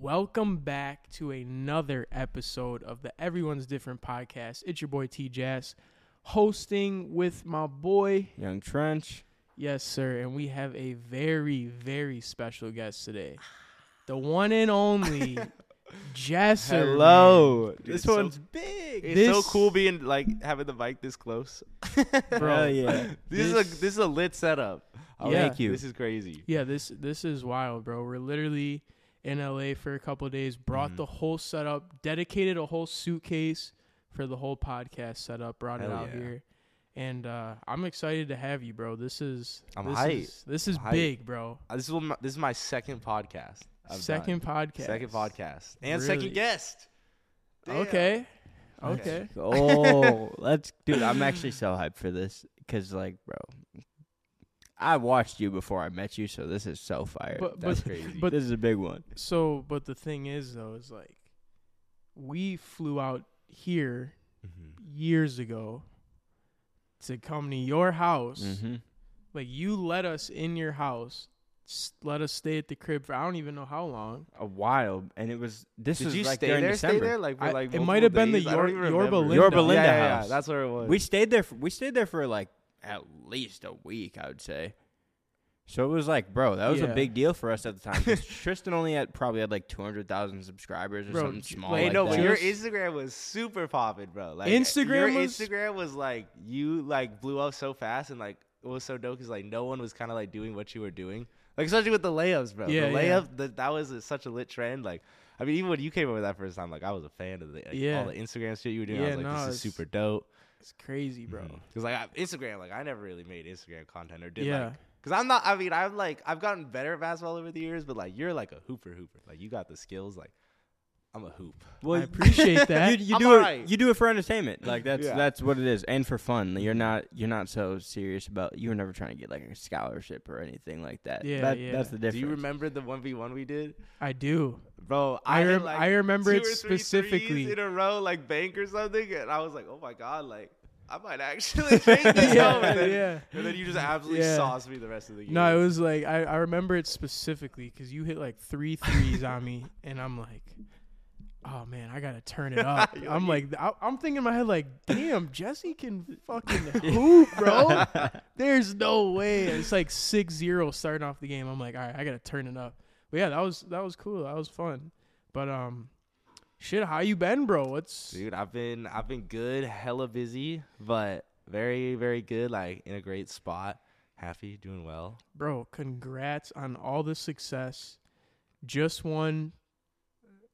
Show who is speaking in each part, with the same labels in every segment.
Speaker 1: Welcome back to another episode of the Everyone's Different podcast. It's your boy T Jass, hosting with my boy,
Speaker 2: Yung Trench.
Speaker 1: yes sir, and we have a very very special guest today, the one and only Jesser.
Speaker 2: Hello.
Speaker 3: Dude,
Speaker 2: this
Speaker 3: it's so-
Speaker 2: one's big.
Speaker 3: It's
Speaker 1: This-
Speaker 3: so cool being like having the mic this close.
Speaker 1: Bro,
Speaker 2: Hell yeah.
Speaker 3: This, is a this is a lit setup.
Speaker 1: Oh, Yeah.
Speaker 2: Thank you.
Speaker 3: This is crazy.
Speaker 1: Yeah, this this is wild, bro. We're literally in LA for a couple of days. Brought
Speaker 3: Mhm.
Speaker 1: the whole setup, dedicated a whole suitcase for the whole podcast setup. Brought it out
Speaker 3: yeah.
Speaker 1: here, and uh, I'm excited to have you, bro. This is
Speaker 3: I'm
Speaker 1: this
Speaker 3: hyped.
Speaker 1: is this is
Speaker 3: I'm hyped.
Speaker 1: big, bro.
Speaker 3: Uh, This is what my, this is my second podcast. I've
Speaker 1: Second
Speaker 3: done.
Speaker 1: podcast.
Speaker 3: Second podcast and
Speaker 1: Really?
Speaker 3: second guest. Damn.
Speaker 1: Okay,
Speaker 3: Okay.
Speaker 1: okay.
Speaker 2: oh, let's, dude. I'm actually so hyped for this because, like, bro, I watched you before I met you, so this is so fire.
Speaker 1: But-
Speaker 3: That's
Speaker 1: but-
Speaker 3: crazy.
Speaker 1: but-
Speaker 2: this is a big one.
Speaker 1: So, but the thing is, though, is like we flew out here
Speaker 3: Mhm.
Speaker 1: years ago to come to your house.
Speaker 2: Mm-hmm.
Speaker 1: Like you let us in your house, let us stay at the crib for I don't even know how long.
Speaker 2: A while, and it was. This
Speaker 3: Did
Speaker 2: was
Speaker 3: you
Speaker 2: like
Speaker 3: stay
Speaker 2: during
Speaker 3: there?
Speaker 2: December.
Speaker 3: Stay there like
Speaker 1: I-
Speaker 3: like
Speaker 1: it might have been the
Speaker 3: days? I
Speaker 1: Yor-
Speaker 3: don't
Speaker 1: Yorba. Linda.
Speaker 2: Yorba Linda
Speaker 3: yeah, yeah, yeah,
Speaker 2: house.
Speaker 3: That's where it was.
Speaker 2: We stayed there. For, we stayed there for like at least a week, I would say. So it was like, bro, that was
Speaker 1: Yeah.
Speaker 2: a big deal for us at the time. 'cause Tristan only had probably had like two hundred thousand subscribers or
Speaker 1: Bro,
Speaker 2: something
Speaker 1: j-
Speaker 2: small.
Speaker 1: like-
Speaker 3: Hey,
Speaker 2: like
Speaker 3: no,
Speaker 2: that.
Speaker 3: but your Instagram was super popping, bro. Like
Speaker 1: Instagram
Speaker 3: your
Speaker 1: was-
Speaker 3: Instagram was like you like blew up so fast and like it was so dope because like no one was kind of like doing what you were doing, like especially with the layups, bro.
Speaker 1: Yeah,
Speaker 3: the
Speaker 1: yeah.
Speaker 3: layup the, that was a, such a lit trend. Like I mean, even when you came over that first time, like I was a fan of the like,
Speaker 1: Yeah.
Speaker 3: all the Instagram shit you were doing. I
Speaker 1: Yeah,
Speaker 3: was like,
Speaker 1: no,
Speaker 3: this
Speaker 1: it's-
Speaker 3: is super dope,
Speaker 1: It's crazy, bro. Mm-hmm.
Speaker 3: Because like I, Instagram, like I never really made Instagram content or did
Speaker 1: Yeah.
Speaker 3: like. Cause I'm not. I mean, I'm like I've gotten better at basketball over the years, but like you're like a hooper, hooper. Like you got the skills. Like I'm a hoop.
Speaker 2: Well,
Speaker 1: I appreciate that.
Speaker 2: you, you
Speaker 3: I'm
Speaker 2: do it.
Speaker 3: alright.
Speaker 2: You do it for entertainment. Like that's
Speaker 3: Yeah.
Speaker 2: that's what it is, and for fun. You're not you're not so serious about. You were never trying to get like a scholarship or anything like that.
Speaker 1: Yeah,
Speaker 2: that,
Speaker 1: yeah.
Speaker 2: That's the difference.
Speaker 3: Do you remember the one v one we did,
Speaker 1: I do.
Speaker 3: bro?
Speaker 1: I
Speaker 3: hit,
Speaker 1: rem-
Speaker 3: like,
Speaker 1: I remember
Speaker 3: two
Speaker 1: it
Speaker 3: or three threes
Speaker 1: specifically.
Speaker 3: in a row, like bank or something, and I was like, oh my god, like I might actually take this
Speaker 1: Yeah,
Speaker 3: home. And then,
Speaker 1: yeah.
Speaker 3: and then you just absolutely
Speaker 1: Yeah.
Speaker 3: sauced me the rest of the game.
Speaker 1: No, it was like I, I remember it specifically because you hit like three threes on me, and I'm like, oh man, I gotta turn it up. I'm like, I, I'm thinking in my head like, damn, Jesse can fucking hoop, bro. There's no way. It's like 6-0 starting off the game. I'm like, all right, I gotta turn it up. But yeah, that was that was cool. That was fun. But um, shit, how you been, bro? What's
Speaker 3: Dude, I've been I've been good, hella busy, but very very good. Like in a great spot, happy, doing well.
Speaker 1: bro? Congrats on all the success. Just won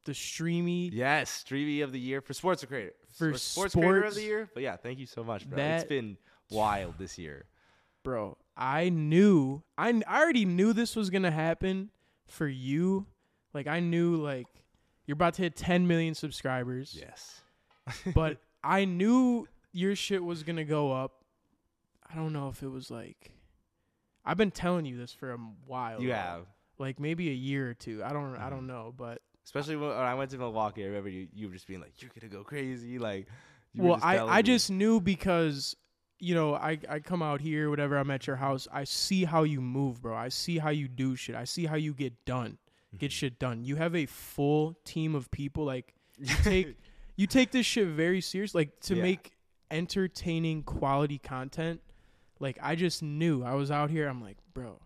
Speaker 1: the streamy.
Speaker 3: Yes, streamy of the year for sports creator
Speaker 1: For
Speaker 3: for sports, creator of the year. But yeah, thank you so much, bro.
Speaker 1: that-
Speaker 3: it's been wild this year.
Speaker 1: bro i knew I, I already knew this was gonna happen for you like i knew like you're about to hit 10 million subscribers
Speaker 3: Yes.
Speaker 1: but i knew your shit was gonna go up i don't know if it was like i've been telling you this for a while
Speaker 3: You have.
Speaker 1: like maybe a year or two i don't i
Speaker 3: Mhm.
Speaker 1: don't know but
Speaker 3: Especially when, when I went to Milwaukee, I remember you you were just being like, You're gonna go crazy. Like you
Speaker 1: well
Speaker 3: just
Speaker 1: I I
Speaker 3: me.
Speaker 1: just knew because you know i i come out here whatever i'm at your house i see how you move bro i see how you do shit i see how you get done get
Speaker 3: Mhm.
Speaker 1: shit done you have a full team of people like you take you take this shit very serious like to
Speaker 3: Yeah.
Speaker 1: make entertaining quality content like i just knew i was out here i'm like bro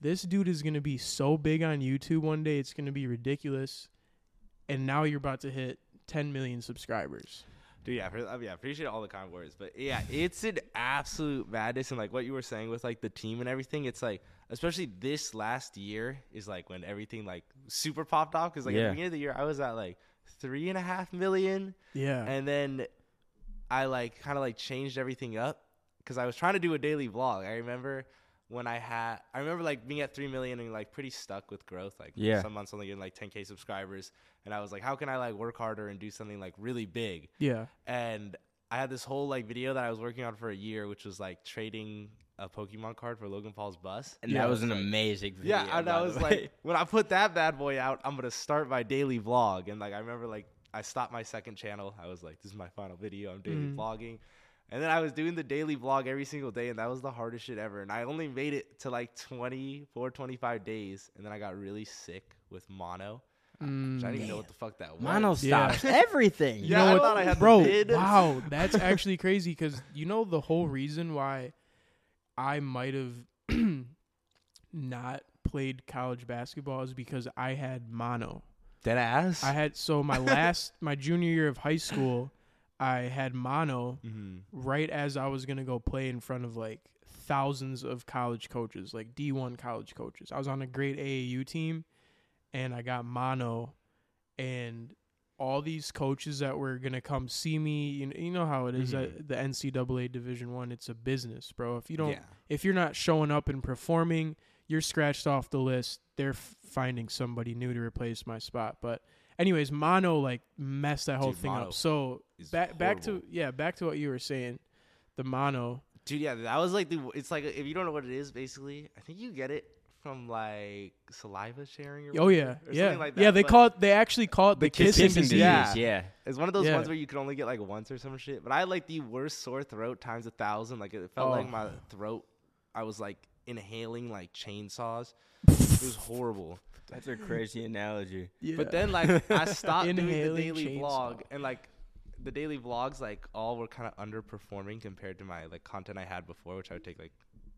Speaker 1: this dude is gonna be so big on youtube one day it's gonna be ridiculous. And now you're about to hit 10 million subscribers.
Speaker 3: Dude, yeah, I mean, yeah, appreciate all the kind words, but yeah, it's an absolute madness, and like what you were saying with like the team and everything, it's like, especially this last year is like when everything like super popped off because like at the beginning of the year I was at like three and a half million,
Speaker 1: yeah.
Speaker 3: And then I like kind of like changed everything up because I was trying to do a daily vlog. I remember when I had, I remember like being at three million and like pretty stuck with growth. Like
Speaker 2: Yeah.
Speaker 3: some months only getting like 10k subscribers, and I was like, how can I like work harder and do something like really big?
Speaker 1: yeah
Speaker 3: and I had this whole like video that I was working on for a year, which was like trading a Pokemon card for Logan Paul's bus.
Speaker 2: and
Speaker 1: Yeah,
Speaker 2: that was an
Speaker 3: like-
Speaker 2: amazing video.
Speaker 3: Yeah, and I was like, when I put that bad boy out, I'm gonna start my daily vlog. And like, I remember like I stopped my second channel. I was like, this is my final video. I'm daily
Speaker 1: Mhm.
Speaker 3: vlogging. And then I was doing the daily vlog every single day, and that was the hardest shit ever. And I only made it to like 24, 25 days, and then I got really sick with mono. I didn't even know
Speaker 2: Mm.
Speaker 3: what the fuck that was.
Speaker 2: Mono
Speaker 1: Yeah.
Speaker 2: stops everything.
Speaker 1: You
Speaker 3: Yeah,
Speaker 1: know
Speaker 3: I
Speaker 1: what,
Speaker 3: thought I had the
Speaker 1: bro? Wow, that's actually crazy because you know the whole reason why I might have not played college basketball is because I had mono.
Speaker 3: Dead ass.
Speaker 1: I had so my last my junior year of high school, I had mono
Speaker 3: mm-hmm.
Speaker 1: right as I was gonna go play in front of like thousands of college coaches, like D one college coaches. I was on a great AAU team, and I got mono, and all these coaches that were gonna come see me. You know, you know how it is
Speaker 3: Mhm.
Speaker 1: at the NCAA Division One. It's a business, bro. If you don't,
Speaker 3: Yeah.
Speaker 1: if you're not showing up and performing, you're scratched off the list. They're f- finding somebody new to replace my spot. But anyways, mono like messed that whole
Speaker 3: Dude,
Speaker 1: thing
Speaker 3: mono
Speaker 1: up. So
Speaker 3: It's
Speaker 1: back back to yeah, back to what you were saying. The mono.
Speaker 3: Dude, yeah, that was like the. It's like if you don't know what it is, basically, I think you get it from like saliva sharing. Or
Speaker 1: Oh yeah,
Speaker 3: whatever, or
Speaker 1: yeah,
Speaker 3: something like
Speaker 1: yeah. They
Speaker 3: but
Speaker 1: call it. They actually call it the,
Speaker 3: The
Speaker 1: kissing,
Speaker 3: kissing
Speaker 1: disease.
Speaker 3: disease.
Speaker 2: Yeah.
Speaker 3: Yeah. It's one of those
Speaker 1: Yeah.
Speaker 3: ones where you can only get like once or some shit. But I had like the worst sore throat times a thousand. Like it felt like
Speaker 1: Oh.
Speaker 3: my throat. I was like inhaling like chainsaws. it was horrible.
Speaker 2: That's a crazy analogy.
Speaker 1: Yeah.
Speaker 3: But then like I stopped doing the daily
Speaker 1: chainsaw.
Speaker 3: vlog and like the daily vlogs like all were kind of underperforming compared to my like content I had before, which I would take like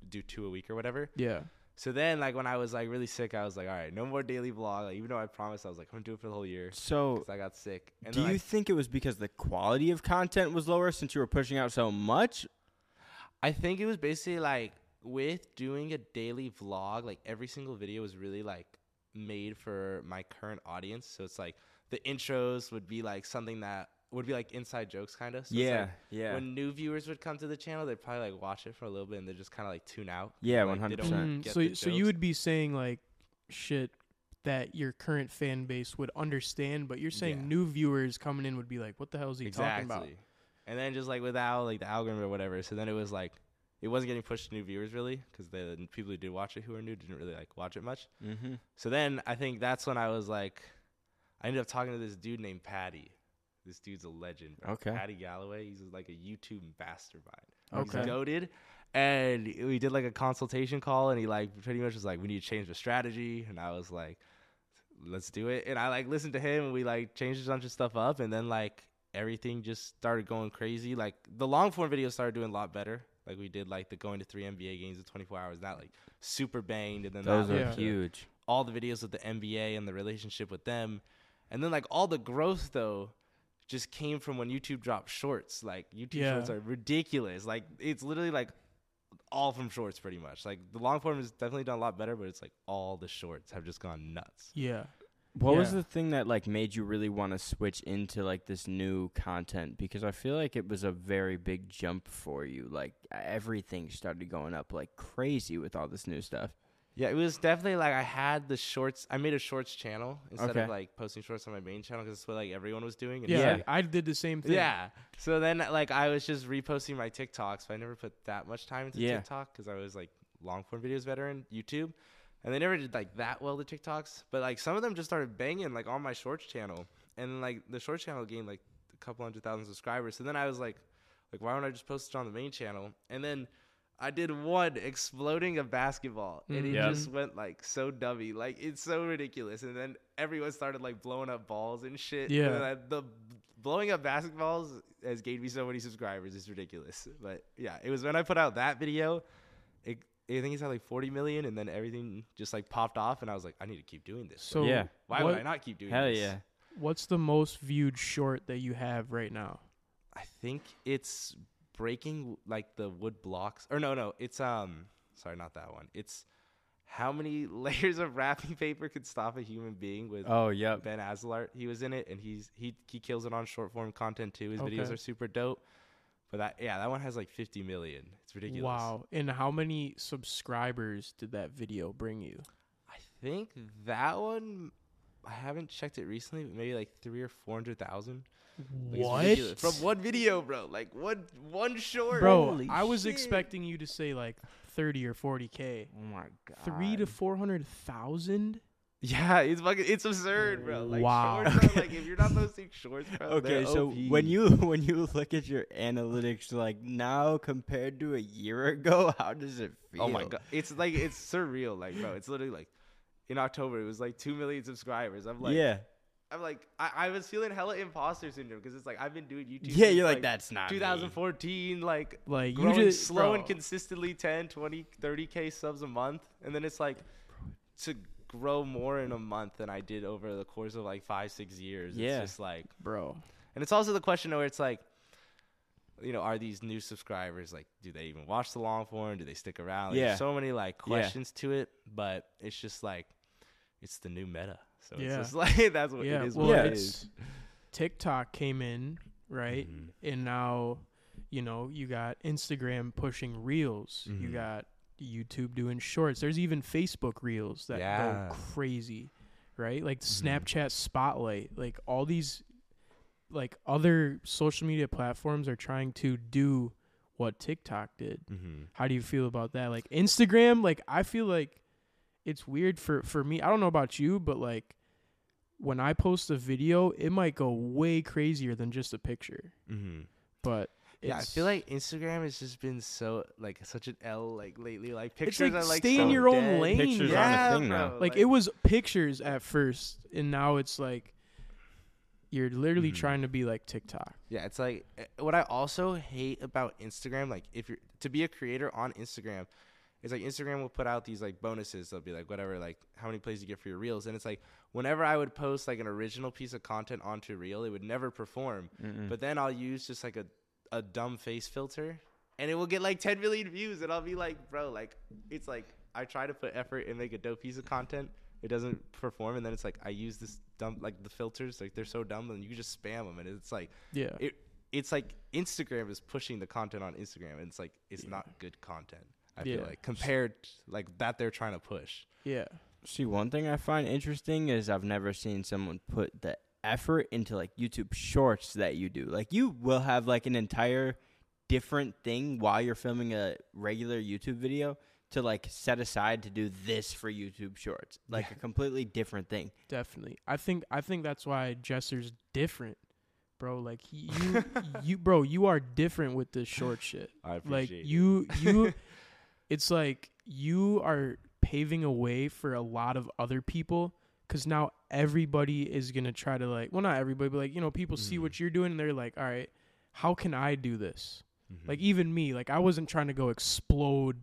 Speaker 3: do two a week or whatever.
Speaker 1: yeah,
Speaker 3: So then like when I was like really sick, I was like, all right, no more daily vlog. Like, even though I promised, I was like, I'm gonna do it for the whole year
Speaker 2: So,
Speaker 3: I got sick. And
Speaker 2: do
Speaker 3: then,
Speaker 2: you
Speaker 3: like,
Speaker 2: think it was because the quality of content was lower since you were pushing out so much?
Speaker 3: I think it was basically like with doing a daily vlog, like every single video was really like made for my current audience. So it's like the intros would be like something that would be like inside jokes kind of. So
Speaker 2: yeah,
Speaker 3: like,
Speaker 2: yeah.
Speaker 3: When new viewers would come to the channel, they'd probably like watch it for a little bit and they just kind of like tune out.
Speaker 2: Yeah,
Speaker 3: Like, they don't
Speaker 2: 100%.
Speaker 1: Mm, so so you would be saying like shit that your current fan base would understand, but you're saying
Speaker 3: Yeah.
Speaker 1: new viewers coming in would be like, "What the hell is he talking about?"
Speaker 3: And then just like without like the algorithm or whatever, so then it was like it wasn't getting pushed to new viewers really because the people who did watch it who were new didn't really like watch it much.
Speaker 2: mm-hmm.
Speaker 3: So then I think that's when I was like, I ended up talking to this dude named Paddy. This dude's a legend. Bro.
Speaker 2: Okay.
Speaker 3: Paddy Galloway. He's like a YouTube mastermind.
Speaker 1: Okay.
Speaker 3: He's goaded. And we did like a consultation call, and he like pretty much was like, "We need to change the strategy." And I was like, "Let's do it." And I like listened to him, and we like changed a bunch of stuff up, and then like everything just started going crazy. Like the long form videos started doing a lot better. Like we did like the going to three NBA games in 24 hours, that like super banged, and then
Speaker 2: Those
Speaker 3: that
Speaker 2: are
Speaker 3: to
Speaker 2: huge.
Speaker 3: all the videos with the NBA and the relationship with them. And then like all the growth though just came from when YouTube dropped shorts. Like YouTube
Speaker 1: Yeah.
Speaker 3: shorts are ridiculous. Like it's literally like all from shorts pretty much. Like the long form has definitely done a lot better, but it's like all the shorts have just gone nuts.
Speaker 1: Yeah.
Speaker 2: What was the thing that like made you really want to switch into like this new content? Because I feel like it was a very big jump for you. Like everything started going up like crazy with all this new stuff.
Speaker 3: Yeah, it was definitely like I had the shorts. I made a shorts channel instead
Speaker 2: Okay.
Speaker 3: of like posting shorts on my main channel because that's what like everyone was doing. And
Speaker 1: Yeah.
Speaker 2: Yeah.
Speaker 1: like, I did the same thing.
Speaker 3: Yeah. So then, like, I was just reposting my TikToks, but I never put that much time into
Speaker 2: Yeah.
Speaker 3: TikTok because I was like long form videos better in YouTube, and they never did like that well the TikToks. But like some of them just started banging like on my Shorts channel, and like the Shorts channel gained like a couple hundred thousand subscribers. So then I was like, like why don't I just post it on the main channel? And then I did one exploding a basketball, and it
Speaker 1: Mhm.
Speaker 3: just went like so dummy, like it's so ridiculous. And then everyone started like blowing up balls and shit.
Speaker 1: Yeah.
Speaker 3: And I- the blowing up basketballs has gained me so many subscribers. It's ridiculous. But yeah, it was when I put out that video. It, I think it's at like 40 million, and then everything just like popped off, and I was like, I need to keep doing this.
Speaker 1: So
Speaker 2: Yeah.
Speaker 3: Why
Speaker 1: what,
Speaker 3: would I not keep doing
Speaker 2: Hell
Speaker 3: this?
Speaker 2: yeah.
Speaker 1: What's the most viewed short that you have right now?
Speaker 3: I think it's breaking like the wood blocks. Or no, no, it's um sorry, not that one. It's how many layers of wrapping paper could stop a human being with
Speaker 2: Oh, yep.
Speaker 3: Ben Azelart. He was in it and he's he he kills it on short form content too. His videos are super dope. But that yeah, that one has like 50 million. It's ridiculous.
Speaker 1: Wow. And how many subscribers did that video bring you?
Speaker 3: I think that one I haven't checked it recently, but maybe like 3 or 400,000. Like, it's ridiculous. From one video, bro. Like one one short.
Speaker 1: Bro,
Speaker 2: Holy
Speaker 1: I was
Speaker 2: shit.
Speaker 1: expecting you to say like 30 or 40k.
Speaker 2: Oh my god.
Speaker 1: 3 to 400,000?
Speaker 3: Yeah, it's fucking it's absurd, bro. Like
Speaker 1: Wow.
Speaker 3: shorts, bro, like if you're not posting shorts, bro.
Speaker 2: Okay, so
Speaker 3: OP.
Speaker 2: when you when you look at your analytics like now compared to a year ago, how does it feel?
Speaker 3: Oh my god. It's like it's surreal, like bro, it's literally like in October it was like two million subscribers. I'm like
Speaker 2: yeah.
Speaker 3: I'm like, I, I was feeling hella imposter syndrome because it's like I've been doing YouTube.
Speaker 2: Yeah, you're like, that's not me."
Speaker 3: 2014, like
Speaker 1: Like you just
Speaker 3: slow and consistently 10, 20, 30k subs a month, and then it's like to grow more in a month than I did over the course of like five, six years.
Speaker 2: Yeah.
Speaker 3: It's just like,
Speaker 1: bro.
Speaker 3: and it's also the question where it's like, you know, are these new subscribers like, do they even watch the long form? Do they stick around? Like,
Speaker 2: Yeah.
Speaker 3: There's so many like
Speaker 2: Yeah.
Speaker 3: questions to it, but it's just like, it's the new meta. So
Speaker 1: Yeah.
Speaker 3: it's just like that's what
Speaker 1: Yeah,
Speaker 3: it is.
Speaker 1: well,
Speaker 2: Yeah.
Speaker 1: it's. TikTok came in right,
Speaker 3: Mhm.
Speaker 1: and now you know you got Instagram pushing Reels. You
Speaker 3: Mhm.
Speaker 1: got YouTube doing Shorts. There's even Facebook Reels that
Speaker 3: Yeah.
Speaker 1: go crazy, right? Like
Speaker 3: Mhm.
Speaker 1: Snapchat Spotlight. Like all these, like other social media platforms are trying to do what TikTok did.
Speaker 3: Mhm.
Speaker 1: How do you feel about that? Like Instagram, like I feel like it's weird for for me. I don't know about you, but like when I post a video, it might go way crazier than just a picture.
Speaker 3: Mhm.
Speaker 1: But
Speaker 3: Yeah, I feel like Instagram has just been so like such an L like lately. Like pictures
Speaker 1: like,
Speaker 3: are like
Speaker 1: stay
Speaker 3: so
Speaker 1: in your own lane,
Speaker 2: Pictures
Speaker 1: bro.
Speaker 2: aren't a
Speaker 3: Yeah,
Speaker 2: thing now.
Speaker 3: bro,
Speaker 1: like it was pictures at first, and now it's like you're literally
Speaker 3: Mhm.
Speaker 1: trying to be like TikTok.
Speaker 3: Yeah, it's like eh, what I also hate about Instagram. Like if you're to be a creator on Instagram, it's like Instagram will put out these like bonuses. They'll be like whatever, like how many plays you get for your reels, and it's like whenever I would post like an original piece of content onto reel, it would never perform.
Speaker 2: Mm-mm.
Speaker 3: But then I'll use just like a a dumb face filter, and it will get like 10 million views, and I'll be like, bro, like it's like I try to put effort and make a dope piece of content. It doesn't perform, and then it's like I use this dumb like the filters, like they're so dumb, and you just spam them, and it's like
Speaker 1: Yeah,
Speaker 3: it it's like Instagram is pushing the content on Instagram, and it's like it's
Speaker 1: Yeah.
Speaker 3: not good content. I
Speaker 1: Yeah.
Speaker 3: feel like compared like that they're trying to push.
Speaker 1: yeah,
Speaker 2: See, one thing I find interesting is I've never seen someone put the effort into like YouTube shorts that you do. Like you will have like an entire different thing while you're filming a regular YouTube video to like set aside to do this for YouTube shorts. Like a completely different thing.
Speaker 1: definitely. I think I think that's why Jesser's different, bro. Like he, you, you, bro, you are different with this short shit.
Speaker 3: I
Speaker 1: like you you it's like you are paving a way for a lot of other people because now everybody is gonna try to like well not everybody but like you know people see
Speaker 3: Mhm.
Speaker 1: what you're doing and they're like all right how can i do this
Speaker 3: Mm-hmm.
Speaker 1: like even me like i wasn't trying to go explode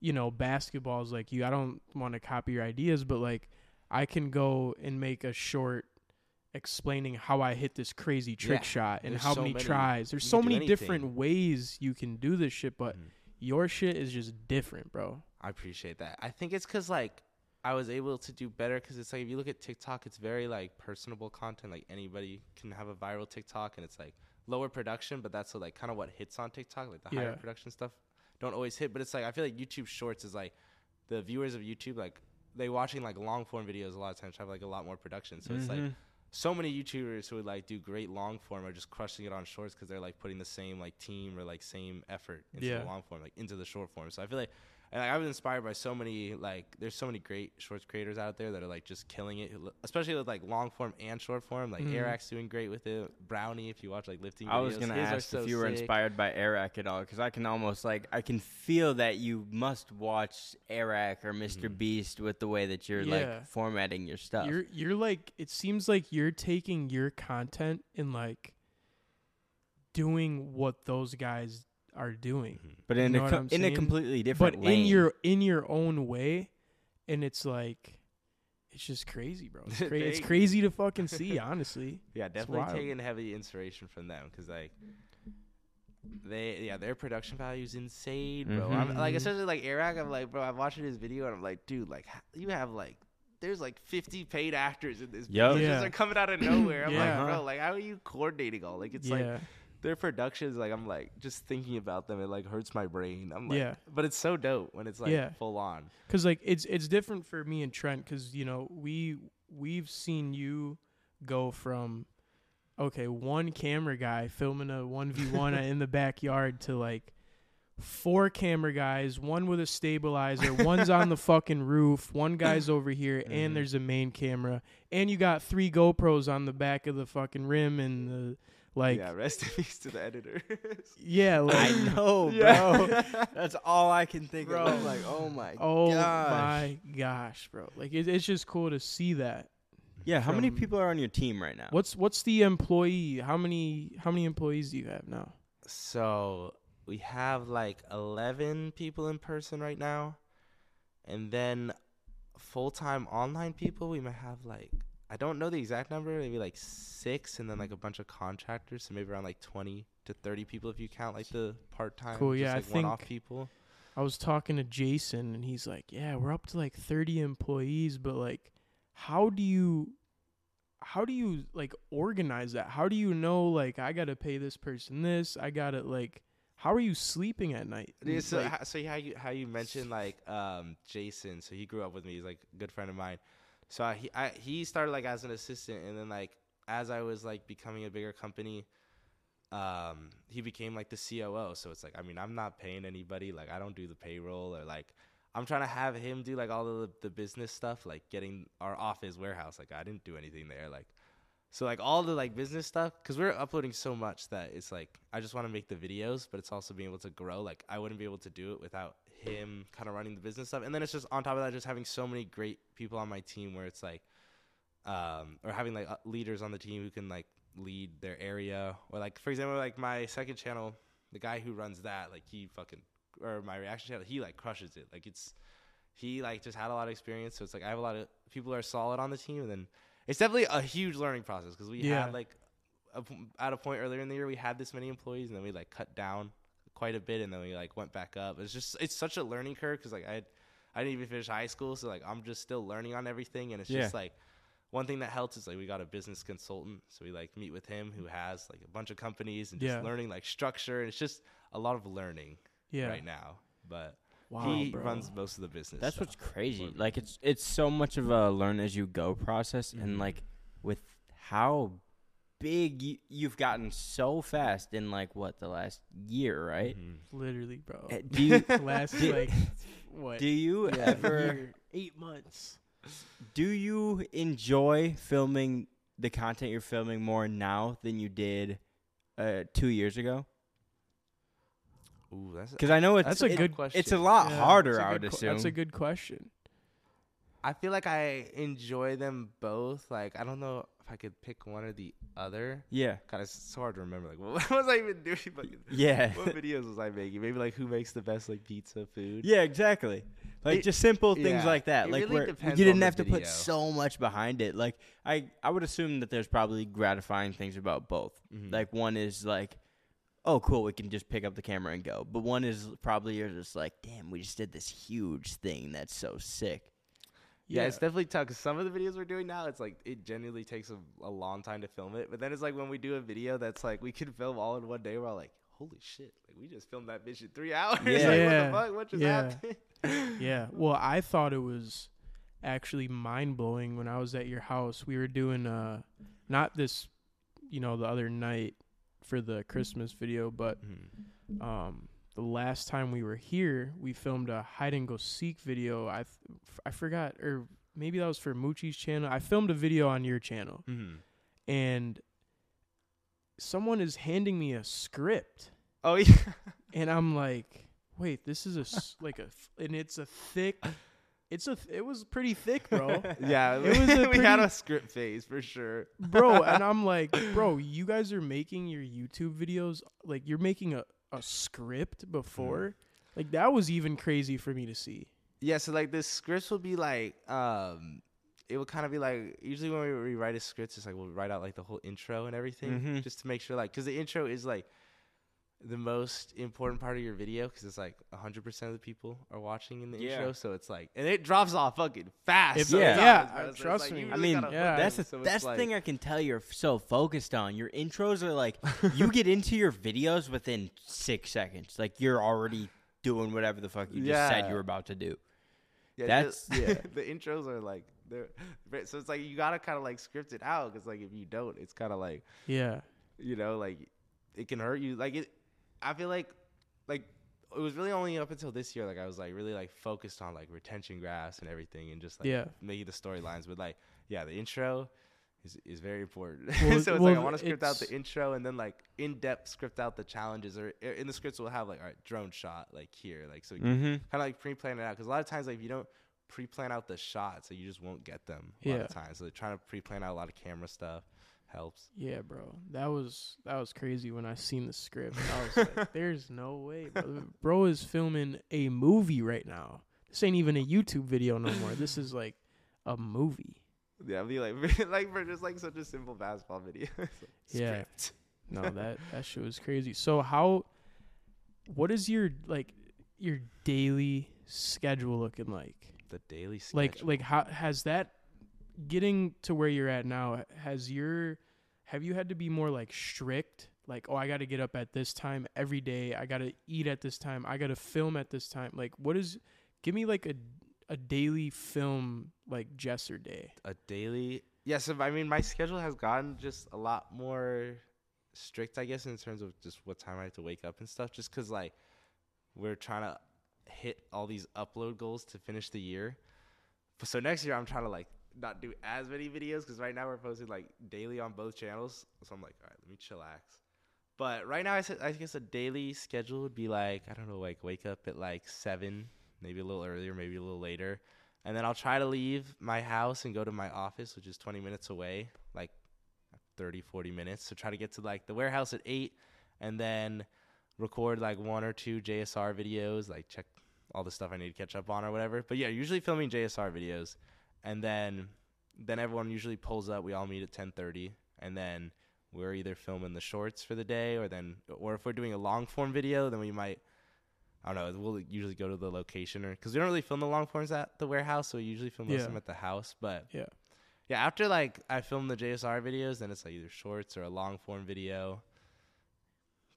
Speaker 1: you know basketballs like you i don't want to copy your ideas but like i can go and make a short explaining how i hit this crazy trick
Speaker 3: Yeah.
Speaker 1: shot and
Speaker 3: There's
Speaker 1: how
Speaker 3: so
Speaker 1: many,
Speaker 3: many-
Speaker 1: tries there's so many different ways you can do this shit but
Speaker 3: Mhm.
Speaker 1: Your shit is just different bro
Speaker 3: I appreciate that. I think it's because like I was able to do better because it's like if you look at TikTok, it's very like personable content. Like anybody can have a viral TikTok, and it's like lower production, but that's like kind of what hits on TikTok. Like the higher production stuff don't always hit, but it's like I feel like YouTube Shorts is like the viewers of YouTube like they watching like long form videos a lot of times have like a lot more production. So it's like
Speaker 2: Mhm.
Speaker 3: So many YouTubers who would like do great long form are just crushing it on shorts because they're like putting the same like team or like same effort into
Speaker 1: Yeah.
Speaker 3: the long form, like into the short form. So I feel like, and like, I was inspired by so many like there's so many great shorts creators out there that are like just killing it, especially with like long form and short form. Like
Speaker 1: Mhm.
Speaker 3: Airrack's doing great with it. Brownie, if you watch like lifting,
Speaker 2: I was gonna
Speaker 3: his
Speaker 2: ask
Speaker 3: so
Speaker 2: if you were
Speaker 3: sick.
Speaker 2: inspired by Airrack at all, because I can almost like I can feel that you must watch Airrack or mister
Speaker 3: Mhm.
Speaker 2: Beast with the way that you're
Speaker 1: Yeah.
Speaker 2: like formatting your stuff.
Speaker 1: you're you're like it seems like you're taking your content and like doing what those guys are doing
Speaker 3: Mhm.
Speaker 2: but in
Speaker 1: You
Speaker 2: a
Speaker 1: know what
Speaker 2: co-
Speaker 1: I'm
Speaker 2: in a
Speaker 1: saying?
Speaker 2: completely
Speaker 1: but
Speaker 2: different
Speaker 1: in your in your own way and it's like it's just crazy bro it's, cra- it's crazy to fucking see honestly
Speaker 3: Yeah, definitely taking heavy inspiration from them because like they yeah their production value is insane, bro. I'm, like
Speaker 1: Mhm.
Speaker 3: especially like Airrack, I'm like bro, I'm watching his video and I'm like, dude, like h- you have like. There's like 50 paid actors in this.
Speaker 2: Yup.
Speaker 3: Yup.
Speaker 1: Yeah.
Speaker 3: just like coming out of nowhere. I'm
Speaker 1: Yeah.
Speaker 3: like, bro, like how are you coordinating all? Like it's like
Speaker 1: yeah
Speaker 3: their productions. Like I'm like just thinking about them. It like hurts my brain. I'm like,
Speaker 1: Yeah.
Speaker 3: but it's so dope when it's like
Speaker 1: Yeah.
Speaker 3: full on.
Speaker 1: because like it's it's different for me and trent because you know we we've seen you go from okay one camera guy filming a 1v1 in the backyard to like four camera guys one with a stabilizer one's on the fucking roof one guy's over here
Speaker 3: Mhm.
Speaker 1: and there's a main camera and you got three gopro's on the back of the fucking rim and the like
Speaker 3: yeah, rest in peace to the editor.
Speaker 1: yeah, like
Speaker 2: I know,
Speaker 3: Yeah.
Speaker 2: bro. That's all I can think
Speaker 1: Bro.
Speaker 2: of. I'm like, oh my
Speaker 1: oh
Speaker 2: gosh.
Speaker 1: my gosh bro like it, it's just cool to see that
Speaker 2: Yeah, how many people are on your team right now?
Speaker 1: What's what's the employee? How many how many employees do you have now?
Speaker 3: So we have like 11 people in person right now. And then full time online people, we might have like, I don't know the exact number, maybe like six, and then like a bunch of contractors. So maybe around like 20 to 30 people if you count like the part time,
Speaker 1: Cool, yeah, I
Speaker 3: like one off
Speaker 1: think-
Speaker 3: people.
Speaker 1: I was talking to Jason and he's like, "Yeah, we're up to like 30 employees, but like how do you how do you like organize that? How do you know like I got to pay this person this? I got to like how are you sleeping at night?
Speaker 3: Yeah, so,
Speaker 1: like-
Speaker 3: ho- so how you how you mentioned like um Jason, so he grew up with me. He's like a good friend of mine. So I, he I, he started like as an assistant, and then like as I was like becoming a bigger company, um, he became like the COO. So it's like I mean I'm not paying anybody. Like I don't do the payroll or like I'm trying to have him do like all of the, the business stuff, like getting our office warehouse. Like I didn't do anything there. Like so like all the like business stuff, because we're uploading so much that it's like I just want to make the videos, but it's also being able to grow. Like I wouldn't be able to do it without him kind of running the business stuff. And then it's just on top of that, just having so many great people on my team where it's like, um, or having like uh, leaders on the team who can like lead their area, or like for example, like my second channel, the guy who runs that, like he fucking or my reaction channel, he like crushes it. Like it's he like just had a lot of experience, so it's like I have a lot of people who are solid on the team, and then it's definitely a huge learning process because we
Speaker 1: Yeah.
Speaker 3: had like a, at a point earlier in the year we had this many employees, and then we like cut down quite a bit, and then we like went back up. It's just it's such a learning curve because like I I didn't even finish high school, so like I'm just still learning on everything, and it's
Speaker 2: Yeah.
Speaker 3: just like one thing that helps is like we got a business consultant, so we like meet with him who has like a bunch of companies and just
Speaker 1: Yeah.
Speaker 3: learning like structure, and it's just a lot of learning
Speaker 1: yeah.
Speaker 3: right now. But
Speaker 1: Wow,
Speaker 3: he
Speaker 1: bro.
Speaker 3: runs most of the business.
Speaker 2: That's
Speaker 3: stuff.
Speaker 2: what's crazy. Like it's it's so much of a learn as you go process, and
Speaker 3: Mhm.
Speaker 2: like with how big you, you've gotten so fast in like what the last year, right?
Speaker 3: Mhm.
Speaker 1: literally, bro.
Speaker 2: Uh, Do you
Speaker 1: Last
Speaker 2: do-
Speaker 1: like what?
Speaker 2: do you
Speaker 1: Yeah,
Speaker 2: ever
Speaker 1: year, 8 months.
Speaker 2: do you enjoy filming the content you're filming more now than you did uh, two years ago?
Speaker 3: Ooh, that's.
Speaker 2: Because I know it's
Speaker 1: That's a
Speaker 2: it-
Speaker 1: good
Speaker 3: question.
Speaker 2: It's a lot
Speaker 1: Yeah,
Speaker 2: harder,
Speaker 1: that's a
Speaker 2: I
Speaker 1: good
Speaker 2: would
Speaker 1: que-
Speaker 2: assume.
Speaker 1: That's a good question.
Speaker 3: I feel like I enjoy them both. Like I don't know if I could pick one or the other.
Speaker 2: yeah,
Speaker 3: God, it's so hard to remember. Like what was I even doing?
Speaker 2: Yeah,
Speaker 3: what videos was I making? Maybe like who makes the best like pizza food.
Speaker 2: yeah, exactly. Like
Speaker 3: It-
Speaker 2: just simple things
Speaker 3: yeah,
Speaker 2: like that.
Speaker 3: it
Speaker 2: like
Speaker 3: really
Speaker 2: where
Speaker 3: depends
Speaker 2: you didn't have to put so much behind it. Like I, I would assume that there's probably gratifying things about both.
Speaker 3: Mhm.
Speaker 2: Like one is like, oh cool, we can just pick up the camera and go. But one is probably you're just like, damn, we just did this huge thing that's so sick.
Speaker 3: Yeah, it's definitely tough because some of the videos we're doing now, it's like it genuinely takes a, a long time to film it. But then it's like when we do a video that's like we can film all in one day, we're all like, holy shit, like we just filmed that bitch in three hours.
Speaker 2: Yeah.
Speaker 3: like,
Speaker 1: Yeah.
Speaker 3: what the fuck? What just
Speaker 1: Yeah.
Speaker 3: happened?
Speaker 1: Yeah. Well, I thought it was actually mind blowing when I was at your house. We were doing uh not this you know, the other night for the Christmas video, but
Speaker 3: Mhm.
Speaker 1: um the last time we were here, we filmed a hide and go seek video. I th- I forgot or maybe that was for Moochie's channel. I filmed a video on your channel
Speaker 3: Mhm.
Speaker 1: and someone is handing me a script
Speaker 3: Oh yeah.
Speaker 1: and I'm like, wait, this is a s- like a f- and it's a thick. It's a. th- It was pretty thick, bro.
Speaker 3: yeah,
Speaker 1: It was
Speaker 3: we had a script phase for sure.
Speaker 1: bro. And I'm like, bro, you guys are making your YouTube videos like you're making a a script before. Like that was even crazy for me to see.
Speaker 3: Yeah, so like the scripts will be like, um, it would kind of be like usually when we rewrite a script, it's like we'll write out like the whole intro and everything,
Speaker 2: Mhm.
Speaker 3: just to make sure like because the intro is like the most important part of your video because it's like 100% of the people are watching in the
Speaker 2: Yeah.
Speaker 3: intro, so it's like and it drops off fucking fast.
Speaker 1: If-
Speaker 3: sometimes,
Speaker 2: yeah,
Speaker 3: bro.
Speaker 1: uh, trust
Speaker 3: like,
Speaker 1: me.
Speaker 3: you
Speaker 1: I
Speaker 2: mean,
Speaker 1: yeah.
Speaker 2: That's
Speaker 3: them,
Speaker 2: the,
Speaker 3: so it's
Speaker 2: that's the
Speaker 3: like-
Speaker 2: thing I can tell you're f- so focused on. Your intros are like you get into your videos within six seconds. Like you're already doing whatever the fuck you just said you were about to do.
Speaker 3: Yeah,
Speaker 2: That's-
Speaker 3: the,
Speaker 2: yeah.
Speaker 3: the intros are like they're so it's like you gotta kind of like script it out because like if you don't, it's kind of like
Speaker 1: Yeah.
Speaker 3: you know like it can hurt you. Like it, I feel like like it was really only up until this year like I was like really like focused on like retention graphs and everything and just like
Speaker 1: Yeah.
Speaker 3: making the storylines. But like yeah, the intro. Is, is very important.
Speaker 1: Well,
Speaker 3: so it's
Speaker 1: well,
Speaker 3: like I want to script out the intro and then like in depth script out the challenges or in the scripts we'll have like all right drone shot like here like so
Speaker 2: Mm-hmm.
Speaker 3: kind of like pre-plan it out because a lot of times like if you don't pre-plan out the shots, so you just won't get them a
Speaker 1: Yeah.
Speaker 3: lot of times. So they're trying to pre-plan out a lot of camera stuff helps.
Speaker 1: Yeah, bro. That was that was crazy when I seen the script. I was like, "There's no way, bro." Bro is filming a movie right now. This ain't even a YouTube video no more. This is like a movie.
Speaker 3: Yeah, I'd be like, like for just like such a simple basketball video. Like,
Speaker 1: Yeah.
Speaker 3: script.
Speaker 1: No, that that shit was crazy. So how? What is your like your daily schedule looking like?
Speaker 3: The daily schedule.
Speaker 1: Like like how has that getting to where you're at now? Has your have you had to be more like strict? Like oh, I got to get up at this time every day. I got to eat at this time. I got to film at this time. Like what is? Give me like a a daily film like Jesser day.
Speaker 3: a daily. Yes, I mean my schedule has gotten just a lot more strict, I guess, in terms of just what time I have to wake up and stuff. Just because like we're trying to hit all these upload goals to finish the year. So next year I'm trying to like not do as many videos because right now we're posting like daily on both channels. So I'm like, all right, let me chillax. But right now I said I guess a daily schedule would be like I don't know, like wake up at like seven, maybe a little earlier, maybe a little later and then I'll try to leave my house and go to my office, which is 20 minutes away, like 30, 40 minutes. So try to get to like the warehouse at 8 and then record like one or two JSR videos, like check all the stuff I need to catch up on or whatever. But yeah, usually filming JSR videos and then then everyone usually pulls up, we all meet at 10:30 and then we're either filming the shorts for the day or then or if we're doing a long form video, then we might I don't know. We'll usually go to the location, or because we don't really film the long forms at the warehouse, so we usually film most
Speaker 1: Yeah.
Speaker 3: of them at the house. But
Speaker 1: Yeah.
Speaker 3: yeah. After like I film the JSR videos, then it's like either shorts or a long form video,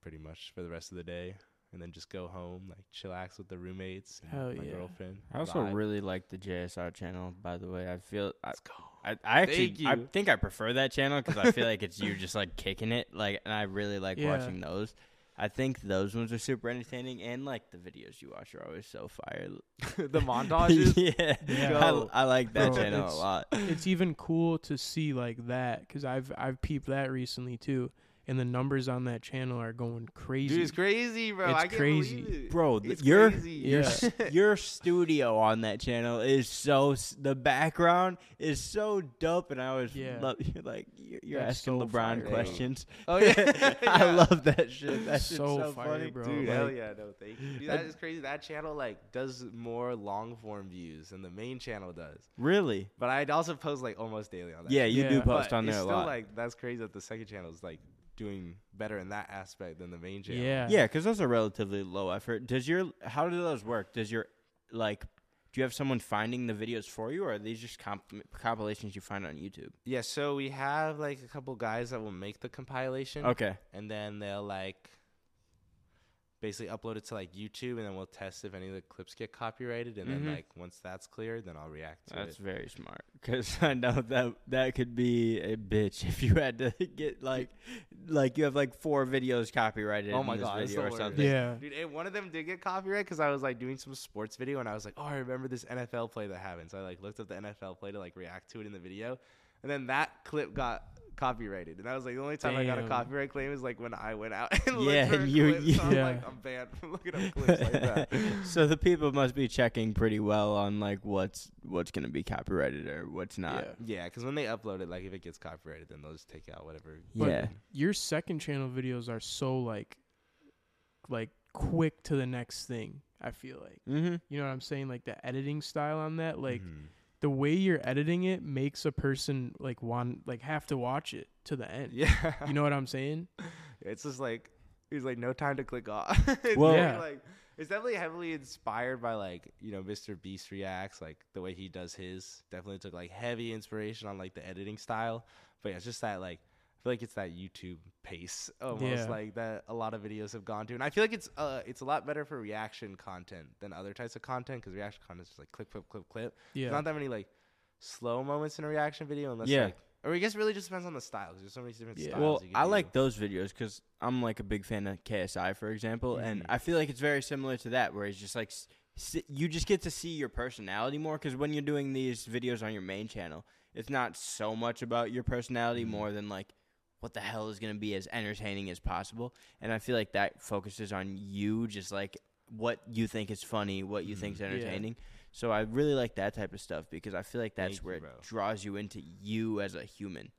Speaker 3: pretty much for the rest of the day, and then just go home, like chillax with the roommates and
Speaker 1: Hell
Speaker 3: my
Speaker 1: yeah.
Speaker 3: girlfriend.
Speaker 2: I also
Speaker 3: vibe.
Speaker 2: really like the JSR channel. By the way, I feel I,
Speaker 3: Let's go.
Speaker 2: I, I actually I think I prefer that channel because I feel like it's you just like kicking it like, and I really like
Speaker 1: Yeah.
Speaker 2: watching those. I think those ones are super entertaining, and like the videos you watch are always so fire.
Speaker 3: the montages.
Speaker 1: Yeah.
Speaker 2: yeah, I, I like that
Speaker 1: Bro,
Speaker 2: channel a lot.
Speaker 1: it's even cool to see like that because I've I've peeped that recently too, and the numbers on that channel are going crazy.
Speaker 3: Dude, it's crazy, bro.
Speaker 1: It's
Speaker 3: I can't
Speaker 1: crazy.
Speaker 3: it.
Speaker 2: Bro, th-
Speaker 3: it's
Speaker 2: your-
Speaker 3: crazy.
Speaker 1: Yeah.
Speaker 2: your studio on that channel is so the background is so dope, and I always
Speaker 1: Yeah.
Speaker 2: love you're like you're, you're asking
Speaker 1: so
Speaker 2: LeBron
Speaker 1: fire.
Speaker 2: questions.
Speaker 3: Oh yeah,
Speaker 2: I love that shit. That's
Speaker 1: So
Speaker 2: so,
Speaker 1: fire,
Speaker 2: funny,
Speaker 1: bro.
Speaker 3: Dude,
Speaker 1: like-
Speaker 3: hell yeah, no, thank you. Dude,
Speaker 2: That-
Speaker 3: that is crazy. That channel like does more long form views than the main channel does.
Speaker 2: Really?
Speaker 3: But I'd also post like almost daily on that.
Speaker 2: Yeah, you
Speaker 1: Yeah.
Speaker 2: do post
Speaker 3: But
Speaker 2: on
Speaker 3: it's
Speaker 2: there a
Speaker 3: still
Speaker 2: lot.
Speaker 3: like that's crazy that the second channel is like doing better in that aspect than the main channel.
Speaker 1: yeah,
Speaker 2: yeah, because those are relatively low effort. Does your how do those work? Does your like do you have someone finding the videos for you, or are these just comp- compilations you find on YouTube?
Speaker 3: Yeah, so we have like a couple guys that will make the compilation
Speaker 2: Okay.
Speaker 3: and then they'll like basically upload it to like YouTube and then we'll test if any of the clips get copyrighted and
Speaker 2: Mhm.
Speaker 3: then like once that's clear then I'll react to
Speaker 2: That's
Speaker 3: it.
Speaker 2: That's very smart because I know that that could be a bitch if you had to get like like you have like four videos copyrighted
Speaker 3: Oh
Speaker 2: in
Speaker 3: my
Speaker 2: this
Speaker 3: God, it's
Speaker 2: video
Speaker 3: the
Speaker 2: or
Speaker 3: worst.
Speaker 2: something.
Speaker 1: yeah.
Speaker 3: Dude, and one of them did get copyright because I was like doing some sports video and I was like, oh, I remember this NFL play that happened. So I like looked up the NFL play to like react to it in the video, and then that clip got copyrighted. And that was like the only time I got a copyright claim is like when I went out and
Speaker 2: Yeah,
Speaker 3: looked for a
Speaker 2: you-
Speaker 3: clip.
Speaker 2: you-
Speaker 3: so I'm
Speaker 1: Yeah.
Speaker 3: like, I'm banned from looking up clips like that.
Speaker 2: so the people must be checking pretty well on like what's what's gonna be copyrighted or what's not.
Speaker 1: Yeah.
Speaker 3: Yeah, because when they upload it, like if it gets copyrighted, then they'll just take out whatever.
Speaker 1: But
Speaker 2: Yeah.
Speaker 1: your second channel videos are so like like quick to the next thing. I feel like
Speaker 2: Mm-hmm.
Speaker 1: you know what I'm saying. Like the editing style on that, like
Speaker 3: Mhm.
Speaker 1: The way you're editing it makes a person like want like have to watch it to the end.
Speaker 3: yeah,
Speaker 1: You know what I'm saying?
Speaker 3: it's just like it's like no time to click off. it's
Speaker 2: Well-
Speaker 1: Yeah.
Speaker 3: like it's definitely heavily inspired by like you know Mr. Beast reacts, like the way he does his. Definitely took like heavy inspiration on like the editing style. But yeah, it's just that like I feel like it's that YouTube pace almost
Speaker 1: Yeah.
Speaker 3: like that a lot of videos have gone to, and I feel like it's uh it's a lot better for reaction content than other types of content because reaction content is just like clip clip clip clip.
Speaker 1: Yeah.
Speaker 3: There's not that many like slow moments in a reaction video unless
Speaker 2: Yeah.
Speaker 3: like or I guess it really just depends on the style 'cause there's so many different
Speaker 1: Yeah.
Speaker 3: styles.
Speaker 2: Well,
Speaker 3: you can
Speaker 2: I
Speaker 3: do.
Speaker 2: like those videos because I'm like a big fan of KSI, for example, and
Speaker 3: Mhm.
Speaker 2: I feel like it's very similar to that, where it's just like s- s- you just get to see your personality more. Because when you're doing these videos on your main channel, it's not so much about your personality
Speaker 3: Mhm.
Speaker 2: more than like what the hell is going to be as entertaining as possible. And I feel like that focuses on you, just like what you think is funny, what you think's
Speaker 3: Mhm.
Speaker 1: Yeah.
Speaker 2: entertaining. So I really like that type of stuff because I feel like that's
Speaker 3: Thank
Speaker 2: where
Speaker 3: you,
Speaker 2: it draws you into you as a human.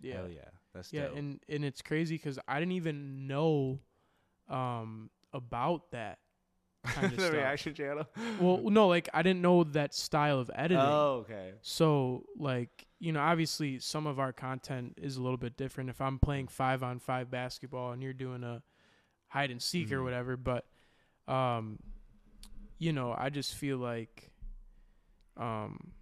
Speaker 1: Yeah.
Speaker 3: Hell yeah, that's
Speaker 1: Yeah,
Speaker 3: dope.
Speaker 1: and and it's crazy because I didn't even know um about that kind of
Speaker 3: the
Speaker 1: stuff.
Speaker 3: reaction channel.
Speaker 1: Well, no, like I didn't know that style of editing.
Speaker 3: oh, okay.
Speaker 1: So like you know, obviously some of our content is a little bit different. If I'm playing five on five basketball and you're doing a hide and seek or
Speaker 3: Mhm.
Speaker 1: whatever, but um, you know, I just feel like um.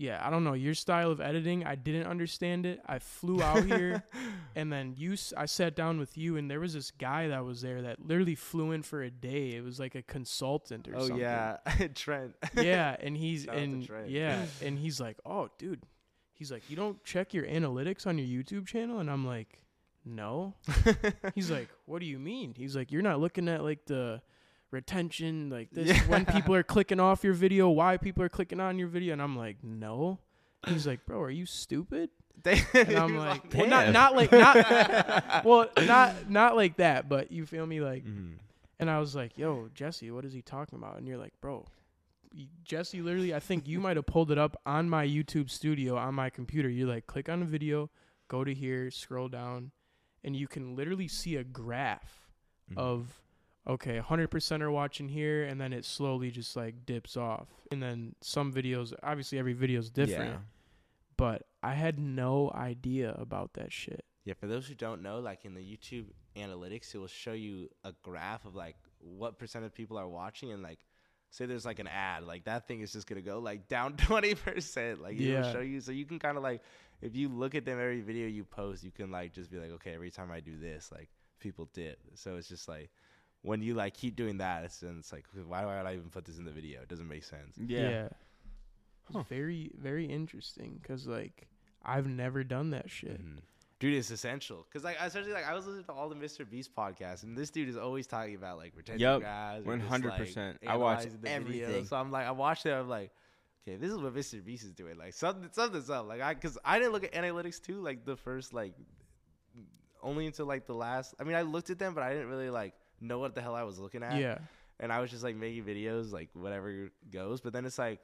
Speaker 1: Yeah, I don't know your style of editing. I didn't understand it. I flew out here and then you i sat down with you and there was this guy that was there that literally flew in for a day. It was like a consultant or
Speaker 3: oh
Speaker 1: something.
Speaker 3: Yeah, Trent.
Speaker 1: yeah and he's
Speaker 3: Shout
Speaker 1: and yeah and he's like oh dude. He's like you don't check your analytics on your youtube channel? And i'm like no. He's like what do you mean? He's like you're not looking at like the retention like this when people are clicking off your video why people are clicking on your video and i'm like no he's like bro are you stupid and I'm like, well, not not like not well, not not like that, but you feel me, like.
Speaker 3: Mhm.
Speaker 1: And I was like, yo, Jesse, what is he talking about? And you're like, bro, Jesse, literally, I think you might have pulled it up on my YouTube studio on my computer. You're like, click on the video, go to here, scroll down, and you can literally see a graph
Speaker 3: Mhm.
Speaker 1: of okay 100% are watching here and then it slowly just like dips off and then some videos obviously every video is different
Speaker 2: Yeah.
Speaker 1: but i had no idea about that shit
Speaker 3: Yeah, for those who don't know, like in the YouTube analytics, it will show you a graph of like what percent of people are watching, and like say there's like an ad, like that thing is just gonna go like down twenty percent. Like it
Speaker 1: Yeah.
Speaker 3: will show you, so you can kind of like if you look at them every video you post, you can like just be like, okay, every time I do this, like people dip. So it's just like when you like keep doing that, it's, then it's like why would I even put this in the video? It doesn't make sense.
Speaker 2: Yeah.
Speaker 1: It's very very interesting because like i've never done that shit
Speaker 3: Mhm. Dude, it's essential because like especially like I was listening to all the Mr. Beast podcasts, and this dude is always talking about like retention
Speaker 2: Yup,
Speaker 3: guys.
Speaker 2: 100%. I watch
Speaker 3: analyzing the video.
Speaker 2: everything.
Speaker 3: So I'm like, I watched it. I'm like, okay, this is what Mr. Beast is doing. Like something, something's up. Like I, because I didn't look at analytics too. Like the first like only until like the last. I mean, I looked at them, but I didn't really like know what the hell I was looking at.
Speaker 1: yeah
Speaker 3: and I was just like making videos, like whatever goes. But then it's like,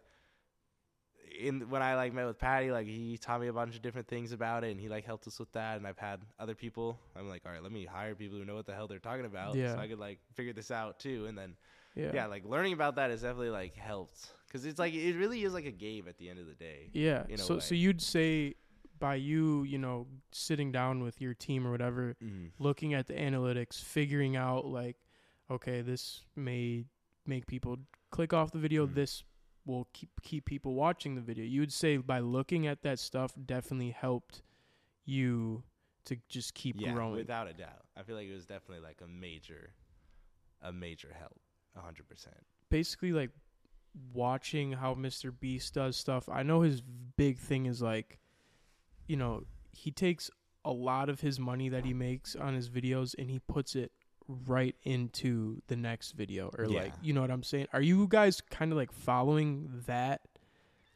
Speaker 3: in when I like met with Paddy, like he taught me a bunch of different things about it, and he like helped us with that. And I've had other people. I'm like, all right, let me hire people who know what the hell they're talking about,
Speaker 1: Yeah.
Speaker 3: so I could like figure this out too. And then
Speaker 1: yeah
Speaker 3: yeah, like learning about that has definitely like helped because it's like it really is like a game at the end of the day.
Speaker 1: yeah so so you'd say by you you know sitting down with your team or whatever looking at the analytics figuring out like okay this may make people click off the video
Speaker 3: Mhm.
Speaker 1: this will keep keep people watching the video you would say by looking at that stuff definitely helped you to just keep
Speaker 3: Yeah,
Speaker 1: growing
Speaker 3: without a doubt. I feel like it was definitely like a major, a major help, a hundred percent.
Speaker 1: basically like watching how Mr. Beast does stuff. I know his big thing is like, you know, he takes a lot of his money that he makes on his videos and he puts it right into the next video or like, you know what I'm saying? Are you guys kind of like following that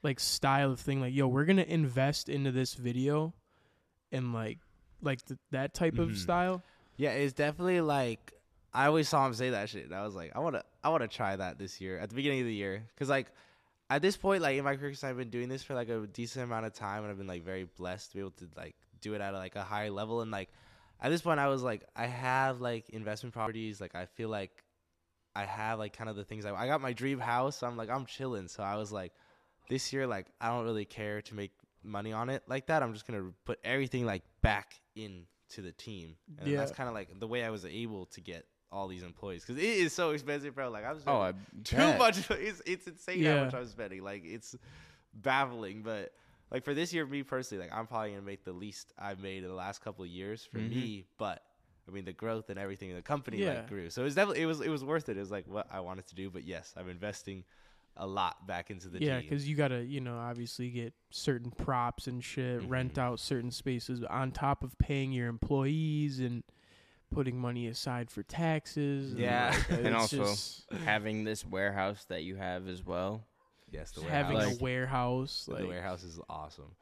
Speaker 1: like style of thing like, yo, we're going to invest into this video and like like th- that type of
Speaker 3: Mhm.
Speaker 1: style?
Speaker 3: Yeah, it's definitely like I always saw him say that shit. And I was like, I want to, I want to try that this year at the beginning of the year, because like at this point, like in my career, I've been doing this for like a decent amount of time, and I've been like very blessed to be able to like do it at like a high level. And like at this point, I was like, I have like investment properties. Like I feel like I have like kind of the things I, I got my dream house. So I'm like, I'm chilling. So I was like, this year, like I don't really care to make money on it like that. I'm just gonna put everything like back into the team, and
Speaker 1: Yeah.
Speaker 3: that's kind of like the way I was able to get all these employees because it is so expensive, bro. Like I'm
Speaker 2: Oh,
Speaker 3: spending
Speaker 2: I
Speaker 3: too
Speaker 2: bet.
Speaker 3: much. It's it's insane
Speaker 1: Yeah.
Speaker 3: how much I'm spending. Like it's baffling, but. Like for this year, me personally, like I'm probably gonna make the least I've made in the last couple of years for
Speaker 2: Mhm.
Speaker 3: me. But I mean, the growth and everything in the company
Speaker 1: Yeah.
Speaker 3: like grew, so it was definitely it was it was worth it. It was like what I wanted to do. But yes, I'm investing a lot back into the
Speaker 1: yeah, because you gotta, you know, obviously get certain props and shit, rent
Speaker 3: Mhm.
Speaker 1: out certain spaces on top of paying your employees and putting money aside for taxes. and,
Speaker 3: Yeah.
Speaker 1: like,
Speaker 2: And also
Speaker 1: just
Speaker 2: having this warehouse that you have as well.
Speaker 3: yes, the warehouse.
Speaker 1: having
Speaker 3: warehouse.
Speaker 1: a warehouse. Like, the
Speaker 3: warehouse is awesome.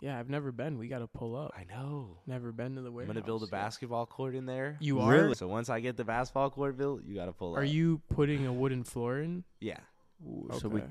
Speaker 1: yeah, I've never been. We gotta pull up.
Speaker 3: I know.
Speaker 1: Never been to the warehouse.
Speaker 3: I'm gonna build a basketball court in there.
Speaker 1: You are?
Speaker 2: Really?
Speaker 3: So once I get the basketball court built, you gotta pull
Speaker 1: Are
Speaker 3: up.
Speaker 1: Are you putting a wooden floor in?
Speaker 3: Yeah.
Speaker 2: Ooh, So we
Speaker 1: Okay.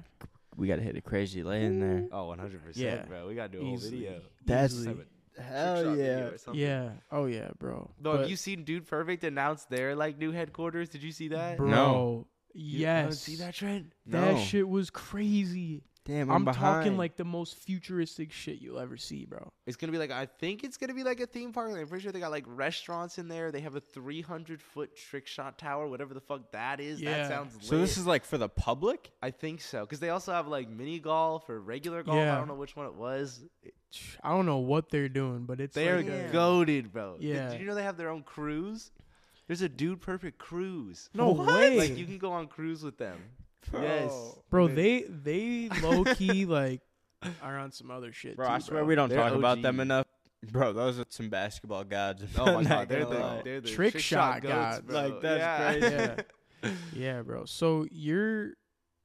Speaker 2: we gotta hit a crazy lay in there.
Speaker 3: Oh, 100 percent,
Speaker 1: Yeah.
Speaker 3: bro. We gotta do a whole video.
Speaker 2: That's
Speaker 1: Easily.
Speaker 3: Have a trick
Speaker 2: hell yeah.
Speaker 3: or.
Speaker 1: Yeah. Oh yeah, bro.
Speaker 3: No,
Speaker 1: But-
Speaker 3: have you seen Dude Perfect announce their like new headquarters? Did you see that?
Speaker 1: bro.
Speaker 2: No.
Speaker 3: You haven't
Speaker 1: Yes.
Speaker 3: seen that trend?
Speaker 1: That
Speaker 2: No.
Speaker 1: shit was crazy.
Speaker 2: Damn,
Speaker 1: I'm,
Speaker 2: I'm, behind.
Speaker 1: talking like the most futuristic shit you'll ever see, bro.
Speaker 3: It's gonna be like I think it's gonna be like a theme park. I'm pretty sure they got like restaurants in there. They have a 300 foot trick shot tower, whatever the fuck that is.
Speaker 1: Yeah.
Speaker 3: That sounds. Lit.
Speaker 2: So this is like for the public.
Speaker 3: I think so because they also have like mini golf or regular golf. I don't know which one it was.
Speaker 1: I don't know what they're doing, but it's
Speaker 3: They're
Speaker 1: like
Speaker 2: Yeah.
Speaker 1: a-
Speaker 3: goaded, bro. Did-
Speaker 1: Yeah.
Speaker 3: Did, you know they have their own cruise? There's a Dude Perfect cruise.
Speaker 1: no
Speaker 2: What?
Speaker 1: way,
Speaker 3: Like you can go on cruise with them. Yes,
Speaker 1: bro.
Speaker 3: And
Speaker 1: They they low key like are on some other shit.
Speaker 2: Bro,
Speaker 1: too,
Speaker 2: I swear
Speaker 1: bro.
Speaker 2: we don't
Speaker 3: They're
Speaker 2: talk about them enough. Bro, those are some basketball gods.
Speaker 3: Oh my god, they're
Speaker 2: gonna
Speaker 3: the, they're the
Speaker 1: Trick shot
Speaker 3: goats,
Speaker 1: gods.
Speaker 3: bro.
Speaker 2: Like, that's
Speaker 3: yeah.
Speaker 2: crazy.
Speaker 1: Yeah. yeah, bro. So you're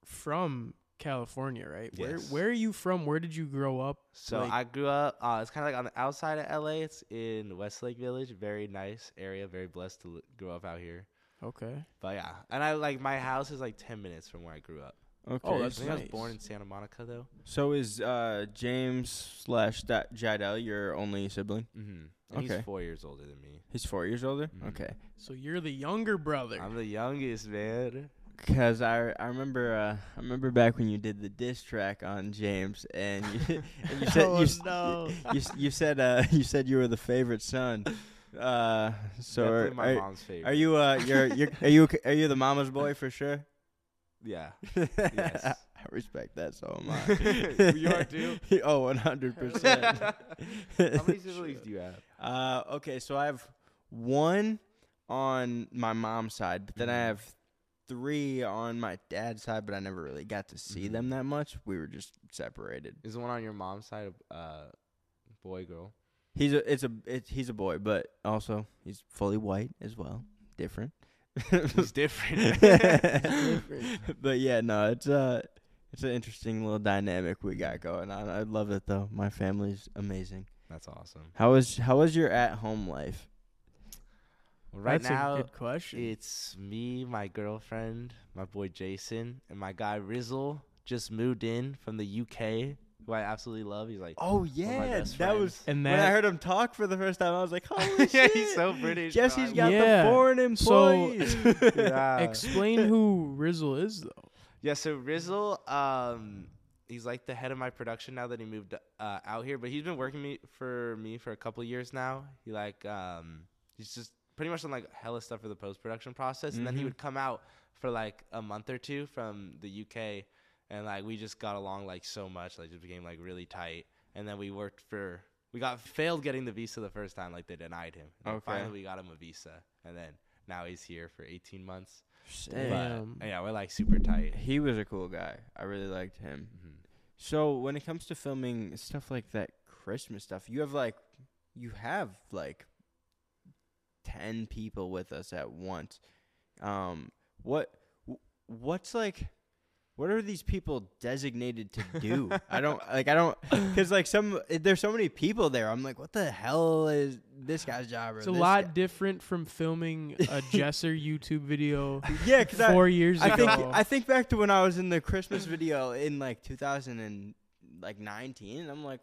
Speaker 1: from California, right? Where
Speaker 3: Yes.
Speaker 1: where are you from? Where did you grow up?
Speaker 3: So
Speaker 1: Like-
Speaker 3: I grew up. Uh, it's kind of like on the outside of LA. It's in Westlake Village. Very nice area. Very blessed to li- grow up out here.
Speaker 1: Okay.
Speaker 3: But yeah, and I like my house is like ten minutes from where I grew up.
Speaker 2: Okay.
Speaker 1: Oh,
Speaker 3: I
Speaker 1: that's
Speaker 3: think I was born in Santa Monica though.
Speaker 2: So is uh, James slash Da- Jadel your only sibling?
Speaker 3: Mm-hmm.
Speaker 2: Okay.
Speaker 3: He's four years older than me.
Speaker 2: He's four years older.
Speaker 3: Mhm.
Speaker 2: Okay.
Speaker 1: So you're the younger brother.
Speaker 3: I'm the youngest man.
Speaker 2: Cause I I remember uh, I remember back when you did the diss track on James and you, and you said
Speaker 1: Oh,
Speaker 2: you,
Speaker 1: no.
Speaker 2: you, s- you said uh, you said you were the favorite son. Uh, so are,
Speaker 3: my
Speaker 2: are,
Speaker 3: mom's favorite.
Speaker 2: are you uh you're you're are you are you the mama's boy for sure?
Speaker 3: Yeah. Yes.
Speaker 2: I respect that so I.
Speaker 3: You are too?
Speaker 2: oh, one hundred percent.
Speaker 3: How many siblings do you have?
Speaker 2: Uh, okay, so I have one on my mom's side, but then I
Speaker 3: Mhm.
Speaker 2: have three on my dad's side, but I never really got to see
Speaker 3: Mhm.
Speaker 2: them that much. We were just separated.
Speaker 3: Is the one on your mom's side a uh, boy, girl?
Speaker 2: He's a it's a it, he's a boy, but also he's fully white as well. Different.
Speaker 3: He's different.
Speaker 2: but yeah, no, it's uh it's an interesting little dynamic we got going on. I love it though. My family's amazing.
Speaker 3: That's awesome.
Speaker 2: How was how was your at home life?
Speaker 3: Well, right
Speaker 1: That's
Speaker 3: now,
Speaker 1: a good question.
Speaker 3: it's me, my girlfriend, my boy Jason, and my guy Rizzle just moved in from the UK, who I absolutely love. He's like,
Speaker 2: Oh
Speaker 3: my
Speaker 2: yeah,
Speaker 3: best
Speaker 2: that was
Speaker 3: friends.
Speaker 1: and
Speaker 2: when I heard him talk for the first time. I was like, holy
Speaker 3: yeah,
Speaker 2: shit!
Speaker 3: he's so British. bro.
Speaker 2: Jesse's
Speaker 3: I
Speaker 2: got
Speaker 1: Yeah.
Speaker 2: the foreign
Speaker 1: So-
Speaker 2: employees.
Speaker 3: yeah.
Speaker 1: explain who Rizzle is though.
Speaker 3: Yeah, so Rizzle, um, he's like the head of my production now that he moved uh, out here, but he's been working me for me for a couple years now. He like um, he's just pretty much done like hella stuff for the post production process, and then he
Speaker 2: Mhm.
Speaker 3: would come out for like a month or two from the UK, and like we just got along like so much, like just became like really tight, and then we worked for. We got failed getting the visa the first time, like they denied him. And
Speaker 2: Okay.
Speaker 3: Finally, we got him a visa, and then now he's here for 18 months.
Speaker 1: Damn.
Speaker 3: But yeah, we're like super tight.
Speaker 2: He was a cool guy. I really liked him.
Speaker 3: Mhm.
Speaker 2: So when it comes to filming stuff like that Christmas stuff, you have like you have like ten people with us at once. Um what wh- what's like what are these people designated to do? I don't like I don't cuz like some there's so many people there. I'm like what the hell is this guy's job
Speaker 1: It's a lot
Speaker 2: guy-
Speaker 1: different from filming a Jesser YouTube video
Speaker 2: Yeah, cuz I
Speaker 1: four years
Speaker 2: I
Speaker 1: ago.
Speaker 2: think I think back to when I was in the Christmas video in like 2000 and like 19. And I'm like,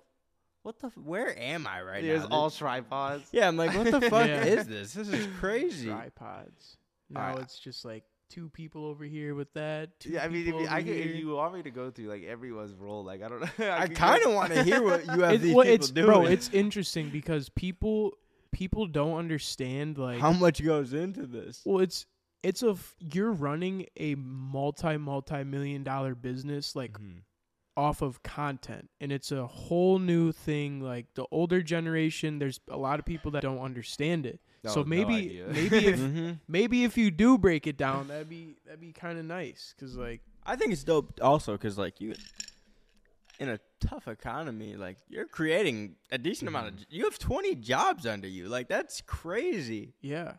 Speaker 2: what the? F- where am I right now?
Speaker 3: There's
Speaker 2: all
Speaker 3: tripods.
Speaker 2: yeah, I'm like, what the fuck
Speaker 1: Yeah.
Speaker 2: is this? This is crazy.
Speaker 1: tripods. Now
Speaker 3: Alright.
Speaker 1: it's just like two people over here with that. Two
Speaker 3: Yeah, I mean, if you, I
Speaker 1: over
Speaker 3: could, if you want me to go through like everyone's role, like I don't know.
Speaker 2: I
Speaker 3: could
Speaker 2: kind of want to hear what you have
Speaker 1: It-
Speaker 2: these
Speaker 1: well,
Speaker 2: people
Speaker 1: it's
Speaker 2: doing.
Speaker 1: bro, it's interesting because people people don't understand like
Speaker 2: how much goes into this.
Speaker 1: well, it's it's a f- you're running a multi multi million dollar business like
Speaker 3: Mhm.
Speaker 1: Off of content and it's a whole new thing like the older generation there's a lot of people that don't understand it so
Speaker 3: No, no
Speaker 1: maybe
Speaker 3: idea.
Speaker 1: maybe if
Speaker 2: hmm
Speaker 1: maybe if you do break it down that'd be that'd be kind of nice cuz like
Speaker 2: I think it's dope also because like you, in a tough economy, like you're creating a decent amount of. You have 20 jobs under you. Like that's crazy.
Speaker 1: yeah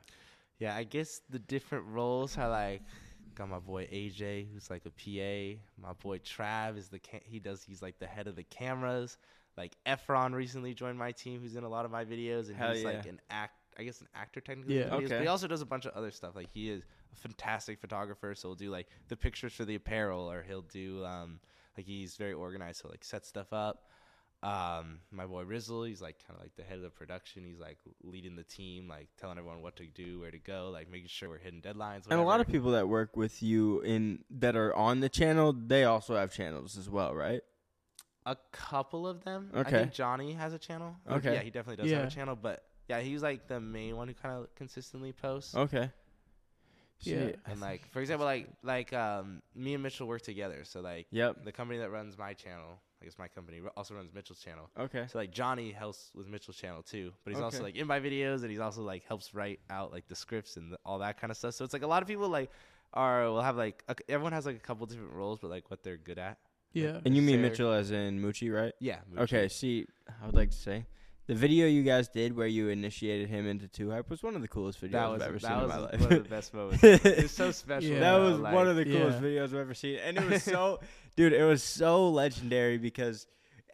Speaker 3: Yeah, I guess the different roles are like got my boy AJ, who's like a PA. My boy Trav is the ca- he does he's like the head of the cameras. Like Efron recently joined my team, who's in a lot of my videos, and
Speaker 2: Hell
Speaker 3: he's like an act. I guess an actor technically.
Speaker 1: Yeah.
Speaker 3: videos,
Speaker 2: Okay.
Speaker 3: But he also does a bunch of other stuff. Like he is a fantastic photographer, so he'll do like the pictures for the apparel, or he'll do um like he's very organized, so like set stuff up. Um, my boy Rizzle, he's like kind of like the head of the production. He's like leading the team, like telling everyone what to do, where to go, like making sure we're hitting deadlines.
Speaker 2: And a lot of people that work with you in that are on the channel, they also have channels as well, right?
Speaker 3: A couple of them. I
Speaker 2: Okay.
Speaker 3: think Johnny has a channel.
Speaker 2: Okay.
Speaker 3: Yeah, he definitely does have a channel, but yeah, he's like the main one who kind of consistently posts.
Speaker 2: Okay.
Speaker 1: Yeah.
Speaker 3: And like for example, like like um me and Mitchell work together. So like
Speaker 2: Yep.
Speaker 3: the company that runs my channel, I guess my company also runs Mitchell's channel.
Speaker 2: Okay.
Speaker 3: So like Johnny helps with Mitchell's channel too, but he's also like in my videos and he's also like helps write out like the scripts and the, all that kind of stuff. So it's like a lot of people like are will have like a, everyone has like a couple different roles, but like what they're good at.
Speaker 1: Yeah.
Speaker 2: And you mean
Speaker 3: Sarah-
Speaker 2: Mitchell as in Moochie, right?
Speaker 3: Yeah.
Speaker 2: Okay. See, I would like to say the video you guys did where you initiated him into 2Hype was one of the coolest videos
Speaker 3: That was
Speaker 2: I've ever seen in my life.
Speaker 3: one of the best moments. it's so special.
Speaker 1: Yeah.
Speaker 2: that was
Speaker 3: like-
Speaker 2: one of the coolest
Speaker 1: Yeah.
Speaker 2: videos I've ever seen, and it was so, dude, it was so legendary because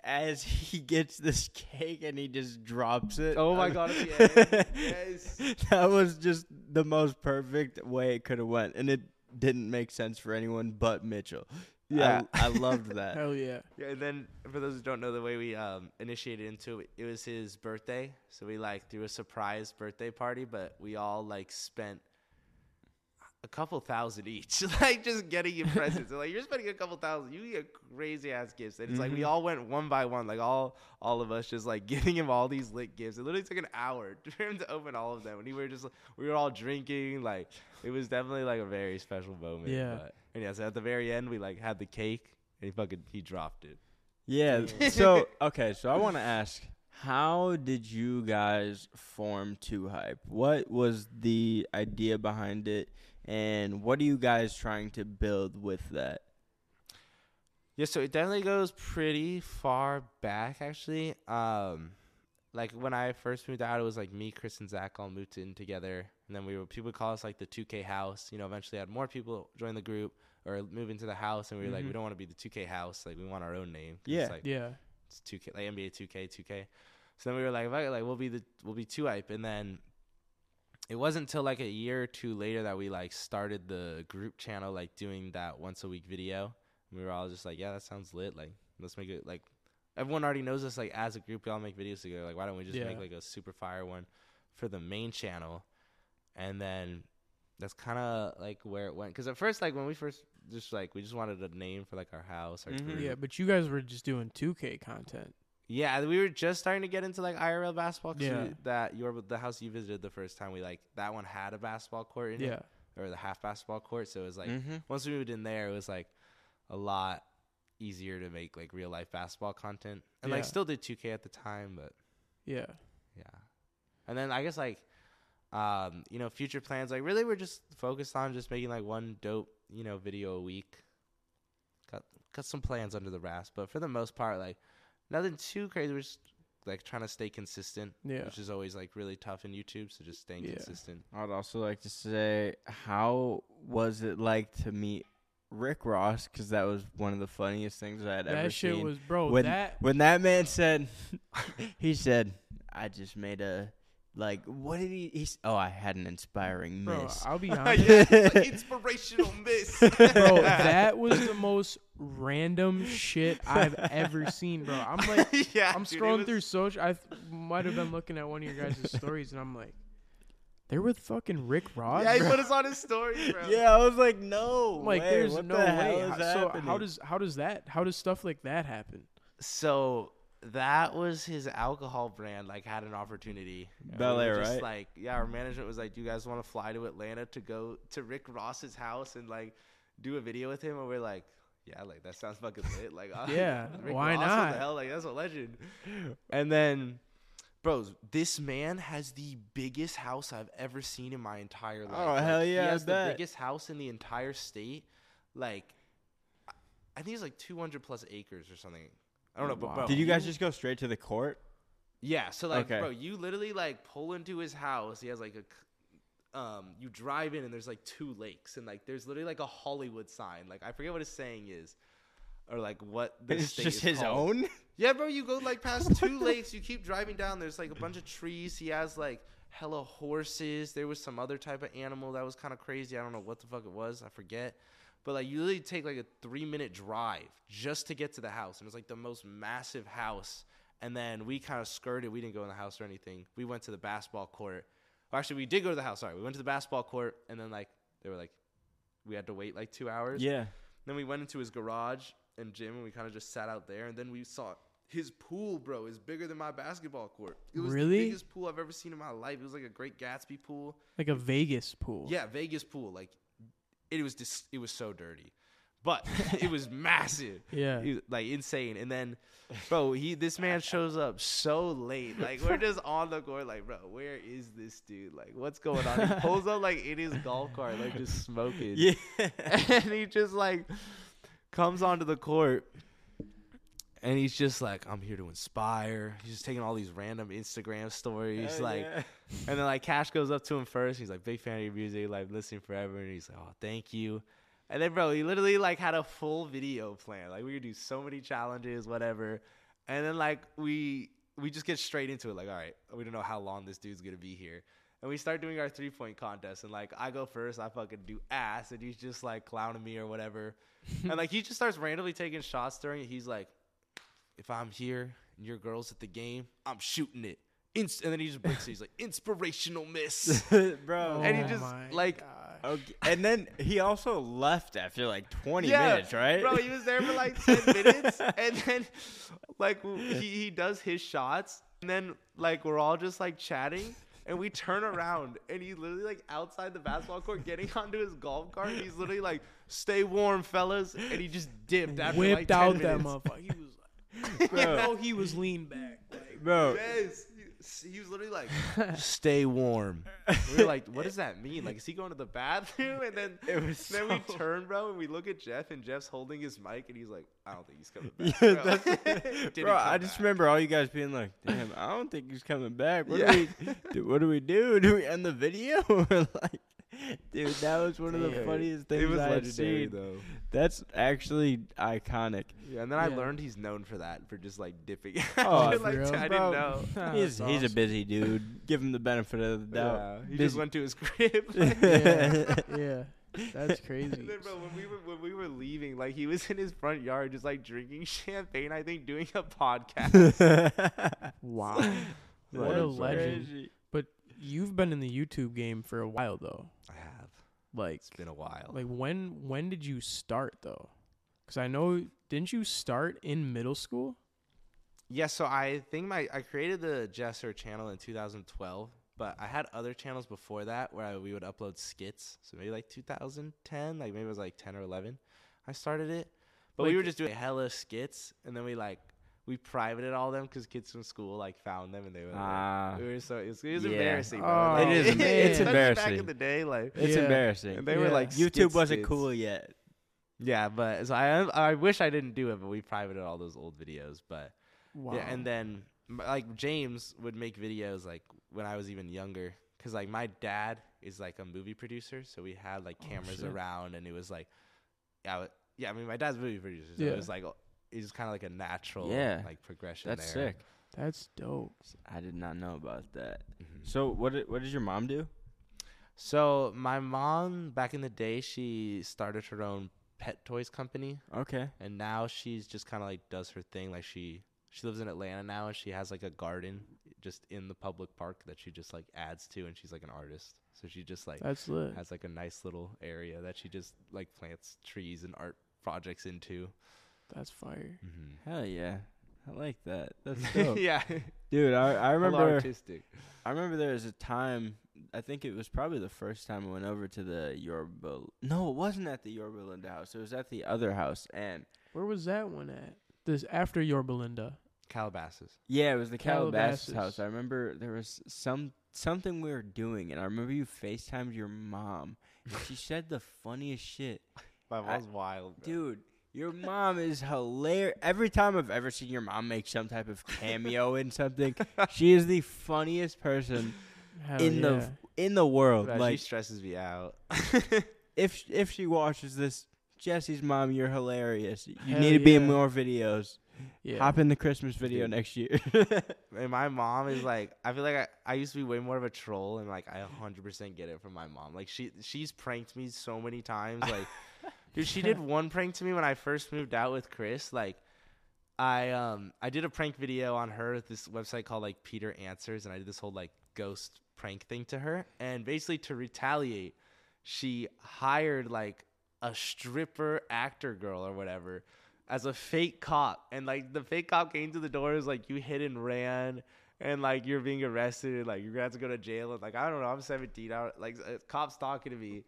Speaker 2: as he gets this cake and he just drops it.
Speaker 3: Oh my God, at the end. Yes.
Speaker 2: that was just the most perfect way it could have went, and it didn't make sense for anyone but Mitchell.
Speaker 3: Yeah.
Speaker 2: I, I loved that.
Speaker 1: Hell yeah.
Speaker 3: Yeah, and then for those who don't know, the way we um, initiated into it, it was his birthday. So we like threw a surprise birthday party, but we all like spent a couple thousand each, like just getting you presents. So, like you're spending a couple thousand, you get crazy ass gifts, and it's like we
Speaker 2: Mhm.
Speaker 3: all went one by one, like all all of us just like giving him all these lit gifts. It literally took an hour for him to open all of them, and we were just we were all drinking. Like it was definitely like a very special moment.
Speaker 1: Yeah.
Speaker 3: But, and yeah, so at the very end, we like had the cake, and he fucking he dropped it.
Speaker 2: Yeah. so okay, so I want to ask, how did you guys form 2Hype? What was the idea behind it, and what are you guys trying to build with that?
Speaker 3: Yeah, so it definitely goes pretty far back actually. Um like when I first moved out it was like me, Chris and Zach all moved in together and then we were people would call us like the two K house. You know, eventually I had more people join the group or move into the house and we were like,
Speaker 2: Mhm.
Speaker 3: we don't want to be the two K house, like we want our own name.
Speaker 2: Yeah.
Speaker 3: It's like
Speaker 1: Yeah.
Speaker 3: it's two K like NBA two K, two K. So then we were like, like we'll be the we'll be 2Hype and then it wasn't until like a year or two later that we like started the group channel like doing that once a week video. And we were all just like, yeah, that sounds lit. Like let's make it like everyone already knows us like as a group we all make videos together. Like why don't we just
Speaker 1: Yeah.
Speaker 3: make like a super fire one for the main channel? And then that's kind of like where it went. Cuz at first like when we first just like we just wanted a name for like our house, our
Speaker 2: Mhm.
Speaker 3: group.
Speaker 1: Yeah, but you guys were just doing 2K content.
Speaker 3: Yeah, we were just starting to get into like IRL basketball. 'cause
Speaker 1: Yeah.
Speaker 3: we- that your the house you visited the first time, we like that one had a basketball court in
Speaker 1: Yeah.
Speaker 3: it, or the half basketball court. So it was like
Speaker 2: mm-hmm.
Speaker 3: once we moved in there, it was like a lot easier to make like real life basketball content, and like still did 2K at the time, but
Speaker 1: Yeah.
Speaker 3: yeah. And then I guess like, um, you know, future plans like really we're just focused on just making like one dope you know video a week. Got got some plans under the rasp, but for the most part, like nothing too crazy. We're just like trying to stay consistent,
Speaker 1: Yeah.
Speaker 3: which is always like really tough in YouTube. So just staying
Speaker 1: Yeah.
Speaker 3: consistent.
Speaker 2: I'd also like to say, how was it like to meet Rick Ross? Because that was one of the funniest things I had ever seen.
Speaker 1: That shit was, bro.
Speaker 2: when
Speaker 1: that
Speaker 2: when that man said, he said, "I just made a." Like what did he? He's oh, I had an inspiring
Speaker 1: bro,
Speaker 2: miss.
Speaker 1: I'll be
Speaker 3: yeah,
Speaker 1: honest.
Speaker 3: it's like inspirational miss,
Speaker 1: bro, that was the most random shit I've ever seen, bro. I'm like,
Speaker 3: yeah,
Speaker 1: I'm
Speaker 3: dude,
Speaker 1: scrolling
Speaker 3: was-
Speaker 1: through social. I th- might have been looking at one of your guys' stories, and I'm like, they're with fucking Rick Ross.
Speaker 3: Yeah, he
Speaker 1: bro.
Speaker 3: put us on his story, bro.
Speaker 2: yeah, I was like, no,
Speaker 1: I'm like,
Speaker 2: way.
Speaker 1: there's
Speaker 2: what
Speaker 1: no
Speaker 2: the
Speaker 1: way.
Speaker 2: hell is
Speaker 1: How- so how does how does that how does stuff like that happen?
Speaker 3: So that was his alcohol brand. Like had an opportunity. Belaire,
Speaker 2: right?
Speaker 3: Like yeah, our management was like, "Do you guys want to fly to Atlanta to go to Rick Ross's house and like do a video with him?" And we're like. Yeah, like that sounds fucking lit. Like, uh,
Speaker 1: Yeah,
Speaker 3: Rick
Speaker 1: why
Speaker 3: Ross, What
Speaker 1: not?
Speaker 3: the hell? Like, that's a legend. And then, bros, this man has the biggest house I've ever seen in my entire life.
Speaker 2: Oh,
Speaker 3: Like,
Speaker 2: hell yeah,
Speaker 3: He has the biggest house in the entire state. Like, I- I think it's like 200 plus acres or something. I don't know, but
Speaker 1: Wow.
Speaker 3: bro,
Speaker 2: Did you guys just go straight to the court?
Speaker 3: yeah, so like,
Speaker 2: Okay.
Speaker 3: bro, you literally like pull into his house. He has like a, c- um, you drive in and there's like two lakes and like there's literally like a Hollywood sign. Like I forget what his saying is, or like what the
Speaker 2: It's
Speaker 3: state
Speaker 2: just
Speaker 3: is
Speaker 2: his
Speaker 3: called.
Speaker 2: own.
Speaker 3: Yeah, bro, you go like past two lakes. You keep driving down. There's like a bunch of trees. He has like hella horses. There was some other type of animal that was kind of crazy. I don't know what the fuck it was. I forget. But like you literally take like a three minute drive just to get to the house, and it's like the most massive house. And then we kind of skirted. We didn't go in the house or anything. We went to the basketball court. Actually, we did go to the house. Sorry, we went to the basketball court, and then like they were like, we had to wait like two hours.
Speaker 2: Yeah.
Speaker 3: Then we went into his garage and gym, and we kind of just sat out there. And then we saw his pool, bro, is bigger than my basketball court. It was
Speaker 1: Really?
Speaker 3: the biggest pool I've ever seen in my life. It was like a Great Gatsby pool.
Speaker 1: Like a Vegas pool.
Speaker 3: Yeah, Vegas pool. Like it was dis- it was so dirty, but it was massive.
Speaker 1: Yeah.
Speaker 3: Was, like insane. And then, bro, he this man shows up so late. Like we're just on the court. Like, bro, where is this dude? Like, what's going on? He pulls up like in his golf cart, like just smoking.
Speaker 2: Yeah.
Speaker 3: and he just like comes onto the court. And he's just like, I'm here to inspire. He's just taking all these random Instagram stories,
Speaker 2: Hell
Speaker 3: like,
Speaker 2: yeah.
Speaker 3: and then like Cash goes up to him first. He's like, big fan of your music, like listening forever. And he's like, oh, thank you. And then bro, he literally like had a full video plan. Like we could do so many challenges, whatever. And then like we we just get straight into it. Like, all right, we don't know how long this dude's gonna be here. And we start doing our three point contest. And like I go first, I fucking do ass, and he's just like clowning me or whatever. and like he just starts randomly taking shots during it. He's like, if I'm here and your girl's at the game, I'm shooting it. Inst- and then he just breaks it. He's like, inspirational miss.
Speaker 2: Bro.
Speaker 3: Oh and he
Speaker 1: Oh
Speaker 3: just like.
Speaker 2: Okay. And then he also left after like 20
Speaker 3: Yeah,
Speaker 2: minutes, right?
Speaker 3: Bro, he was there for like 10 minutes. And then, like, he, he does his shots. And then, like, we're all just, like, chatting. And we turn around. And he's literally, like, outside the basketball court getting onto his golf cart. And he's literally like, stay warm, fellas. And he just dipped after,
Speaker 1: Whipped
Speaker 3: like, 10
Speaker 1: out that motherfucker. He was like,
Speaker 2: Bro.
Speaker 1: you know, he was lean back. Like,
Speaker 2: Bro,
Speaker 3: Yes. He- He was literally like, stay warm. We were like, what does that mean? Like, is he going to the bathroom? And then
Speaker 2: it was
Speaker 3: then we turn, bro, and we look at Jeff, and Jeff's holding his mic, and he's like, I don't think he's coming back.
Speaker 2: Yeah,
Speaker 3: bro.
Speaker 2: that's- Bro,
Speaker 3: come
Speaker 2: I just
Speaker 3: back.
Speaker 2: remember all you guys being like, "Damn, I don't think he's coming back." What
Speaker 3: Yeah.
Speaker 2: do we do? What do we do? Do we end the video? Like, dude, that was one of the funniest things
Speaker 3: It was
Speaker 2: I had
Speaker 3: legendary,
Speaker 2: seen.
Speaker 3: though.
Speaker 2: That's actually iconic.
Speaker 3: Yeah, and then I learned he's known for that, for just like dipping.
Speaker 2: Oh,
Speaker 3: like,
Speaker 1: real?
Speaker 3: I didn't know.
Speaker 1: Ah,
Speaker 2: he's
Speaker 1: that's
Speaker 2: he's a busy dude. Give him the benefit of the doubt.
Speaker 3: Yeah, he
Speaker 2: Busy-
Speaker 3: just went to his crib.
Speaker 1: yeah, yeah, that's crazy.
Speaker 3: And then, bro, when we were when we were leaving, like he was in his front yard, just like drinking champagne. I think doing a podcast.
Speaker 1: Wow,
Speaker 3: Like,
Speaker 1: what a
Speaker 3: it's
Speaker 1: legend.
Speaker 2: Crazy.
Speaker 1: You've been in the YouTube game for a while though.
Speaker 3: I have.
Speaker 1: Like,
Speaker 3: It's been a while.
Speaker 1: like when when did you start though? Because I know, didn't you start in middle school?
Speaker 3: Yeah, so I think my I created the Jesser channel in 2012, but I had other channels before that where I, we would upload skits. So maybe like 2010, like maybe it was like 10 or 11. I started it, but we were just doing hella skits, and then we like we privated all them because kids from school like found them and they were like,
Speaker 2: Ah.
Speaker 3: we were so it was, it was
Speaker 2: Yeah.
Speaker 3: embarrassing. Bro.
Speaker 1: Oh,
Speaker 3: Like,
Speaker 1: It is-
Speaker 2: it's
Speaker 3: especially Back in the day, like
Speaker 2: It's
Speaker 1: Yeah.
Speaker 2: embarrassing.
Speaker 3: and they were like
Speaker 2: YouTube
Speaker 3: skit
Speaker 2: wasn't
Speaker 3: skits.
Speaker 2: cool yet.
Speaker 3: Yeah, but so I I wish I didn't do it, but we privated all those old videos, but.
Speaker 1: Wow.
Speaker 3: Yeah, and then like James would make videos like when I was even younger, cause like my dad is like a movie producer, so we had like
Speaker 1: Oh,
Speaker 3: cameras
Speaker 1: shit.
Speaker 3: around, and it was like, yeah, yeah. I mean, my dad's a movie producer, so
Speaker 1: Yeah.
Speaker 3: it was like o- it was kind of like a natural
Speaker 2: Yeah,
Speaker 3: like progression.
Speaker 2: That's
Speaker 3: there.
Speaker 2: sick.
Speaker 1: that's dope.
Speaker 2: I did not know about that.
Speaker 3: Mhm.
Speaker 2: So what did, what does your mom do?
Speaker 3: So my mom back in the day, she started her own pet toys company,
Speaker 2: Okay.
Speaker 3: and now she's just kind of like does her thing. Like she she lives in Atlanta now, and she has like a garden just in the public park that she just like adds to, and she's like an artist. So she just like
Speaker 1: That's lit.
Speaker 3: has like a nice little area that she just like plants trees and art projects into.
Speaker 1: That's fire.
Speaker 3: Mm-hmm.
Speaker 2: Hell yeah. I like that. That's dope.
Speaker 3: yeah,
Speaker 2: Dude, I, I remember
Speaker 3: artistic.
Speaker 2: I remember there was a time I think it was probably the first time I went over to the Yorba No, it wasn't at the Yorba Linda house. It was at the other house and
Speaker 1: Where was that one at? This after Yorba Linda.
Speaker 3: Calabasas.
Speaker 2: Yeah, it was the Calabasas,
Speaker 1: Calabasas.
Speaker 2: house. I remember there was some something we were doing, and I remember you FaceTimed your mom, and she said the funniest shit.
Speaker 3: My
Speaker 2: I-
Speaker 3: mom's wild, bro.
Speaker 2: Dude, your mom is hilarious. Every time I've ever seen your mom make some type of cameo in something, she is the funniest person
Speaker 1: Hell
Speaker 2: in
Speaker 1: yeah.
Speaker 2: the in the world.
Speaker 3: Bro,
Speaker 2: like
Speaker 3: she stresses me out.
Speaker 2: if if she watches this, Jesse's mom, you're hilarious. You
Speaker 1: Hell
Speaker 2: need to be in more videos.
Speaker 1: Yeah.
Speaker 2: Hop in the Christmas video
Speaker 3: Dude.
Speaker 2: next year.
Speaker 3: And my mom is like, I feel like I, I used to be way more of a troll, and like I 100% get it from my mom. Like she she's pranked me so many times. Like, dude, she did one prank to me when I first moved out with Chris. Like, I um I did a prank video on her at this website called like Peter Answers, and I did this whole like ghost prank thing to her. And basically to retaliate, she hired like a stripper actor girl or whatever as a fake cop and like the fake cop came to the door is like you hit and ran and like you're being arrested and like you're gonna have to go to jail and like I don't know I'm 17 out like uh, cops talking to me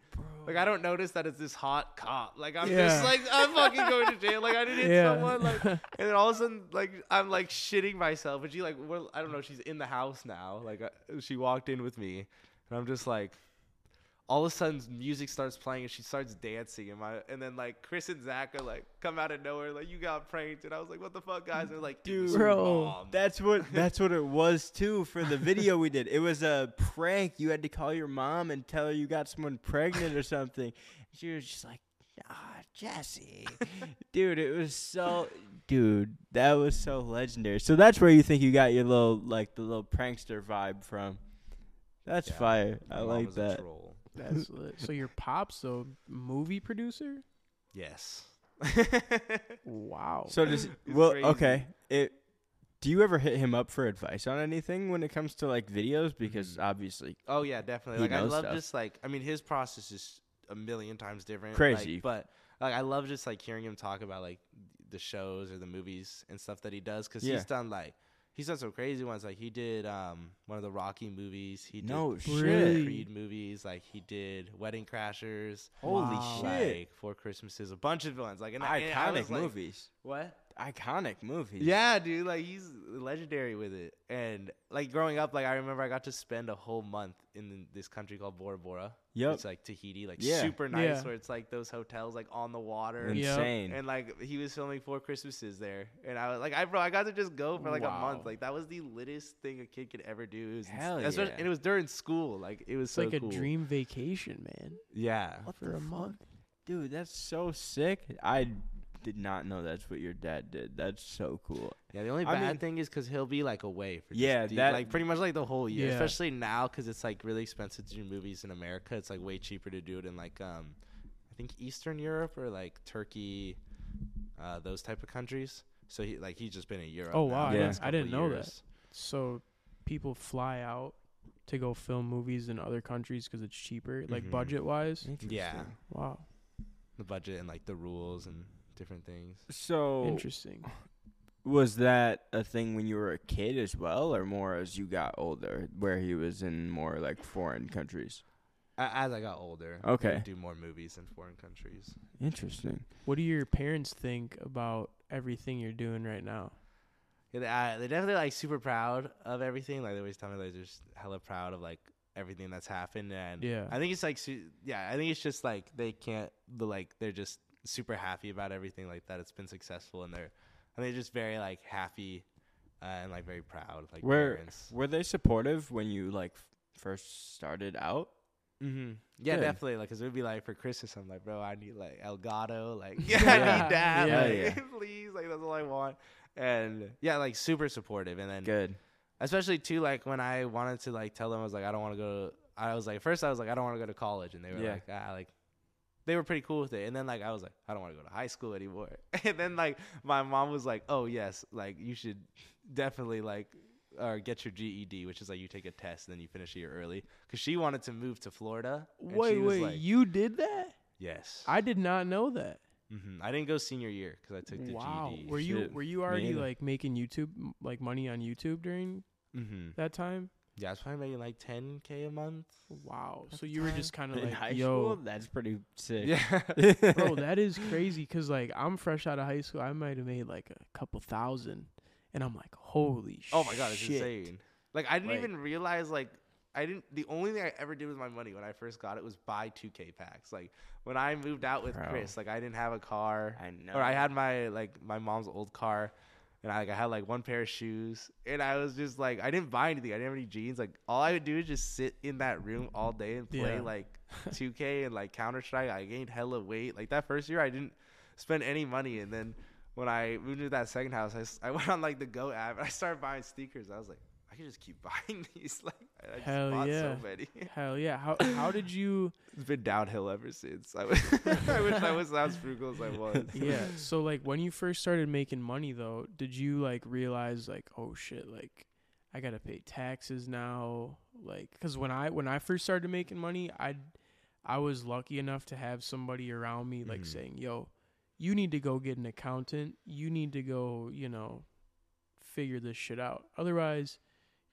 Speaker 3: like I don't notice that it's this hot cop like I'm
Speaker 1: Yeah.
Speaker 3: just like I'm fucking going to jail like I didn't hit
Speaker 1: Yeah.
Speaker 3: someone like and then all of a sudden like I'm like shitting myself and she like well, I don't know she's in the house now like uh, she walked in with me and I'm just like all of a sudden music starts playing and she starts dancing and my and then like Chris and Zach are like come out of nowhere like you got pranked and I was like what the fuck guys they're like dude
Speaker 1: Bro,
Speaker 2: That's what that's what it was too for the video we did. It was a prank. You had to call your mom and tell her you got someone pregnant or something. She was just like, "Ah, Jesse." dude, it was so dude, that was so legendary. So that's where you think you got your little like the little prankster vibe from. That's
Speaker 3: Yeah,
Speaker 2: fire. I like that.
Speaker 3: troll.
Speaker 1: That's lit. So your pops, though, movie producer?
Speaker 3: yes
Speaker 1: Wow.
Speaker 2: So does
Speaker 3: It's
Speaker 2: well
Speaker 3: crazy.
Speaker 2: okay. It do you ever hit him up for advice on anything when it comes to like videos? Because
Speaker 3: Mhm.
Speaker 2: obviously
Speaker 3: oh yeah definitely like I love
Speaker 2: stuff.
Speaker 3: just like I mean his process is a million times different
Speaker 2: Crazy.
Speaker 3: like, but like I love just like hearing him talk about like the shows or the movies and stuff that he does because
Speaker 2: Yeah.
Speaker 3: he's done like he's done some crazy ones like he did um one of the Rocky movies he did
Speaker 2: No shit.
Speaker 1: Really?
Speaker 3: Creed movies like he did Wedding Crashers
Speaker 2: Holy
Speaker 1: Wow.
Speaker 2: shit.
Speaker 3: like Four Christmases, a bunch of villains. Like and I- and I
Speaker 2: Iconic
Speaker 3: like,
Speaker 2: movies.
Speaker 3: What?
Speaker 2: Iconic movies.
Speaker 3: Yeah, dude. Like he's legendary with it. And like growing up, like I remember I got to spend a whole month in this country called Bora Bora.
Speaker 2: Yep.
Speaker 3: It's like Tahiti, like
Speaker 2: Yeah.
Speaker 3: super nice,
Speaker 1: Yeah.
Speaker 3: where it's like those hotels like on the water.
Speaker 1: Yeah.
Speaker 2: Insane.
Speaker 3: And like he was filming Four Christmases there, and I was like, I bro, I got to just go for like a month. Like that was the littest thing a kid could ever do. It was
Speaker 2: Hell
Speaker 3: especially-
Speaker 2: yeah.
Speaker 3: and it was during school. Like it was
Speaker 1: it's
Speaker 3: so
Speaker 1: like
Speaker 3: cool.
Speaker 1: a dream vacation, man.
Speaker 3: Yeah.
Speaker 2: What
Speaker 1: For a
Speaker 2: fuck?
Speaker 1: month.
Speaker 2: Dude, that's so sick. I did not know that's what your dad did. That's so cool.
Speaker 3: Yeah, the only
Speaker 2: I
Speaker 3: bad
Speaker 2: mean-
Speaker 3: thing is because he'll be like away for just
Speaker 2: Yeah,
Speaker 3: the-
Speaker 2: that-
Speaker 3: like pretty much like the whole year,
Speaker 1: Yeah.
Speaker 3: especially now because it's like really expensive to do movies in America. It's like way cheaper to do it in like um, I think Eastern Europe or like Turkey, uh, those type of countries. So he like he's just been in Europe.
Speaker 1: Oh,
Speaker 3: now
Speaker 1: wow,
Speaker 3: for
Speaker 2: I
Speaker 3: the
Speaker 2: didn't-
Speaker 3: last
Speaker 1: I didn't
Speaker 3: couple
Speaker 1: know that.
Speaker 3: years.
Speaker 1: So people fly out to go film movies in other countries because it's cheaper, like
Speaker 3: Mhm.
Speaker 1: budget wise.
Speaker 3: Yeah,
Speaker 1: Wow,
Speaker 3: the budget and like the rules and different things.
Speaker 2: So
Speaker 1: interesting.
Speaker 2: was that a thing when you were a kid as well, or more as you got older, where he was in more like foreign countries?
Speaker 3: As I got older,
Speaker 2: Okay.
Speaker 3: I'd do more movies in foreign countries.
Speaker 2: Interesting.
Speaker 1: What do your parents think about everything you're doing right now?
Speaker 3: Yeah, they, uh, they're definitely like super proud of everything. Like they always tell me like they're just hella proud of like everything that's happened. And
Speaker 1: Yeah.
Speaker 3: I think it's like su- yeah, I think it's just like they can't the like they're just super happy about everything like that. It's been successful and they're and they're just very like happy uh, and like very proud like
Speaker 2: Where
Speaker 3: parents.
Speaker 2: were they supportive when you like f- first started out?
Speaker 3: Mm-hmm. Yeah,
Speaker 2: Good.
Speaker 3: definitely. Like, cause it would be like for Christmas, I'm like, bro, I need like Elgato, like, yeah, I need that,
Speaker 1: Yeah.
Speaker 3: like,
Speaker 2: Yeah.
Speaker 3: please, like, that's all I want. And yeah, like super supportive. And then
Speaker 2: Good.
Speaker 3: especially too like when I wanted to like tell them I was like I don't want to go. I was like first I was like I don't want to go to college, and they were
Speaker 2: Yeah.
Speaker 3: like ah like they were pretty cool with it. And then like I was like I don't want to go to high school anymore. And then like my mom was like oh yes like you should definitely like or get your GED, which is like you take a test and then you finish a year early, because she wanted to move to Florida.
Speaker 1: Wait, wait,
Speaker 3: like,
Speaker 1: you did that?
Speaker 3: yes.
Speaker 1: I did not know that.
Speaker 3: hmm I didn't go senior year because I took the
Speaker 1: Wow,
Speaker 3: GED.
Speaker 1: were you
Speaker 2: Shit,
Speaker 1: were you already like making YouTube m- like money on YouTube during
Speaker 3: hmm
Speaker 1: that time?
Speaker 3: Yeah, it's probably making like 10k a month.
Speaker 1: Wow, so you were just kind of like,
Speaker 2: high
Speaker 1: yo,
Speaker 2: school, that's pretty sick.
Speaker 3: Yeah.
Speaker 1: bro, that is crazy. Cause like I'm fresh out of high school, I might have made like a couple thousand, and I'm like, holy
Speaker 3: Oh my god, it's
Speaker 1: shit.
Speaker 3: insane. Like I didn't
Speaker 1: Like-
Speaker 3: even realize like I didn't the only thing I ever did with my money when I first got it was buy 2K packs. Like when I moved out with
Speaker 2: Bro.
Speaker 3: Chris, like I didn't have a car
Speaker 2: I know.
Speaker 3: or I had my like my mom's old car and I like I had like one pair of shoes and I was just like I didn't buy anything. I didn't have any jeans. Like all I would do is just sit in that room all day and play
Speaker 1: Yeah.
Speaker 3: like 2K and like Counter Strike. I gained hella weight. Like that first year I didn't spend any money and then when I moved to that second house, I, I went on like the GOAT app and I started buying sneakers. I was like, I can just keep buying these. Like, I just
Speaker 1: Hell
Speaker 3: bought
Speaker 1: yeah.
Speaker 3: so many.
Speaker 1: Hell yeah. How how did you
Speaker 3: It's been downhill ever since. I wish I wish I was as frugal as I was.
Speaker 1: Yeah. So like when you first started making money though, did you like realize like, oh shit, like I got to pay taxes now? Like cuz when I when I first started making money, I I was lucky enough to have somebody around me like
Speaker 3: Mhm.
Speaker 1: saying, "Yo, you need to go get an accountant. You need to go, you know, figure this shit out. Otherwise,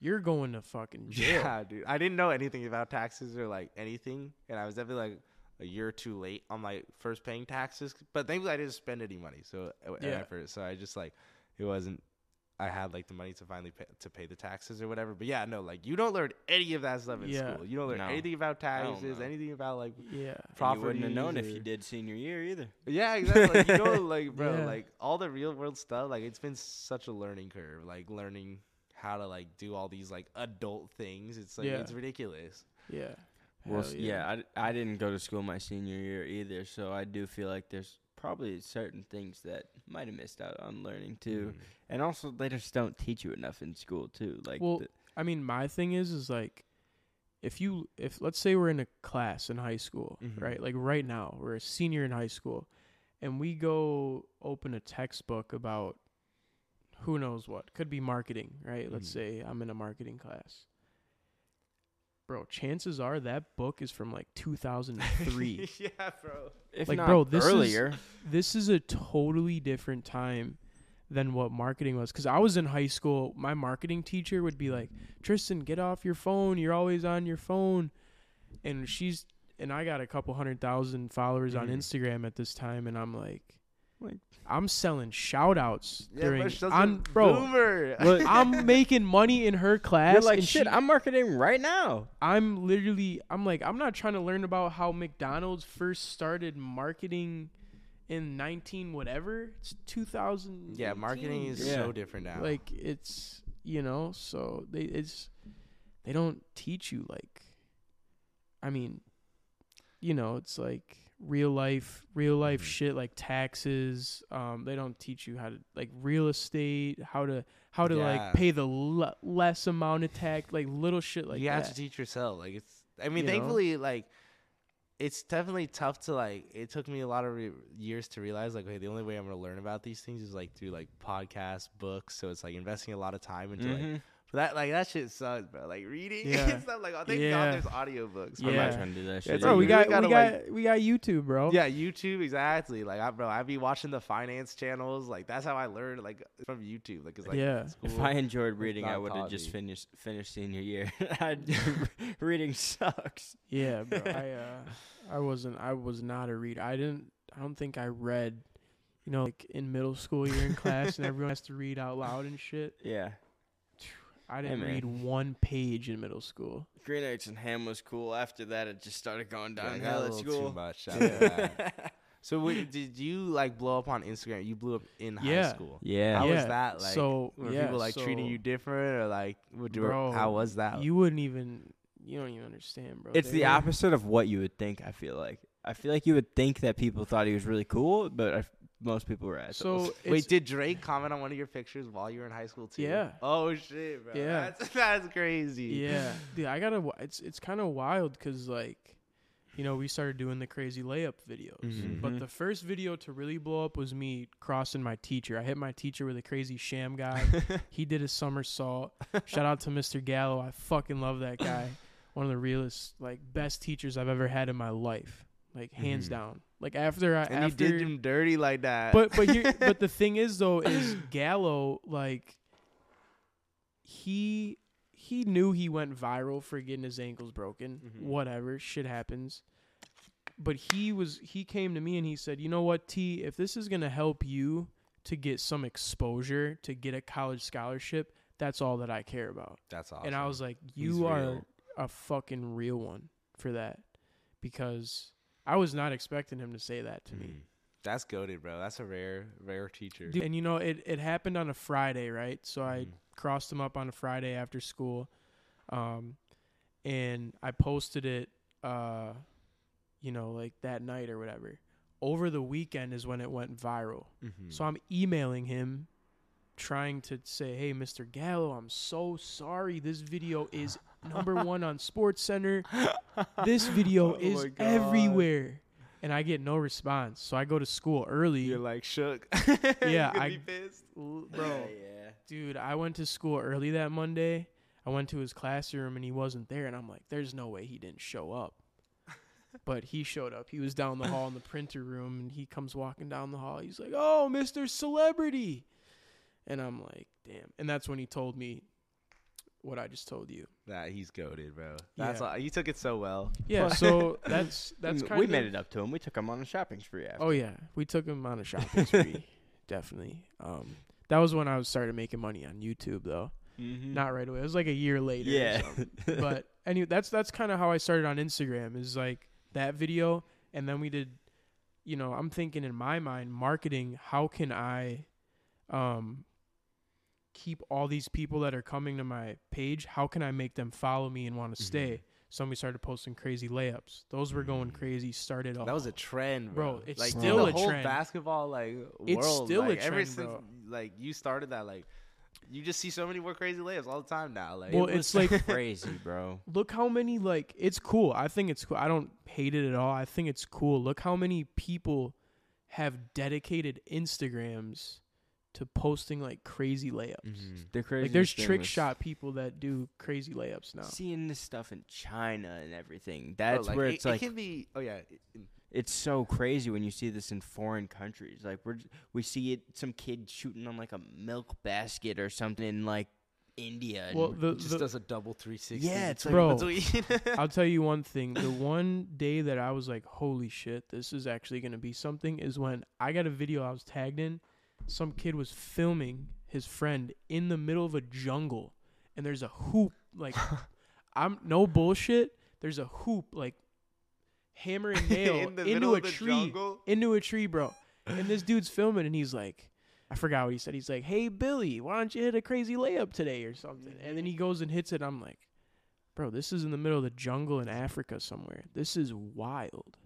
Speaker 1: you're going to fucking jail."
Speaker 3: Yeah, dude. I didn't know anything about taxes or like anything, and I was definitely like a year or two late on my first paying taxes. But thankfully, I didn't spend any money, so uh,
Speaker 1: Yeah.
Speaker 3: effort. So I just like it wasn't. I had like the money to finally pay, to pay the taxes or whatever. But yeah, no, like you don't learn any of that stuff in
Speaker 1: Yeah.
Speaker 3: school. You don't learn
Speaker 2: No.
Speaker 3: anything about taxes, anything about like
Speaker 1: Yeah.
Speaker 2: And you wouldn't have
Speaker 3: properties
Speaker 2: known if you did senior year either.
Speaker 3: Yeah, exactly. Like, you know, like bro,
Speaker 1: Yeah.
Speaker 3: like all the real world stuff. Like it's been such a learning curve. Like learning how to like do all these like adult things. It's like
Speaker 1: Yeah.
Speaker 3: it's ridiculous.
Speaker 1: Yeah.
Speaker 2: Well,
Speaker 1: Hell
Speaker 2: s- yeah, I, d- I didn't go to school my senior year either, so I do feel like there's probably certain things that might have missed out on learning too.
Speaker 3: Mhm.
Speaker 2: And also, they just don't teach you enough in school too. Like,
Speaker 1: Well,
Speaker 2: the-
Speaker 1: I mean, my thing is, is like, if you, if let's say we're in a class in high school,
Speaker 3: Mhm.
Speaker 1: right? Like right now, we're a senior in high school, and we go open a textbook about who knows what. Could be marketing, right? Let's
Speaker 3: Mhm.
Speaker 1: say I'm in a marketing class. Bro, chances are that book is from like 2003.
Speaker 3: yeah, bro.
Speaker 2: if
Speaker 1: like,
Speaker 2: not
Speaker 1: bro, this is-
Speaker 2: earlier,
Speaker 1: this is a totally different time than what marketing was because i was in high school my marketing teacher would be like tristan get off your phone you're always on your phone and she's and i got a couple hundred thousand followers on
Speaker 3: Mhm.
Speaker 1: instagram at this time and i'm like
Speaker 2: Like-
Speaker 1: i'm selling shout outs
Speaker 3: Yeah,
Speaker 1: during
Speaker 3: bro, she's a
Speaker 1: on bro
Speaker 3: boomer.
Speaker 2: Look,
Speaker 1: i'm making money in her class
Speaker 2: you're like,
Speaker 1: and
Speaker 2: shit,
Speaker 1: she-
Speaker 2: I'm marketing right now.
Speaker 1: I'm literally I'm like I'm not trying to learn about how McDonald's first started marketing in 19 whatever. It's 2000.
Speaker 3: yeah, marketing is
Speaker 2: Yeah.
Speaker 3: so different now.
Speaker 1: like it's you know, so they it's they don't teach you like I mean, you know, it's like real life real life
Speaker 3: Mhm.
Speaker 1: shit like taxes. Um they don't teach you how to like real estate, how to how to
Speaker 3: Yeah.
Speaker 1: like pay the le- less amount of tax, like little shit like that.
Speaker 3: you
Speaker 1: that.
Speaker 3: have to teach yourself. Like it's. I mean,
Speaker 1: You know?
Speaker 3: thankfully, like it's definitely tough to like. It took me a lot of re- years to realize like, okay, the only way I'm gonna learn about these things is like through like podcasts, books. So it's like investing a lot of time into like. But that like that shit sucks, bro. Like reading
Speaker 1: Yeah.
Speaker 3: and stuff. Like oh, thank
Speaker 1: Yeah.
Speaker 3: God there's audiobooks.
Speaker 2: I'm not trying to do that shit.
Speaker 3: it's
Speaker 1: Bro, we got
Speaker 3: gotta,
Speaker 1: we got
Speaker 3: like-
Speaker 1: we got YouTube, bro.
Speaker 3: Yeah, YouTube exactly. Like I, bro, I'd be watching the finance channels. Like that's how I learned, like from YouTube. Like, 'cause, like
Speaker 1: Yeah.
Speaker 3: school.
Speaker 2: If I enjoyed reading, I would have just finished finished senior year. Reading sucks.
Speaker 1: Yeah, bro. I uh, I wasn't. I was not a reader. I didn't. I don't think I read. You know, like in middle school, you're in class and everyone has to read out loud and shit.
Speaker 2: Yeah.
Speaker 1: I didn't
Speaker 2: man.
Speaker 1: read one page in middle school.
Speaker 2: Green Eggs and Ham was cool. After that, it just started going
Speaker 3: Yeah, I got
Speaker 2: downhill
Speaker 3: a
Speaker 2: at
Speaker 3: little
Speaker 2: school.
Speaker 3: Too much. after that. So wait, did you like blow up on Instagram? You blew up in high
Speaker 1: Yeah.
Speaker 3: school.
Speaker 2: yeah.
Speaker 3: How was that like?
Speaker 1: so,
Speaker 3: were
Speaker 1: yeah,
Speaker 3: people like treating
Speaker 1: so-
Speaker 3: you different or like would you,
Speaker 1: Bro,
Speaker 3: how was that?
Speaker 1: You wouldn't even. You don't even understand, bro.
Speaker 2: It's
Speaker 1: They
Speaker 2: the
Speaker 1: were-
Speaker 2: opposite of what you would think. I feel like. I feel like you would think that people thought he was really cool, but I f most people were at.
Speaker 1: So
Speaker 3: Wait, did Drake comment on one of your pictures while you were in high school too?
Speaker 1: Yeah.
Speaker 3: Oh shit, bro.
Speaker 1: Yeah.
Speaker 3: That's that's crazy.
Speaker 1: Yeah, dude, I gotta. It's it's kind of wild because like, you know, we started doing the crazy layup videos.
Speaker 3: Mhm.
Speaker 1: But
Speaker 2: Mhm.
Speaker 1: the first video to really blow up was me crossing my teacher. I hit my teacher with a crazy Shammgod. he did a somersault. Shout out to Mr. Gallo. I fucking love that guy. One of the realest, like, best teachers I've ever had in my life. Like hands
Speaker 3: Mhm.
Speaker 1: down. Like after I
Speaker 3: and
Speaker 1: after
Speaker 3: you did him dirty like that.
Speaker 1: but but here but the thing is though is Gallo like he he knew he went viral for getting his ankles broken.
Speaker 3: Mhm.
Speaker 1: Whatever, shit happens. But he was he came to me and he said, "You know what, T, if this is going to help you to get some exposure, to get a college scholarship, that's all that I care about."
Speaker 3: that's awesome.
Speaker 1: And I was like,
Speaker 3: He's
Speaker 1: "You are
Speaker 3: real.
Speaker 1: a fucking real one for that." Because I was not expecting him to say that to me.
Speaker 3: Mhm. That's goaded, bro. That's a rare, rare teacher.
Speaker 1: Dude, and you know, it, it happened on a Friday, right? So I
Speaker 3: Mhm.
Speaker 1: crossed him up on a Friday after school. Um, and I posted it, uh, you know, like that night or whatever. over the weekend is when it went viral.
Speaker 3: Mm-hmm.
Speaker 1: So I'm emailing him trying to say, "Hey, Mr. Gallo, I'm so sorry. This video is number 1 on SportsCenter. This video
Speaker 3: Oh
Speaker 1: is everywhere." And I get no response. So I go to school early.
Speaker 3: You're like shook.
Speaker 1: Yeah,
Speaker 3: you
Speaker 1: I-
Speaker 3: be pissed.
Speaker 1: L- Bro,
Speaker 2: yeah.
Speaker 1: dude, I went to school early that Monday. I went to his classroom and he wasn't there and I'm like, there's no way he didn't show up. But he showed up. He was down the hall in the printer room and he comes walking down the hall. He's like, "Oh, Mr. Celebrity." And I'm like, "Damn." And that's when he told me what I just told you.
Speaker 3: Nah, he's goaded, bro. That's
Speaker 1: Yeah.
Speaker 3: all, you took it so well.
Speaker 1: Yeah, so that's that's
Speaker 2: we
Speaker 1: kind of we
Speaker 2: made it up to him. We took him on a shopping spree after.
Speaker 1: Oh yeah, we took him on a shopping spree. Definitely. Um that was when I was started making money on YouTube though.
Speaker 2: mm-hmm.
Speaker 1: Not right away. It was like a year later. or
Speaker 2: yeah.
Speaker 1: something. but anyway, that's that's kind of how I started on Instagram. Is like that video, and then we did. You know, I'm thinking in my mind, marketing. How can I, um, keep all these people that are coming to my page? How can I make them follow me and want to
Speaker 3: Mhm.
Speaker 1: stay? So we started posting crazy layups. Those were going crazy. Started off.
Speaker 3: That was a trend, bro.
Speaker 1: Bro, it's
Speaker 3: like
Speaker 2: still
Speaker 3: the
Speaker 1: a
Speaker 3: whole
Speaker 1: trend.
Speaker 3: basketball like
Speaker 1: It's
Speaker 3: world.
Speaker 1: still a
Speaker 3: like, ever
Speaker 1: trend,
Speaker 3: since
Speaker 1: bro.
Speaker 3: like you started that, like you just see so many more crazy layups all the time now. Like
Speaker 1: Well,
Speaker 2: It
Speaker 1: it's like-
Speaker 2: crazy, bro.
Speaker 1: look how many like it's cool. I think it's cool. I don't hate it at all. I think it's cool. Look how many people have dedicated Instagrams to posting like crazy layups.
Speaker 3: Mhm.
Speaker 2: The crazy
Speaker 1: Like there's trick shot people that do crazy layups now.
Speaker 2: Seeing this stuff in China and everything.
Speaker 3: Bro,
Speaker 2: That's
Speaker 3: like,
Speaker 2: where
Speaker 3: it,
Speaker 2: it's
Speaker 3: it
Speaker 2: like
Speaker 3: can be. Oh yeah, it- it-
Speaker 2: it's so crazy when you see this in foreign countries. Like we're we see it some kid shooting on like a milk basket or something in like India.
Speaker 1: Well, the,
Speaker 3: just
Speaker 1: the
Speaker 3: does a double 360.
Speaker 2: Yeah, it's like-
Speaker 1: Bro,
Speaker 3: between-
Speaker 1: I'll tell you one thing. The one day that I was like, "Holy shit, this is actually gonna be something," is when I got a video I was tagged in. Some kid was filming his friend in the middle of a jungle, and there's a hoop. Like, I'm no bullshit. There's a hoop like hammer and nail
Speaker 3: in the
Speaker 1: into a
Speaker 3: of the
Speaker 1: tree,
Speaker 3: jungle.
Speaker 1: into a tree, bro. And this dude's filming, and he's like, I forgot what he said. He's like, "Hey Billy, why don't you hit a crazy layup today or something?" And then he goes and hits it. I'm like, bro, this is in the middle of the jungle in Africa somewhere. This is wild.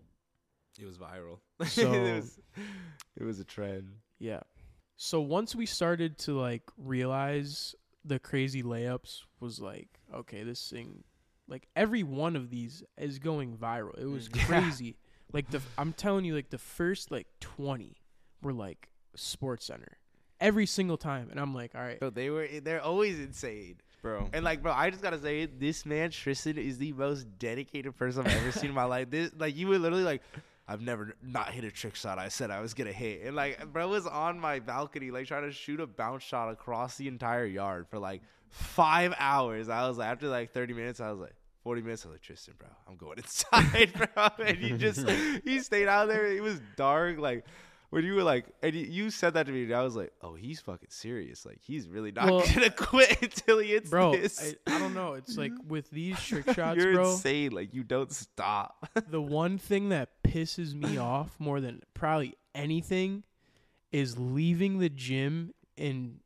Speaker 3: It was viral.
Speaker 1: So-
Speaker 3: it, was, it was a trend.
Speaker 1: Yeah. So once we started to like realize the crazy layups was like, okay, this thing, like every one of these is going viral. It was.
Speaker 3: Yeah.
Speaker 1: crazy. Like the, I'm telling you, like the first like 20 were like SportsCenter every single time, and I'm like, all right,
Speaker 3: So they were. Eh, they're always insane.
Speaker 2: bro.
Speaker 3: And like, bro, I just gotta say, this man Tristan is the most dedicated person I've ever seen in my life. This, like, you were literally like, I've never not hit a trick shot. I said I was gonna hit, and like, bro was on my balcony, like trying to shoot a bounce shot across the entire yard for like five hours. I was like, after like thirty minutes, I was like. 40 minutes, I was like, Tristan, bro, I'm going inside, bro. And he just, he stayed out there. It was dark. Like, when you were like, and you, said that to me, and I was like, oh, he's fucking serious. Like, he's really not
Speaker 1: Well,
Speaker 3: gonna quit until he hits
Speaker 1: bro,
Speaker 3: this.
Speaker 1: I, I don't know. It's like with these trick shots,
Speaker 3: You're
Speaker 1: bro.
Speaker 3: insane. Like, you don't stop.
Speaker 1: the one thing that pisses me off more than probably anything is leaving the gym and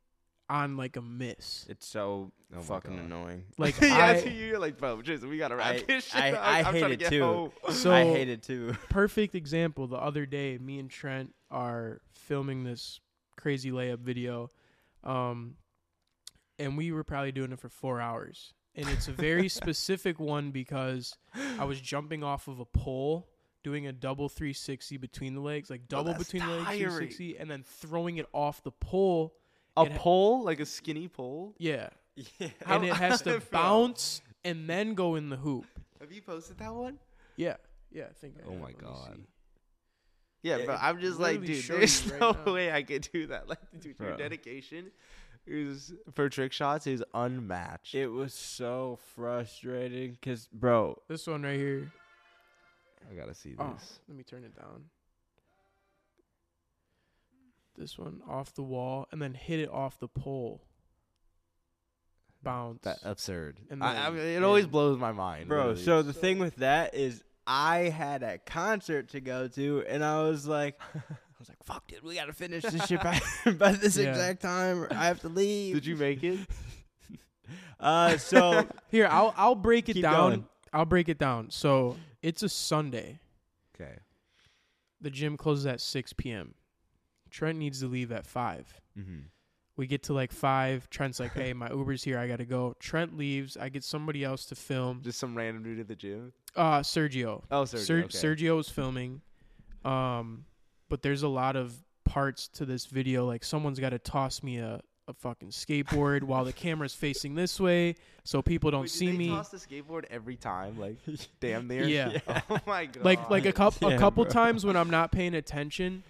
Speaker 1: on like a miss.
Speaker 2: It's so
Speaker 3: Oh
Speaker 2: fucking annoying.
Speaker 1: Like
Speaker 3: yeah,
Speaker 1: I,
Speaker 3: you're like, bro, Tristan, we gotta wrap
Speaker 2: I-
Speaker 3: this shit
Speaker 2: I-
Speaker 3: up.
Speaker 2: I
Speaker 3: I'm
Speaker 2: hate
Speaker 3: trying to
Speaker 2: it too.
Speaker 3: home.
Speaker 1: So-
Speaker 2: I hate it too.
Speaker 1: perfect example. The other day, me and Trent are filming this crazy layup video, um, and we were probably doing it for four hours. And it's a very specific one because I was jumping off of a pole, doing a double 360 between the legs, like double
Speaker 3: that's
Speaker 1: between the legs 360, and then throwing it off the pole.
Speaker 3: A
Speaker 1: It
Speaker 3: pole, like a skinny pole.
Speaker 1: Yeah,
Speaker 2: Yeah.
Speaker 1: And it has to bounce and then go in the hoop.
Speaker 3: Have you posted that one?
Speaker 1: Yeah, yeah. I think. I
Speaker 3: Oh
Speaker 1: have.
Speaker 3: my
Speaker 1: Let me
Speaker 3: God.
Speaker 1: see.
Speaker 3: Yeah,
Speaker 2: Yeah,
Speaker 3: bro. I'm just like,
Speaker 1: literally
Speaker 3: dude,
Speaker 1: shows
Speaker 3: there's
Speaker 1: you right
Speaker 3: no
Speaker 1: now.
Speaker 3: way I could do that. Like, dude, your
Speaker 2: Bro.
Speaker 3: dedication is for trick shots is unmatched.
Speaker 2: It was so frustrating because, bro,
Speaker 1: This one right here.
Speaker 3: I gotta see oh, this.
Speaker 1: Oh, let me turn it down. This one off the wall and then hit it off the pole. Bounce.
Speaker 3: That absurd.
Speaker 1: And
Speaker 3: I, I mean, it always
Speaker 1: and-
Speaker 3: blows my mind,
Speaker 2: bro.
Speaker 3: literally.
Speaker 2: So the thing with that is, I had a concert to go to, and I was like, I was like, fuck, dude, we gotta finish this shit by, by this
Speaker 1: Yeah.
Speaker 2: exact time, or I have to leave.
Speaker 3: did you make it?
Speaker 2: Uh, so
Speaker 1: Here, I'll I'll break it down.
Speaker 2: going.
Speaker 1: I'll break it down. So it's a Sunday.
Speaker 3: Okay.
Speaker 1: the gym closes at 6 p.m. Trent needs to leave at 5.
Speaker 3: Mm-hmm.
Speaker 1: We get to like 5. Trent's like, hey, my Uber's here. I got to go. Trent leaves. I get somebody else to film.
Speaker 3: Just some random dude at the gym.
Speaker 1: Uh, Sergio.
Speaker 3: Oh, Sergio.
Speaker 1: Ser-
Speaker 3: okay.
Speaker 1: Sergio was filming. Um, but there's a lot of parts to this video. Like someone's got to toss me a, a fucking skateboard while the camera's facing this way, so people don't
Speaker 3: Wait, do
Speaker 1: see
Speaker 3: they
Speaker 1: me.
Speaker 3: Toss the skateboard every time, like damn near.
Speaker 1: Yeah.
Speaker 3: Oh my god.
Speaker 1: like like a couple
Speaker 2: Yeah,
Speaker 1: a couple
Speaker 2: bro.
Speaker 1: times when I'm not paying attention,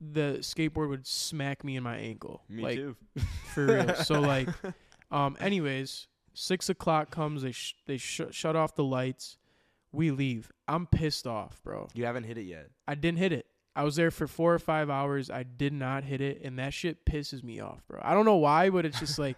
Speaker 1: the skateboard would smack me in my ankle.
Speaker 2: Me
Speaker 1: like
Speaker 2: too.
Speaker 1: for real. So like, um. Anyways, six o'clock comes. They sh- they sh- shut off the lights. We leave. I'm pissed off, bro.
Speaker 3: You haven't hit it yet.
Speaker 1: I didn't hit it. I was there for four or five hours. I did not hit it, and that shit pisses me off, bro. I don't know why, but it's just like,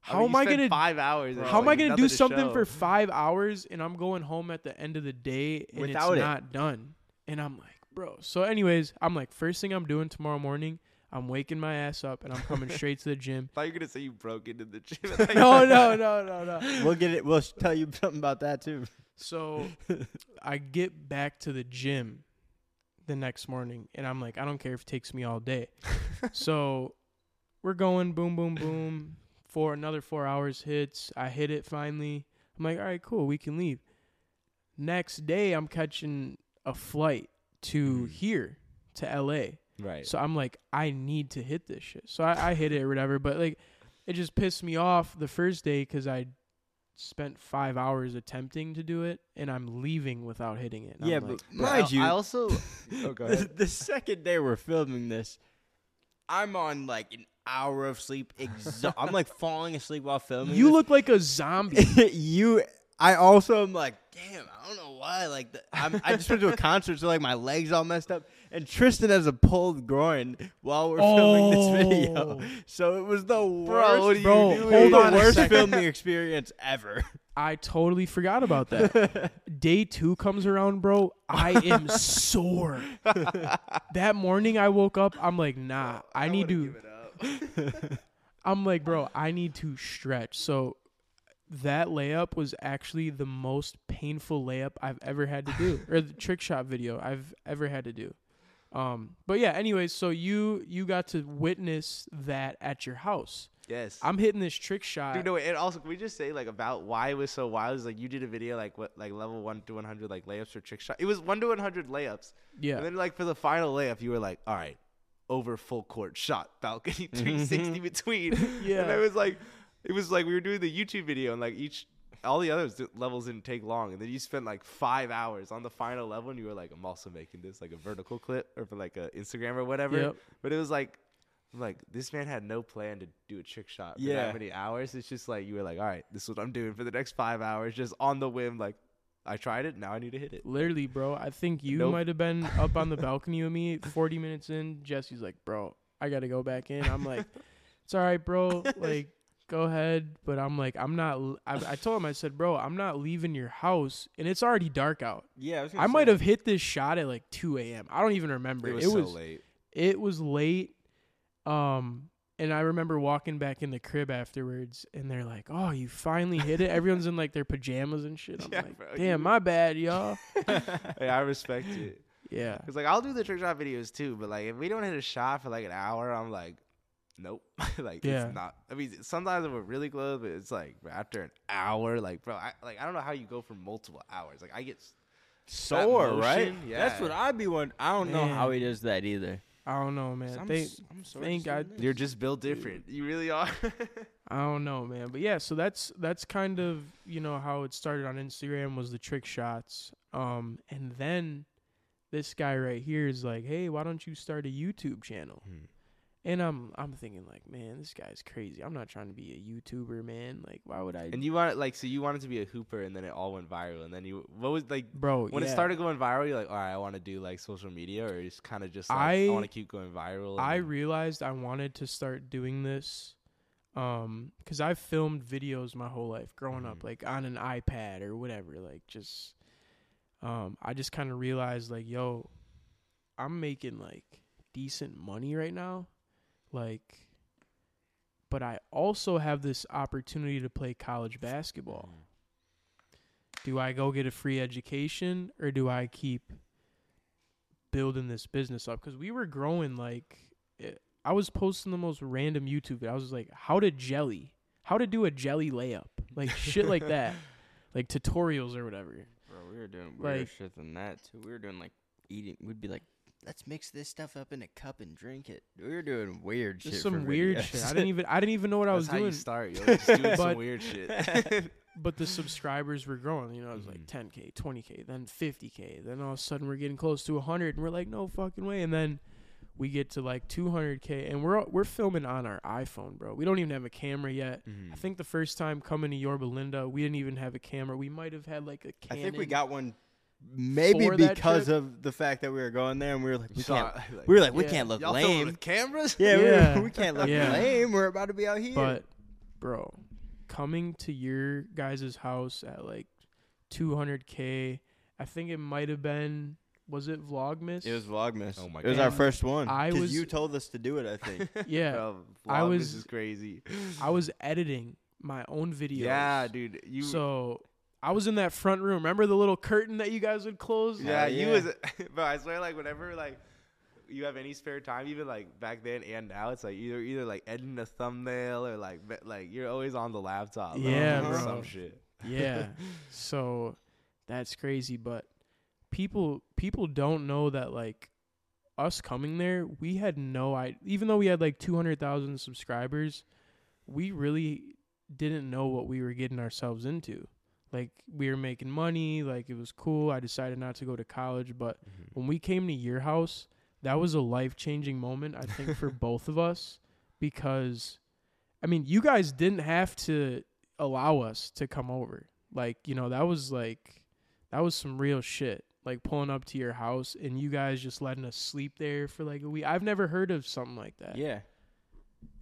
Speaker 1: how
Speaker 3: mean,
Speaker 1: am I gonna
Speaker 3: five hours? and
Speaker 1: how am I gonna do
Speaker 3: to
Speaker 1: something
Speaker 3: show.
Speaker 1: for five hours and I'm going home at the end of the day and
Speaker 2: Without
Speaker 1: it's
Speaker 2: it.
Speaker 1: not done? And I'm like, bro. So, anyways, I'm like, first thing I'm doing tomorrow morning, I'm waking my ass up and I'm coming straight to the gym.
Speaker 3: I thought you were gonna say you broke into the gym.
Speaker 1: no, no, no, no, no.
Speaker 2: We'll get it. We'll tell you something about that too.
Speaker 1: So I get back to the gym the next morning and I'm like, I don't care if it takes me all day. so we're going boom, boom, boom. For another four hours hits. I hit it finally. I'm like, all right, cool, we can leave. Next day I'm catching a flight to
Speaker 3: Mhm.
Speaker 1: here to LA.
Speaker 3: Right.
Speaker 1: So I'm like, I need to hit this shit. So I, I hit it or whatever. But like, it just pissed me off the first day because I spent five hours attempting to do it, and I'm leaving without hitting it. And
Speaker 2: yeah,
Speaker 1: I'm like,
Speaker 2: but
Speaker 3: But
Speaker 2: mind you,
Speaker 3: I also. oh,
Speaker 2: the, the second day we're filming this, I'm on like an hour of sleep. Exa- I'm like falling asleep while filming.
Speaker 1: you
Speaker 2: this.
Speaker 1: look like a zombie.
Speaker 2: you. I also am like, damn. I don't know why. Like, the, I'm, I just went to a concert, so like my legs all messed up. And Tristan has a pulled groin while we're filming this oh. video.
Speaker 1: Oh.
Speaker 2: So it was the worst,
Speaker 3: Bro, you
Speaker 1: Bro, hold
Speaker 2: the
Speaker 1: on a
Speaker 2: worst filming experience ever.
Speaker 1: I totally forgot about that. Day two comes around, bro. I am sore. that morning I woke up. I'm like, nah. Oh, I need to. I'm like, bro, I need to stretch. So that layup was actually the most painful layup I've ever had to do, or the trick shot video I've ever had to do. Um, but yeah, anyways, so you you got to witness that at your house.
Speaker 3: Yes.
Speaker 1: I'm hitting this trick shot.
Speaker 3: Dude, no, and also, can we just say like about why it was so wild? Is like you did a video like what, like level one to one hundred like layups or trick shot. It was one to one hundred layups,
Speaker 1: yeah,
Speaker 3: and then like for the final layup, you were like, all right, over full court shot, balcony three sixty between.
Speaker 1: Yeah.
Speaker 3: and it was like, it was like we were doing the YouTube video, and like each all the other levels didn't take long, and then you spent like five hours on the final level, and you were like, I'm also making this like a vertical clip or for like a Instagram or whatever.
Speaker 1: Yep.
Speaker 3: But it was like. I'm like this man had no plan to do a trick shot for
Speaker 2: Yeah.
Speaker 3: that many hours. It's just like you were like, all right, this is what I'm doing for the next five hours, just on the whim. Like, I tried it, now I need to hit it.
Speaker 1: Literally, bro. I think you
Speaker 3: Nope.
Speaker 1: might have been up on the balcony with me 40 minutes in. Jesse's like, bro, I got to go back in. I'm like, it's all right, bro. Like, go ahead. But I'm like, I'm not. I, I told him, I said, bro, I'm not leaving your house. And it's already dark out.
Speaker 2: Yeah, I, was
Speaker 1: I might have hit this shot at like 2 a.m. I don't even remember.
Speaker 3: It was
Speaker 1: it
Speaker 3: so late.
Speaker 1: It was late. Um, and I remember walking back in the crib afterwards, and they're like, "Oh, you finally hit it." Everyone's in like their pajamas and shit. I'm
Speaker 3: Yeah,
Speaker 1: like,
Speaker 3: bro,
Speaker 1: "Damn, my bad, y'all."
Speaker 3: hey, I respect it.
Speaker 1: Yeah,
Speaker 3: Cause like I'll do the trick shot videos too, but like if we don't hit a shot for like an hour, I'm like, nope. like
Speaker 1: Yeah.
Speaker 3: it's not. I mean, sometimes we're really close, but it's like after an hour, like bro, I like I don't know how you go for multiple hours. Like I get s-
Speaker 2: sore, right?
Speaker 3: motion,
Speaker 2: That's what I'd be wondering. I don't know how he does that either.
Speaker 1: I don't know, man.
Speaker 2: I'm,
Speaker 1: They,
Speaker 2: s- I'm sore
Speaker 1: thank
Speaker 2: just doing
Speaker 1: God-
Speaker 2: this.
Speaker 3: you're just built different. You really are.
Speaker 1: I don't know, man. But yeah, so that's that's kind of you know how it started on Instagram was the trick shots. Um, and then this guy right here is like, "Hey, why don't you start a YouTube channel?"
Speaker 3: Hmm.
Speaker 1: And I'm I'm thinking like, man, this guy's crazy. I'm not trying to be a YouTuber, man. Like, why would I?
Speaker 3: and you want like so you wanted to be a hooper, and then it all went viral, and then you what was like
Speaker 1: bro,
Speaker 3: when
Speaker 1: yeah.
Speaker 3: it started going viral, you're like, all right, I want to do like social media, or it's kind of just like,
Speaker 1: I-
Speaker 3: I, want to keep going viral.
Speaker 1: I
Speaker 3: then-
Speaker 1: realized I wanted to start doing this um cuz I've filmed videos my whole life growing up
Speaker 3: Mhm.
Speaker 1: like on an iPad or whatever like just um I just kind of realized like yo I'm making like decent money right now like but I also have this opportunity to play college basketball. Mm. Do I go get a free education or do I keep building this business up because we were growing like it, I was posting the most random YouTube. videos. I was like, how to jelly, how to do a jelly layup, like shit like that, like tutorials or whatever.
Speaker 2: Bro, we were doing weirder
Speaker 1: Like-
Speaker 2: shit than that too. We were doing like eating. We'd be like, let's mix this stuff up in a cup and drink it. We were doing weird
Speaker 1: Just
Speaker 2: shit.
Speaker 1: some
Speaker 2: for
Speaker 1: weird
Speaker 2: videos.
Speaker 1: shit. I didn't even I didn't even know what I was
Speaker 3: That's how
Speaker 1: doing.
Speaker 3: you start. Yo, just doing some weird shit.
Speaker 1: but the subscribers were growing. You know, it was like
Speaker 3: Mhm.
Speaker 1: 10k, 20k, then 50k. Then all of a sudden we're getting close to 100, and we're like, no fucking way. And then we get to like 200k, and we're we're filming on our iPhone, bro. We don't even have a camera yet.
Speaker 3: Mm-hmm.
Speaker 1: I think the first time coming to Yorba Linda, we didn't even have a camera. We might have had like a
Speaker 2: I
Speaker 1: Canon.
Speaker 2: think we got one. Maybe because of the fact that we were going there and we were like, we
Speaker 3: You
Speaker 2: can't.
Speaker 3: saw- like,
Speaker 2: We were like, we can't look
Speaker 3: y'all
Speaker 2: lame.
Speaker 3: with cameras?
Speaker 2: Yeah,
Speaker 1: Yeah.
Speaker 2: We, we can't look
Speaker 1: Yeah.
Speaker 2: lame. We're about to be out here.
Speaker 1: But, bro, coming to your guys' house at like 200k, I think it might have been. Was it Vlogmas?
Speaker 2: it was Vlogmas.
Speaker 3: Oh my
Speaker 2: It was our first one.
Speaker 1: I was-
Speaker 2: you told us to do it. I think.
Speaker 1: yeah.
Speaker 3: Bro,
Speaker 1: I
Speaker 3: Vlogmas
Speaker 1: was-
Speaker 3: is crazy.
Speaker 1: I was editing my own videos.
Speaker 3: Yeah, dude. You
Speaker 1: So I was in that front room. Remember the little curtain that you guys would close?
Speaker 3: Yeah,
Speaker 2: Hell
Speaker 3: you
Speaker 2: yeah.
Speaker 3: was, But I swear, like whenever like you have any spare time, even like back then and now, it's like either either like editing a thumbnail or like like you're always on the laptop.
Speaker 1: Yeah,
Speaker 3: doing
Speaker 2: bro.
Speaker 3: some shit.
Speaker 1: Yeah. so that's crazy, but people people don't know that like us coming there, we had no I even though we had like 200,000 subscribers, we really didn't know what we were getting ourselves into. Like we were making money, like it was cool. I decided not to go to college, but mm-hmm. when we came to your house, that was a life changing moment, I think, for both of us because, I mean, you guys didn't have to allow us to come over. Like, you know, that was like, that was some real shit. Like pulling up to your house and you guys just letting us sleep there for like a week. I've never heard of something like that.
Speaker 2: yeah.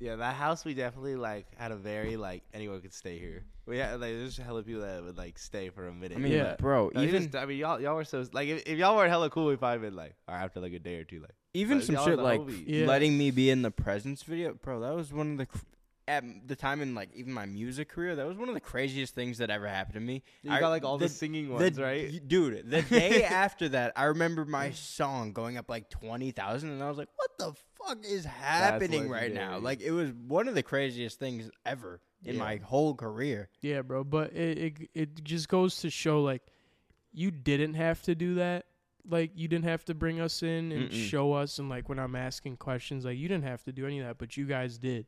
Speaker 3: Yeah, that house we definitely like had a very like anyone could stay here. We had like there's hella people that would like stay for a minute.
Speaker 2: I mean,
Speaker 1: Yeah.
Speaker 2: bro.
Speaker 3: No,
Speaker 2: even
Speaker 3: was- I mean, y'all y'all were so like if, if y'all weren't hella cool, we probably been like, all right, after like a day or two, like
Speaker 2: even
Speaker 3: But
Speaker 2: some shit like.
Speaker 1: Yeah.
Speaker 2: letting me be in the presence video, bro. That was one of the cr- at the time in like even my music career. That was one of the craziest things that ever happened to me.
Speaker 3: you
Speaker 2: I-
Speaker 3: got like all the,
Speaker 2: the-
Speaker 3: singing
Speaker 2: The-
Speaker 3: ones, right?
Speaker 2: dude? The day after that, I remember my song going up like twenty thousand, and I was like, "What the fuck is happening right now?" Like it was one of the craziest things ever in
Speaker 3: Yeah.
Speaker 2: my whole career.
Speaker 1: Yeah, bro. But it, it it just goes to show like you didn't have to do that. Like you didn't have to bring us in and
Speaker 2: Mm-mm.
Speaker 1: show us and like when I'm asking questions, like you didn't have to do any of that, but you guys did.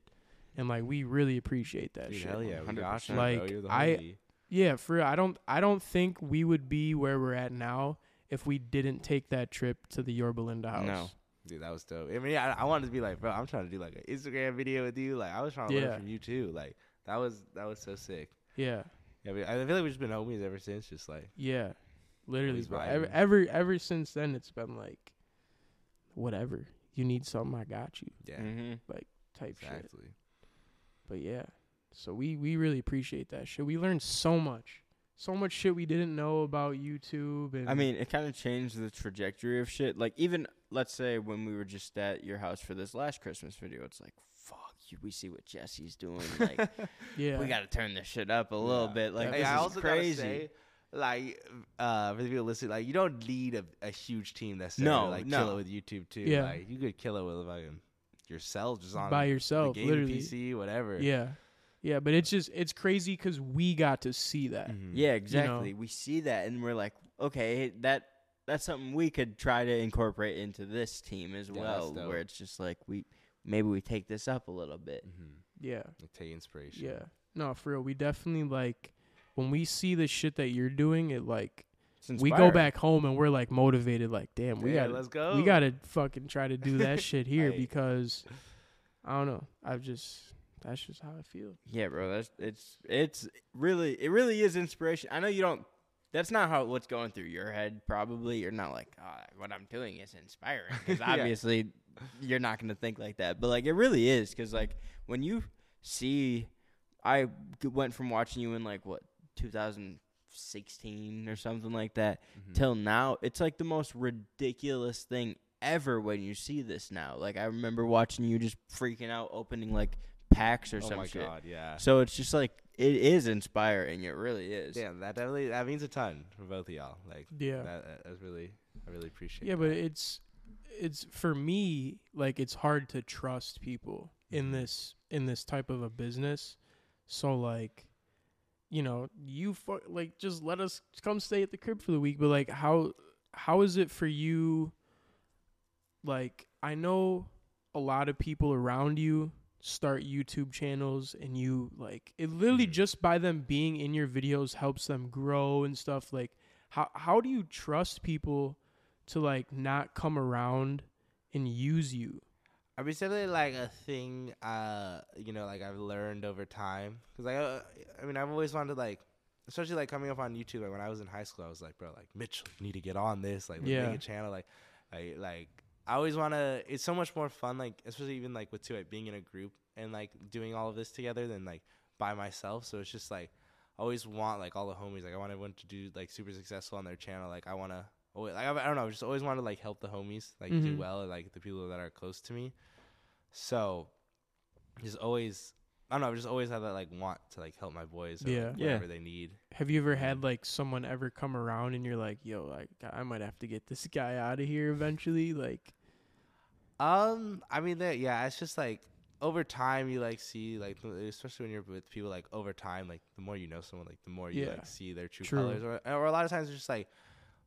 Speaker 1: And like we really appreciate that
Speaker 3: Dude,
Speaker 1: shit.
Speaker 3: hell yeah, we got
Speaker 2: 100%.
Speaker 3: you,
Speaker 1: Like,
Speaker 3: bro. You're the
Speaker 1: I- Yeah, for real. I don't I don't think we would be where we're at now if we didn't take that trip to the Yorba Linda house.
Speaker 2: No.
Speaker 3: Dude, that was dope. I mean, yeah, I, I wanted to be like, bro, I'm trying to do like an Instagram video with you. Like, I was trying to
Speaker 1: Yeah.
Speaker 3: learn from you too. Like, that was that was so sick.
Speaker 1: Yeah.
Speaker 3: Yeah, I, mean, I feel like we've just been homies ever since. Just like,
Speaker 1: Yeah. Literally, bro.
Speaker 3: vibing.
Speaker 1: Ever, ever ever since then it's been like whatever. You need something, I got you
Speaker 3: yeah,
Speaker 2: Mm-hmm.
Speaker 1: type shit.
Speaker 3: exactly.
Speaker 1: But yeah, so we we really appreciate that shit. We learned so much, so much shit we didn't know about YouTube. And
Speaker 2: I mean, it kind of changed the trajectory of shit. Like even let's say when we were just at your house for this last Christmas video, it's like, fuck, you, we see what Jesse's doing. Like
Speaker 1: yeah,
Speaker 2: we got to turn this shit up a little
Speaker 3: Yeah.
Speaker 2: bit. Like
Speaker 1: Yeah,
Speaker 3: Hey,
Speaker 2: this
Speaker 3: I
Speaker 2: is
Speaker 3: also
Speaker 2: crazy.
Speaker 3: gotta say, like, uh, for the people listening, like, you don't need a, a huge team that's
Speaker 2: No,
Speaker 3: to, like
Speaker 2: no.
Speaker 3: kill it with YouTube too.
Speaker 1: Yeah.
Speaker 3: like, you could kill it with a fucking yourself just on
Speaker 1: by
Speaker 3: the
Speaker 1: yourself,
Speaker 3: game
Speaker 1: literally.
Speaker 3: PC, whatever.
Speaker 1: Yeah, yeah. But it's just it's crazy because we got to see that.
Speaker 3: Mhm.
Speaker 2: Yeah, exactly. We see that and we're like, okay, that that's something we could try to incorporate into this team as
Speaker 3: Yeah,
Speaker 2: well, where it's just like we maybe we take this up a little bit.
Speaker 3: Mhm.
Speaker 1: Yeah,
Speaker 3: Like, take inspiration.
Speaker 1: yeah. No, for real. We definitely like when we see the shit that you're doing. It like
Speaker 2: It's
Speaker 1: we go back home and we're like motivated. Like, damn, we
Speaker 3: Yeah,
Speaker 1: got
Speaker 3: let's go.
Speaker 1: we got to fucking try to do that shit here because I don't know. I've just that's just how I feel.
Speaker 2: Yeah, bro. That's it's it's really it really is inspiration. I know you don't. That's not how what's going through your head. Probably you're not like oh, what I'm doing is inspiring because
Speaker 3: Yeah.
Speaker 2: obviously you're not going to think like that. But like it really is because like when you see, I went from watching you in like what 2016 or something like that
Speaker 3: Mhm.
Speaker 2: till now. It's like the most ridiculous thing ever when you see this now. Like I remember watching you just freaking out opening like packs or
Speaker 3: oh
Speaker 2: some
Speaker 3: my
Speaker 2: shit.
Speaker 3: god, yeah.
Speaker 2: So it's just like it is inspiring. It really is.
Speaker 3: yeah that definitely that means a ton for both of y'all. Like,
Speaker 1: Yeah.
Speaker 3: that, that- that's really, I really appreciate.
Speaker 1: Yeah,
Speaker 3: that.
Speaker 1: but it's it's for me like it's hard to trust people in this in this type of a business. So like, you know, you fu- like just let us come stay at the crib for the week. But like, how how is it for you? Like, I know a lot of people around you start YouTube channels and you like it literally
Speaker 3: Mhm.
Speaker 1: just by them being in your videos helps them grow and stuff like how how do you trust people to like not come around and use you
Speaker 3: I definitely like a thing, uh, you know, like I've learned over time. Cause like, uh, I mean, I've always wanted to like, especially like coming up on YouTube. Like when I was in high school, I was like, bro, like Mitchell, you need to get on this. Like,
Speaker 1: Yeah.
Speaker 3: make a channel. Like, I like, I always want to. It's so much more fun. Like, especially even like with two, like being in a group and like doing all of this together than like by myself. So it's just like, I always want like all the homies. Like, I want everyone to do like super successful on their channel. Like, I want to. Oh, like, I, I don't know. I just always want to like help the homies like do
Speaker 1: Mhm.
Speaker 3: well, and, like the people that are close to me. So, just always, I don't know. I just always have that like want to like help my boys. Or,
Speaker 1: Yeah.
Speaker 3: like,
Speaker 2: Yeah.
Speaker 3: whatever they need.
Speaker 1: have you ever had like someone ever come around and you're like yo like i might have to get this guy out of here eventually like
Speaker 3: Um, I mean, that yeah, it's just like over time you like see like especially when you're with people like over time like the more you know someone like the more you
Speaker 1: Yeah.
Speaker 3: like see their true,
Speaker 1: True.
Speaker 3: colors or or a lot of times it's just like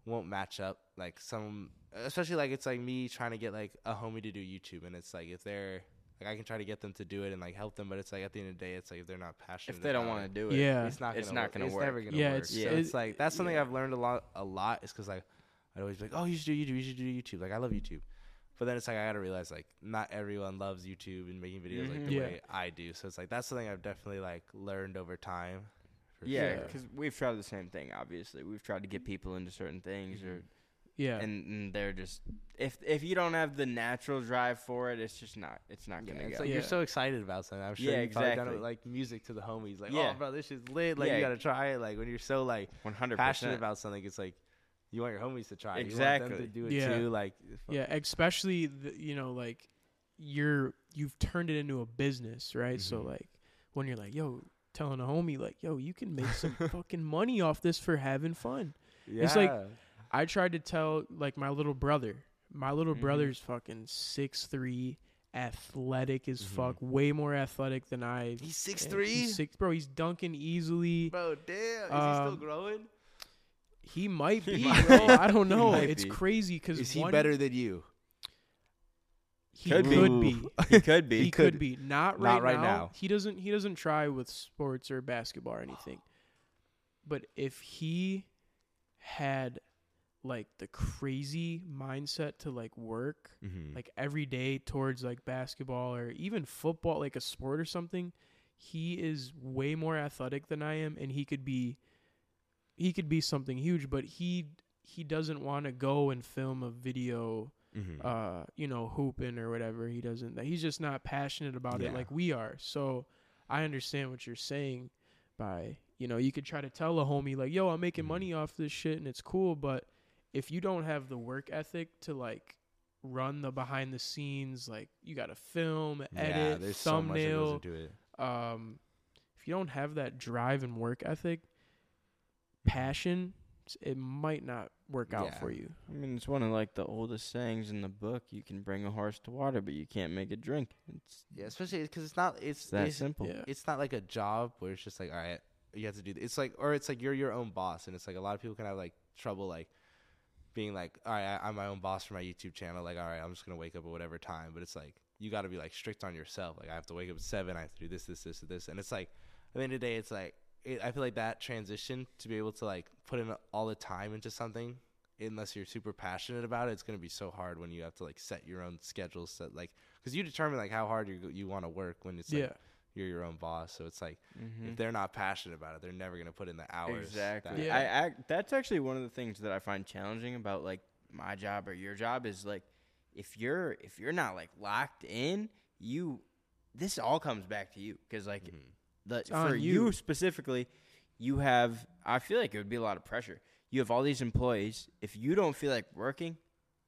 Speaker 3: won't match up like some especially like it's like me trying to get like a homie to do YouTube and it's like if they're like I can try to get them to do it and like help them but it's like at the end of the day it's like if they're not passionate
Speaker 2: If they don't want to do it,
Speaker 1: Yeah.
Speaker 3: it's not
Speaker 2: It's
Speaker 3: gonna
Speaker 2: not
Speaker 3: work.
Speaker 2: gonna
Speaker 3: it's
Speaker 2: work.
Speaker 3: never gonna
Speaker 1: Yeah,
Speaker 3: work
Speaker 1: it's-
Speaker 3: so
Speaker 2: it's-
Speaker 3: it's like that's something
Speaker 2: yeah.
Speaker 3: I've learned a lot a lot is because like I'd always be like oh you should do YouTube you should do YouTube like I love YouTube but then it's like I gotta realize like not everyone loves YouTube and making videos like
Speaker 2: Mhm.
Speaker 3: the
Speaker 1: Yeah.
Speaker 3: way I do. So it's like that's something I've definitely like learned over time. For
Speaker 2: yeah,
Speaker 3: sure.
Speaker 2: because we've tried the same thing. Obviously, we've tried to get people into certain things, or
Speaker 1: yeah
Speaker 2: and, and they're just if if you don't have the natural drive for it, it's just not it's not gonna
Speaker 3: it's
Speaker 2: go.
Speaker 3: like
Speaker 1: Yeah.
Speaker 3: you're so excited about something. I'm sure
Speaker 2: Yeah,
Speaker 3: you've probably done it with like music to the homies. Like,
Speaker 2: Yeah.
Speaker 3: oh, bro, this shit's lit. Like,
Speaker 2: Yeah.
Speaker 3: you gotta try it. Like, when you're so like
Speaker 2: One hundred
Speaker 3: passionate about something, it's like you want your homies to try. it. You want
Speaker 2: Exactly.
Speaker 3: them to do it
Speaker 1: Yeah.
Speaker 3: too. Like,
Speaker 1: yeah especially the, you know like you're you've turned it into a business right so
Speaker 3: Mhm.
Speaker 1: like when you're like yo telling a homie like yo you can make some fucking money off this for having fun
Speaker 3: yeah.
Speaker 1: It's like- I tried to tell like my little brother. My little
Speaker 2: Mhm.
Speaker 1: brother's fucking six three, athletic as
Speaker 3: Mhm.
Speaker 1: fuck, way more athletic than I.
Speaker 3: he's six
Speaker 1: am.
Speaker 3: three.
Speaker 1: He's six, bro. He's dunking easily.
Speaker 3: Bro, damn. Is he still
Speaker 1: Um,
Speaker 3: growing?
Speaker 1: He might
Speaker 2: He
Speaker 1: be,
Speaker 2: might
Speaker 1: bro. I don't know. It's
Speaker 2: be.
Speaker 1: crazy because
Speaker 3: Is he
Speaker 1: one,
Speaker 3: better than you?
Speaker 1: He
Speaker 2: Could
Speaker 1: could,
Speaker 2: be.
Speaker 1: be.
Speaker 2: he could be.
Speaker 1: He could be. Not right,
Speaker 3: Not right
Speaker 1: now.
Speaker 3: now.
Speaker 1: He doesn't. He doesn't try with sports or basketball or anything. But if he had like the crazy mindset to like work
Speaker 3: Mm-hmm.
Speaker 1: like every day towards like basketball or even football, like a sport or something, he is way more athletic than I am, and he could be, he could be something huge. But he he doesn't want to go and film a video,
Speaker 3: mm-hmm.
Speaker 1: uh, you know, hooping or whatever. He doesn't. He's just not passionate about
Speaker 3: Yeah.
Speaker 1: it like we are. So I understand what you're saying. By you know, you could try to tell a homie like, "Yo, I'm making
Speaker 3: Mhm.
Speaker 1: money off this shit and it's cool," but if you don't have the work ethic to like run the behind the scenes, like you got to film,
Speaker 3: yeah,
Speaker 1: edit,
Speaker 3: there's so much that goes
Speaker 1: thumbnail.
Speaker 3: it.
Speaker 1: um, if you don't have that drive and work ethic, passion, it might not work out
Speaker 3: Yeah.
Speaker 1: for you.
Speaker 2: I mean, it's one of like the oldest sayings in the book. You can bring a horse to water, but you can't make it drink. It's,
Speaker 3: Yeah, especially because it's not. It's,
Speaker 2: it's that
Speaker 3: it's
Speaker 2: simple.
Speaker 1: Yeah.
Speaker 3: it's not like a job where it's just like all right you have to do th- it's like or it's like you're your own boss and it's like a lot of people can have like trouble like being like all right I, i'm my own boss for my youtube channel like all right i'm just gonna wake up at whatever time but it's like you got to be like strict on yourself like i have to wake up at seven i have to do this this this and this and it's like at the end of the day it's like it, i feel like that transition to be able to like put in all the time into something unless you're super passionate about it it's going to be so hard when you have to like set your own schedules set like because you determine like how hard you you want to work when it's like
Speaker 1: yeah,
Speaker 3: you're your own boss. So it's like
Speaker 2: Mhm.
Speaker 3: if they're not passionate about it, they're never gonna put in the hours.
Speaker 2: Exactly.
Speaker 3: that-
Speaker 1: Yeah.
Speaker 2: I, I that's actually one of the things that I find challenging about like my job or your job is like if you're if you're not like locked in, you this all comes back to you because like
Speaker 3: Mhm.
Speaker 2: The
Speaker 1: It's
Speaker 2: for
Speaker 1: you.
Speaker 2: you. specifically, you have I feel like it would be a lot of pressure. You have all these employees. If you don't feel like working,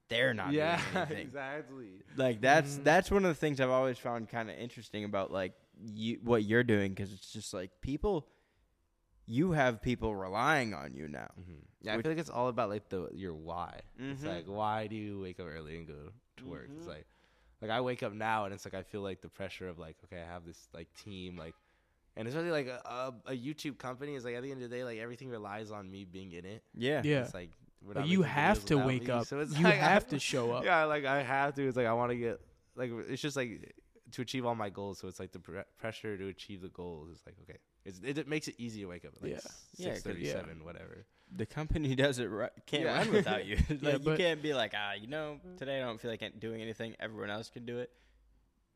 Speaker 2: they're not
Speaker 3: yeah,
Speaker 2: doing anything.
Speaker 3: exactly.
Speaker 2: Like that's
Speaker 1: Mhm.
Speaker 2: that's one of the things I've always found kind of interesting about like you what you're doing because it's just like people you have people relying on you now.
Speaker 3: hmm Yeah, I feel like it's all about like the your why. It's
Speaker 2: Mhm.
Speaker 3: like why do you wake up early and go to work? It's
Speaker 2: Mhm.
Speaker 3: like like I wake up now and it's like I feel like the pressure of like okay I have this like team like and especially like a, a, a YouTube company is like at the end of the day like everything relies on me being in it.
Speaker 2: Yeah.
Speaker 1: Yeah.
Speaker 3: It's like we're
Speaker 1: Like,
Speaker 3: not
Speaker 1: you have to wake
Speaker 3: me,
Speaker 1: up.
Speaker 3: So it's
Speaker 1: You
Speaker 3: like, I-
Speaker 1: have to show up.
Speaker 3: Yeah, like I have to. It's like I want to get like it's just like to achieve all my goals. So it's like the pre- pressure to achieve the goals is like okay. It's, it, it makes it easy to wake up at like
Speaker 1: Yeah.
Speaker 2: Yeah, 'cause-
Speaker 3: six thirty seven, whatever.
Speaker 2: The company does it right. Can't
Speaker 3: Yeah.
Speaker 2: run without you. like
Speaker 1: Yeah,
Speaker 2: you can't be like, ah, you know, today I don't feel like doing anything. Everyone else can do it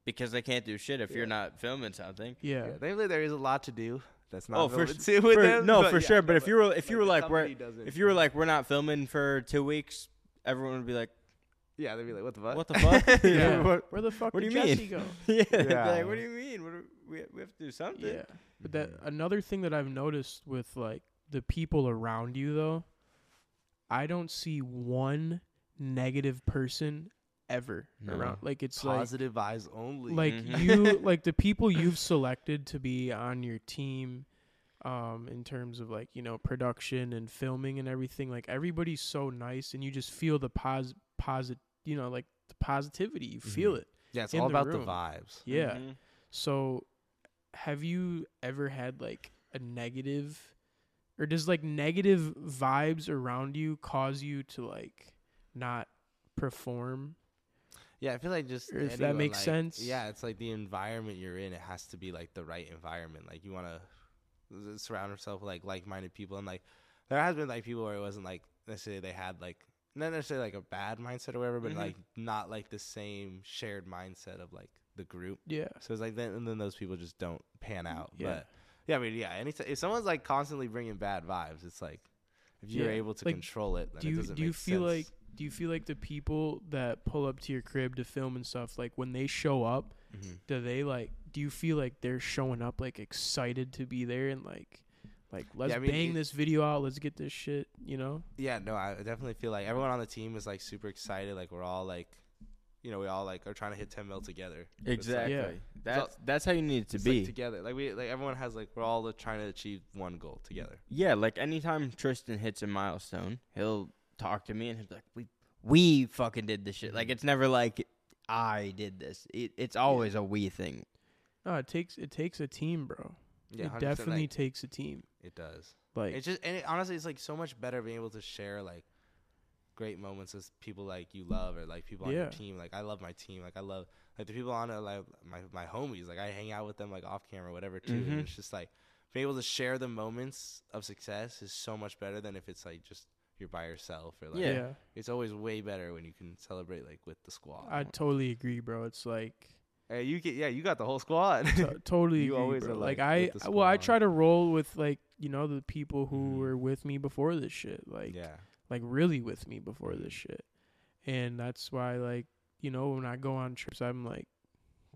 Speaker 2: because they can't do shit if
Speaker 3: Yeah.
Speaker 2: you're not filming something.
Speaker 1: Yeah.
Speaker 3: Yeah, thankfully there is a lot to do. That's not
Speaker 2: Oh, for
Speaker 3: filmed with
Speaker 2: for-
Speaker 3: them,
Speaker 2: no,
Speaker 3: but
Speaker 2: for
Speaker 3: yeah,
Speaker 2: sure. But
Speaker 3: no,
Speaker 2: if you were, if you were
Speaker 3: the
Speaker 2: like, we're, if you were like, we're not filming for two weeks, everyone would be like,
Speaker 3: yeah, they'd be like, what the fuck?
Speaker 2: what the fuck?
Speaker 3: yeah.
Speaker 2: what,
Speaker 1: Where the fuck
Speaker 2: What do
Speaker 1: did
Speaker 2: you mean?
Speaker 1: Jesse go?
Speaker 2: yeah.
Speaker 3: Yeah.
Speaker 2: like, what do you mean? What do, we, we have to do something.
Speaker 1: Yeah. But that
Speaker 3: Mhm.
Speaker 1: another thing that I've noticed with like the people around you though, I don't see one negative person ever
Speaker 2: No.
Speaker 1: around. Like it's like
Speaker 3: positive vibes only.
Speaker 1: like
Speaker 2: Mhm.
Speaker 1: you like the people you've selected to be on your team um in terms of like you know production and filming and everything like everybody's so nice and you just feel the pos posit you know like the positivity you feel
Speaker 3: Mhm.
Speaker 1: it
Speaker 3: yeah, it's all
Speaker 1: the
Speaker 3: about
Speaker 1: room.
Speaker 3: the vibes.
Speaker 1: yeah
Speaker 2: Mhm.
Speaker 1: so have you ever had like a negative or does like negative vibes around you cause you to like not perform
Speaker 3: Yeah, I feel like just
Speaker 1: if that makes
Speaker 3: like-
Speaker 1: sense.
Speaker 3: Yeah, it's like the environment you're in. It has to be like the right environment. Like you want to surround yourself with like like-minded people, and like there has been like people where it wasn't like necessarily they had like not necessarily like a bad mindset or whatever, but
Speaker 2: Mhm.
Speaker 3: like not like the same shared mindset of like the group.
Speaker 1: yeah
Speaker 3: So it's like then and then those people just don't pan out.
Speaker 1: Yeah.
Speaker 3: But yeah, I mean, yeah. Anytime if someone's like constantly bringing bad vibes, it's like if you're
Speaker 1: Yeah.
Speaker 3: able to
Speaker 1: Like,
Speaker 3: control it, then
Speaker 1: do
Speaker 3: it
Speaker 1: you
Speaker 3: doesn't
Speaker 1: do you
Speaker 3: make
Speaker 1: feel
Speaker 3: sense.
Speaker 1: like do you feel like the people that pull up to your crib to film and stuff like when they show up
Speaker 3: Mhm.
Speaker 1: do they like do you feel like they're showing up like excited to be there and like like let's
Speaker 3: I mean,
Speaker 1: bang
Speaker 3: it-
Speaker 1: this video out let's get this shit you know
Speaker 3: Yeah, no, I definitely feel like everyone on the team is like super excited. Like we're all like, you know, we all like are trying to hit 10 mil together. So it's, like-
Speaker 2: Exactly.
Speaker 1: Yeah.
Speaker 2: That's that's how you need it to be.
Speaker 3: like, together. Like we like everyone has like we're all like, trying to achieve one goal together.
Speaker 2: yeah, like anytime Tristan hits a milestone, he'll talk to me and he'll be like, "We we fucking did this shit." Like it's never like I did this. It, it's always a we thing.
Speaker 1: no it takes it takes a team bro
Speaker 3: Yeah,
Speaker 1: it definitely
Speaker 3: like,
Speaker 1: takes a team
Speaker 3: it does.
Speaker 1: like
Speaker 3: It's just and it, honestly, it's like so much better being able to share like great moments with people like you love or like people on
Speaker 1: Yeah.
Speaker 3: your team. Like I love my team. Like I love like the people on it, like my my homies. Like I hang out with them like off camera, whatever too.
Speaker 2: Mhm.
Speaker 3: And it's just like being able to share the moments of success is so much better than if it's like just you're by yourself or like
Speaker 2: Yeah.
Speaker 1: yeah
Speaker 3: it's always way better when you can celebrate like with the squad.
Speaker 1: i totally agree bro it's like
Speaker 3: hey, you get yeah, you got the whole squad.
Speaker 1: To- totally
Speaker 3: You
Speaker 1: agree,
Speaker 3: always
Speaker 1: bro.
Speaker 3: are,
Speaker 1: like,
Speaker 3: like,
Speaker 1: I, well, I try to roll with like you know the people who
Speaker 3: Mhm.
Speaker 1: were with me before this shit, like
Speaker 3: yeah.
Speaker 1: like really with me before this shit, and that's why like you know when I go on trips, I'm like,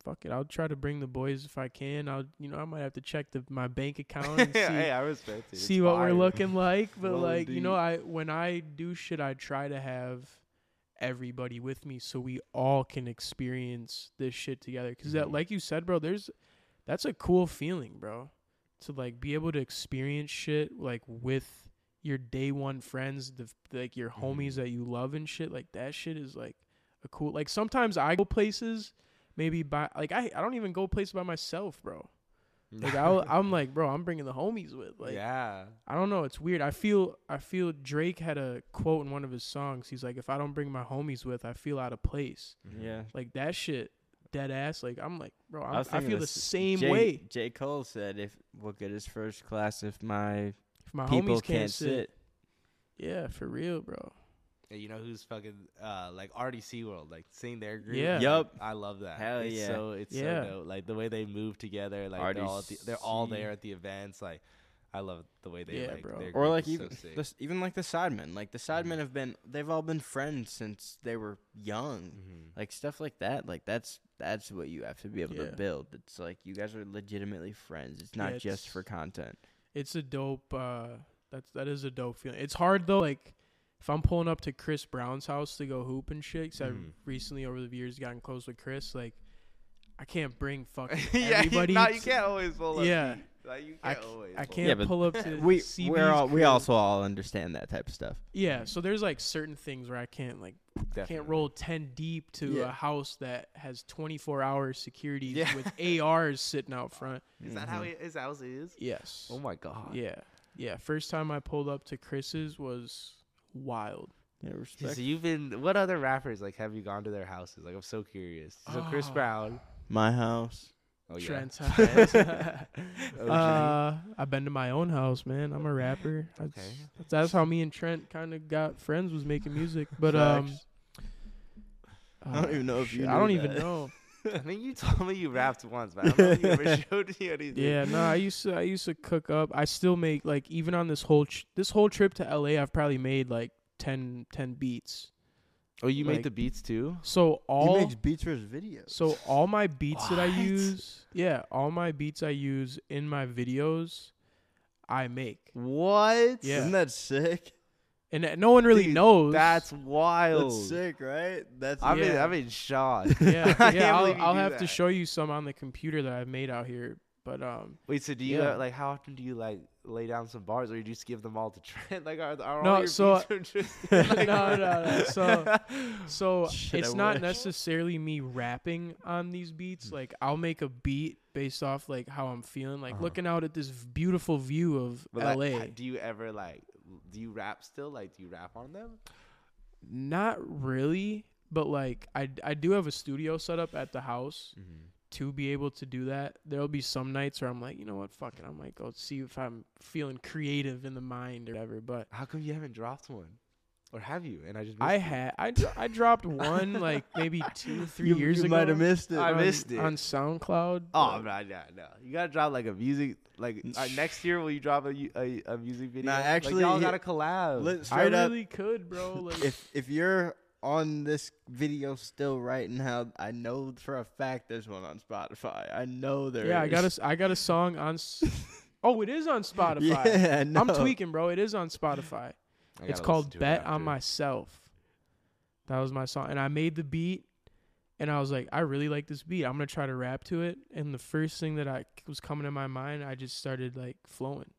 Speaker 1: fuck it, I'll try to bring the boys if I can. I'll you know I might have to check the my bank account and see
Speaker 3: hey, I respect. It's
Speaker 1: see what we're looking like, but
Speaker 3: Well,
Speaker 1: like you know. I when I do shit, I try to have everybody with me so we all can experience this shit together because that
Speaker 3: Mhm.
Speaker 1: like you said bro there's that's a cool feeling bro to like be able to experience shit like with your day one friends the like your homies
Speaker 3: Mhm.
Speaker 1: that you love and shit like that shit is like a cool like sometimes i go places maybe by like i, I don't even go places by myself bro like I'll, i'm like bro i'm bringing the homies with like
Speaker 3: yeah.
Speaker 1: I don't know. It's weird. I feel I feel Drake had a quote in one of his songs. He's like, "If I don't bring my homies with, I feel out of place."
Speaker 3: Mhm.
Speaker 2: Yeah.
Speaker 1: Like that shit, dead ass. Like I'm like, bro, I'm,
Speaker 2: was
Speaker 1: I, feel the same
Speaker 2: J,
Speaker 1: way.
Speaker 2: J. Cole said, "If what good is first class if my
Speaker 1: If my
Speaker 2: people
Speaker 1: homies can't, sit.
Speaker 2: sit?"
Speaker 1: yeah, for real, bro.
Speaker 3: Yeah, you know who's fucking uh like RDC World, like seeing their group.
Speaker 1: Yeah.
Speaker 2: Yup.
Speaker 3: I love that.
Speaker 2: Hell
Speaker 3: it's
Speaker 2: yeah.
Speaker 3: So it's
Speaker 1: Yeah.
Speaker 3: so dope. Like the way they move together, like they're all, at the, they're all there at the events. Like I love the way they
Speaker 1: Yeah,
Speaker 3: like
Speaker 1: bro.
Speaker 3: their
Speaker 2: Or like even
Speaker 3: so
Speaker 2: the, even like the sidemen. Like the sidemen
Speaker 3: Mhm.
Speaker 2: have been they've all been friends since they were young.
Speaker 3: Mhm.
Speaker 2: Like stuff like that. Like that's that's what you have to be able
Speaker 1: Yeah.
Speaker 2: to build. It's like you guys are legitimately friends. It's
Speaker 1: Yeah,
Speaker 2: not
Speaker 1: it's-
Speaker 2: just for content.
Speaker 1: It's a dope. uh That's that is a dope feeling. It's hard though. Like if I'm pulling up to Chris Brown's house to go hoop and shit, 'cause
Speaker 3: Mhm.
Speaker 1: I've recently over the years gotten close with Chris. Like I can't bring fucking
Speaker 3: yeah,
Speaker 1: everybody.
Speaker 3: you, you can't always pull up.
Speaker 1: Yeah,
Speaker 3: Like you
Speaker 1: I
Speaker 3: can't
Speaker 1: c-
Speaker 3: always.
Speaker 1: I
Speaker 3: pull
Speaker 1: can't
Speaker 2: Yeah, but
Speaker 1: pull up to
Speaker 2: we
Speaker 1: CB's
Speaker 2: we're all, we also all understand that type of stuff.
Speaker 1: Yeah, so there's like certain things where I can't like
Speaker 3: Definitely.
Speaker 1: can't roll 10 deep to
Speaker 2: Yeah.
Speaker 1: a house that has 24 hour security
Speaker 3: Yeah.
Speaker 1: with ARs sitting out front.
Speaker 3: Is that how
Speaker 2: Mhm.
Speaker 3: he, his house is?
Speaker 1: Yes.
Speaker 3: Oh my god.
Speaker 1: Yeah. Yeah, first time I pulled up to Chris's was wild.
Speaker 2: Yeah,
Speaker 3: Yeah,
Speaker 2: respect.
Speaker 3: So you've been. What other rappers like have you gone to their houses? Like I'm so curious. So Chris
Speaker 1: Oh.
Speaker 3: Brown.
Speaker 2: My house.
Speaker 3: Oh yeah.
Speaker 1: Trent's
Speaker 3: Trent.
Speaker 1: house.
Speaker 3: OG.
Speaker 1: uh, I've been to my own house, man. I'm a rapper. That's,
Speaker 3: Okay.
Speaker 1: that's how me and Trent kind of got friends was making music. But um,
Speaker 2: Facts. I don't even know if you
Speaker 1: shit, I
Speaker 2: knew
Speaker 1: don't even
Speaker 2: that.
Speaker 1: know.
Speaker 3: I think you told me you rapped once, but I don't know if you ever showed me anything.
Speaker 1: Yeah, no, I used to I used to cook up. I still make like even on this whole tr- this whole trip to LA, I've probably made like 10, 10 beats.
Speaker 3: Oh, you
Speaker 1: Like-
Speaker 3: made the beats too?
Speaker 1: So
Speaker 2: he
Speaker 1: all
Speaker 2: makes beats for his videos.
Speaker 1: so all my beats that I use, yeah, all my beats I use in my videos, I make.
Speaker 3: What?
Speaker 1: Yeah.
Speaker 2: Isn't that sick?
Speaker 1: And no one really
Speaker 3: Dude,
Speaker 1: knows.
Speaker 3: That's wild.
Speaker 2: That's sick, right? That's
Speaker 3: I'm in,
Speaker 1: Yeah.
Speaker 3: I'm in shock.
Speaker 1: yeah, yeah. I'll, I'll
Speaker 3: do
Speaker 1: have to show you some on the computer that I've made out here. But um,
Speaker 3: Wait, so do you
Speaker 1: Yeah.
Speaker 3: like how often do you like lay down some bars, or you just give them all to Trent? Like, are, are
Speaker 1: No,
Speaker 3: all your
Speaker 1: so-
Speaker 3: beats from Tristan?
Speaker 1: no,
Speaker 3: Like,
Speaker 1: no, no. So, so
Speaker 2: Shit,
Speaker 1: it's
Speaker 2: I
Speaker 1: not
Speaker 2: wish.
Speaker 1: necessarily me rapping on these beats. Like I'll make a beat based off like how I'm feeling. Like
Speaker 3: Uh-huh.
Speaker 1: looking out at this beautiful view of
Speaker 3: But,
Speaker 1: LA.
Speaker 3: ha- do you ever like? Do you rap still? Like, do you rap on them?
Speaker 1: Not really, but like I I do have a studio set up at the house mm-hmm. to be able to do that. There'll be some nights where I'm like, you know what, fuck it, I'm might go see if I'm feeling creative in the mind or whatever. But
Speaker 3: How come you haven't dropped one, or have you? And I just
Speaker 1: I
Speaker 3: missed it?
Speaker 1: had I dro- I dropped one like maybe two three
Speaker 2: you,
Speaker 1: years
Speaker 2: you
Speaker 1: ago.
Speaker 2: might have missed it.
Speaker 3: I
Speaker 1: on,
Speaker 3: missed it.
Speaker 1: on SoundCloud.
Speaker 3: Oh
Speaker 1: but-
Speaker 3: man, yeah, no. You gotta drop like a music. Like uh, next year, will you drop a, u- a, a music video?
Speaker 2: Nah,
Speaker 3: like,
Speaker 2: actually,
Speaker 3: y'all
Speaker 2: he-
Speaker 3: gotta collab.
Speaker 2: Let-
Speaker 1: I
Speaker 2: straight up,
Speaker 1: really could, bro. Like,
Speaker 2: if if you're on this video still right now, I know for a fact there's one on Spotify. I know there
Speaker 1: yeah, I got a
Speaker 2: is.
Speaker 1: s- I got a song on. S- oh, it is on Spotify.
Speaker 2: Yeah, no.
Speaker 1: I'm tweaking, bro. It is on Spotify.
Speaker 3: I
Speaker 1: It's called
Speaker 3: to it
Speaker 1: Bet on. Myself. That was my song, and I made the beat, and I was like, I really like this beat. I'm gonna try to rap to it. And the first thing that I was coming to my mind, I just started like flowing.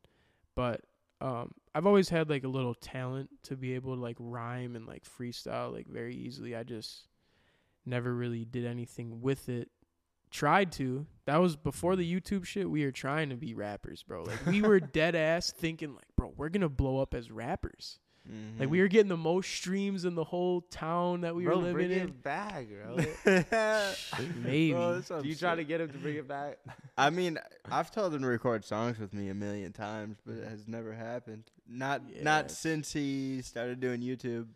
Speaker 1: But um, I've always had like a little talent to be able to like rhyme and like freestyle like very easily. I just never really did anything with it. Tried to. That was before the YouTube shit. We were trying to be rappers, bro. Like we were dead ass thinking like, bro, we're gonna blow up as rappers. Like
Speaker 2: Mhm.
Speaker 1: we were getting the most streams in the whole town that we
Speaker 3: bro,
Speaker 1: were living
Speaker 3: bring
Speaker 1: in.
Speaker 3: it back, bro.
Speaker 1: Maybe.
Speaker 2: Bro,
Speaker 3: Do you try to get him to bring it back?
Speaker 2: I mean, I've told him to record songs with me a million times, but it has never happened. Not
Speaker 1: Yeah,
Speaker 2: not since he started doing YouTube.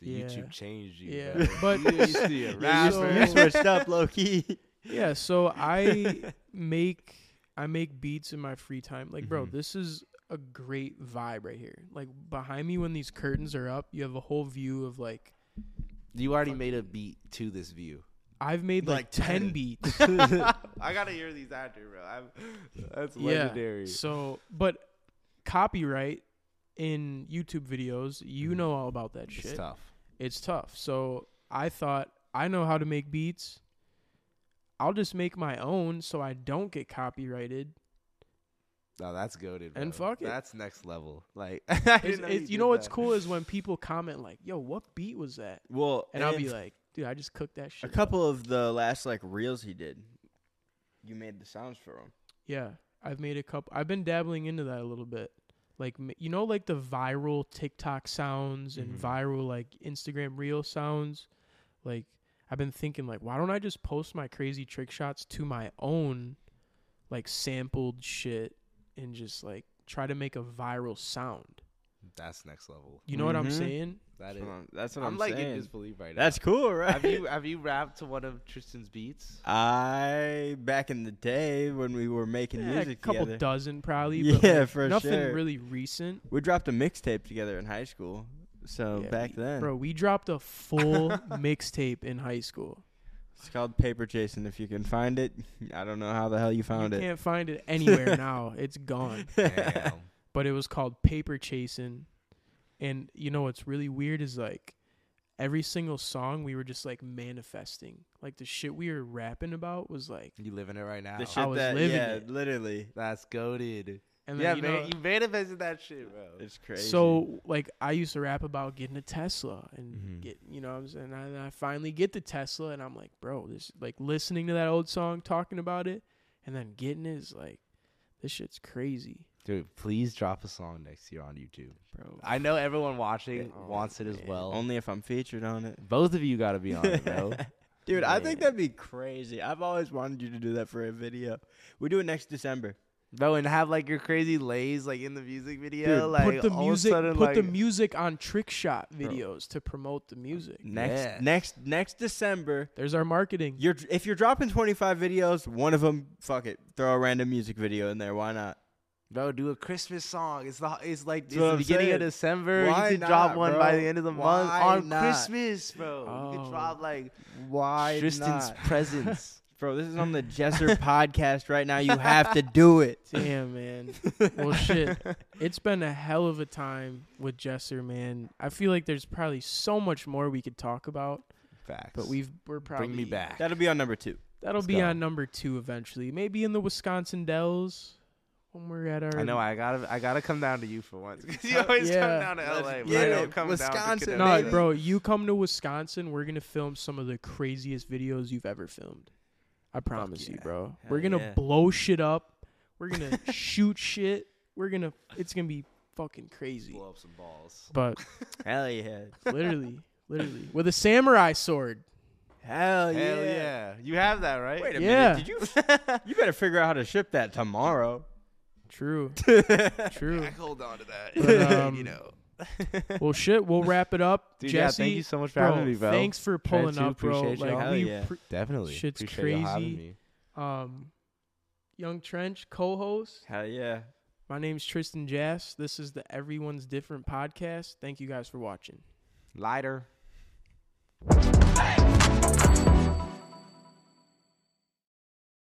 Speaker 3: The
Speaker 1: Yeah.
Speaker 3: YouTube changed you.
Speaker 1: Yeah,
Speaker 3: bro.
Speaker 1: but
Speaker 3: you used to be a
Speaker 2: you,
Speaker 3: rapper.
Speaker 2: you switched up low key.
Speaker 1: yeah, so I make I make beats in my free time. Like, bro,
Speaker 3: Mhm.
Speaker 1: this is a great vibe right here. Like behind me when these curtains are up, you have a whole view of like
Speaker 3: You already made a beat to this view.
Speaker 1: I've made like,
Speaker 2: Like
Speaker 1: 10
Speaker 2: 10.
Speaker 1: beats.
Speaker 3: I gotta hear these after, bro. I'm, that's legendary.
Speaker 1: Yeah. So, but copyright in YouTube videos, you
Speaker 3: Mhm.
Speaker 1: know all about that shit.
Speaker 3: it's
Speaker 1: shit.
Speaker 3: tough.
Speaker 1: It's tough. So I thought I know how to make beats. I'll just make my own so I don't get copyrighted.
Speaker 3: No, that's goaded.
Speaker 1: And
Speaker 3: bro.
Speaker 1: fuck it.
Speaker 3: That's next level. Like,
Speaker 1: It's,
Speaker 3: know
Speaker 1: it's-
Speaker 3: you
Speaker 1: you know
Speaker 3: did
Speaker 1: what's
Speaker 3: that.
Speaker 1: cool is when people comment like, "Yo, what beat was that?"
Speaker 2: Well,
Speaker 1: And I'll be like, "Dude, I just cooked that
Speaker 2: a
Speaker 1: shit." up."
Speaker 2: couple of the last like reels he did. You made the sounds for him.
Speaker 1: Yeah, I've made a couple. I've been dabbling into that a little bit. Like you know, like the viral TikTok sounds and
Speaker 3: Mhm.
Speaker 1: viral like Instagram reel sounds. Like I've been thinking, like, why don't I just post my crazy trick shots to my own, like sampled shit, and just like try to make a viral sound.
Speaker 3: That's next level.
Speaker 1: You know what I'm
Speaker 2: Mhm.
Speaker 1: saying?
Speaker 3: That
Speaker 2: That's what I'm, that's what
Speaker 3: I'm,
Speaker 2: I'm
Speaker 3: like in
Speaker 2: saying.
Speaker 3: disbelief right now.
Speaker 2: That's cool, right?
Speaker 3: have you have you rapped to one of Tristan's beats?
Speaker 2: I back in the day when we were making
Speaker 1: Yeah, a couple
Speaker 2: together,
Speaker 1: dozen probably.
Speaker 2: Yeah,
Speaker 1: but like,
Speaker 2: for
Speaker 1: nothing
Speaker 2: sure.
Speaker 1: really recent.
Speaker 2: we dropped a mixtape together in high school. So
Speaker 1: Yeah,
Speaker 2: back
Speaker 1: we-
Speaker 2: then,
Speaker 1: Bro, we dropped a full mixtape in high school.
Speaker 2: It's called Paper Chasing. If you can find it, I don't know how the hell you found it.
Speaker 1: you
Speaker 2: it.
Speaker 1: can't find it anywhere now. It's gone.
Speaker 3: Damn.
Speaker 1: But it was called Paper Chasing. And you know what's really weird is like every single song we were just like manifesting. Like the shit we were rapping about was like,
Speaker 3: You living it right now.
Speaker 2: The
Speaker 1: I
Speaker 2: shit
Speaker 1: was
Speaker 2: that
Speaker 1: living
Speaker 2: yeah,
Speaker 1: it.
Speaker 2: literally.
Speaker 3: That's goaded.
Speaker 1: And
Speaker 3: Yeah,
Speaker 1: then, you
Speaker 3: man,
Speaker 1: know,
Speaker 3: you manifested that shit, bro.
Speaker 2: It's crazy.
Speaker 1: So like I used to rap about getting a Tesla and
Speaker 3: Mhm.
Speaker 1: get you know what I'm saying and I, I finally get the Tesla and I'm like bro this like listening to that old song talking about it and then getting it is like this shit's crazy
Speaker 3: Dude, please drop a song next year on YouTube.
Speaker 1: bro
Speaker 3: I know everyone watching
Speaker 1: Oh,
Speaker 3: wants it as
Speaker 1: man.
Speaker 3: well.
Speaker 2: only if I'm featured on it.
Speaker 3: Both of you got to be on it, bro.
Speaker 2: Dude, I think that'd be crazy. I've always wanted you to do that for a video. We do it next December.
Speaker 3: Bro, and have like your crazy lays like in the music video.
Speaker 1: Dude,
Speaker 3: like
Speaker 1: put the
Speaker 3: all of a
Speaker 1: music
Speaker 3: sudden,
Speaker 1: put the music on trick shot videos to promote the music
Speaker 2: Next
Speaker 3: Yeah.
Speaker 2: next next December.
Speaker 1: there's our marketing
Speaker 2: You're if you're dropping 25 videos, one of them fuck it, throw a random music video in there. Why not?
Speaker 3: Bro, do a Christmas song. It's the it's like it's the
Speaker 2: I'm
Speaker 3: beginning of. December.
Speaker 2: Why
Speaker 3: you can drop
Speaker 2: not,
Speaker 3: one by the end of the
Speaker 2: Why
Speaker 3: month on
Speaker 2: not?
Speaker 3: Christmas, bro. You
Speaker 1: Oh.
Speaker 3: can drop like
Speaker 2: Why
Speaker 3: Tristan's
Speaker 2: not?
Speaker 3: presents.
Speaker 2: Bro, this is on the Jesser podcast right now. You have to do it.
Speaker 1: damn man well shit it's been a hell of a time with Jesser man I feel like there's probably so much more we could talk about
Speaker 3: Facts.
Speaker 1: but we've we're probably
Speaker 3: bring me back.
Speaker 2: That'll be on number two.
Speaker 1: That'll
Speaker 3: Let's
Speaker 1: be
Speaker 3: go.
Speaker 1: on number two eventually. Maybe in the Wisconsin Dells when we're at our.
Speaker 3: I know I gotta I gotta come down to you for once. 'Cause you uh, always
Speaker 1: Yeah.
Speaker 3: come down to LA. but
Speaker 2: get
Speaker 3: I
Speaker 2: it.
Speaker 3: don't come down
Speaker 2: Wisconsin,
Speaker 3: to
Speaker 1: No, bro, you come to Wisconsin, we're gonna film some of the craziest videos you've ever filmed. I promise you, bro.
Speaker 2: Hell
Speaker 1: we're gonna
Speaker 2: yeah.
Speaker 1: blow shit up. We're gonna shoot shit. We're gonna. It's gonna be fucking crazy.
Speaker 3: Blow up some balls.
Speaker 1: But
Speaker 2: Hell yeah.
Speaker 1: literally, literally, with a samurai sword.
Speaker 2: Hell yeah.
Speaker 3: Hell yeah. You have that, right?
Speaker 2: Wait a
Speaker 1: Yeah.
Speaker 2: minute. Did you You better figure out how to ship that tomorrow.
Speaker 1: True. True.
Speaker 3: I hold on to that.
Speaker 1: But, um,
Speaker 3: you know.
Speaker 1: Well, shit. We'll wrap it up,
Speaker 3: Dude, yeah,
Speaker 1: Jesse.
Speaker 3: thank you so much for
Speaker 1: bro,
Speaker 3: having me, bro.
Speaker 1: Thanks for pulling up, bro. Like
Speaker 3: y'all.
Speaker 2: Hell
Speaker 1: we
Speaker 2: yeah.
Speaker 1: pre-
Speaker 3: Definitely.
Speaker 1: Shit's
Speaker 3: Appreciate y'all
Speaker 1: crazy.
Speaker 3: me.
Speaker 1: um, Yung Trench co-host.
Speaker 2: Hell yeah.
Speaker 1: My name's Tristan Jass. This is the Everyone's Different podcast. Thank you guys for watching.
Speaker 3: Lighter.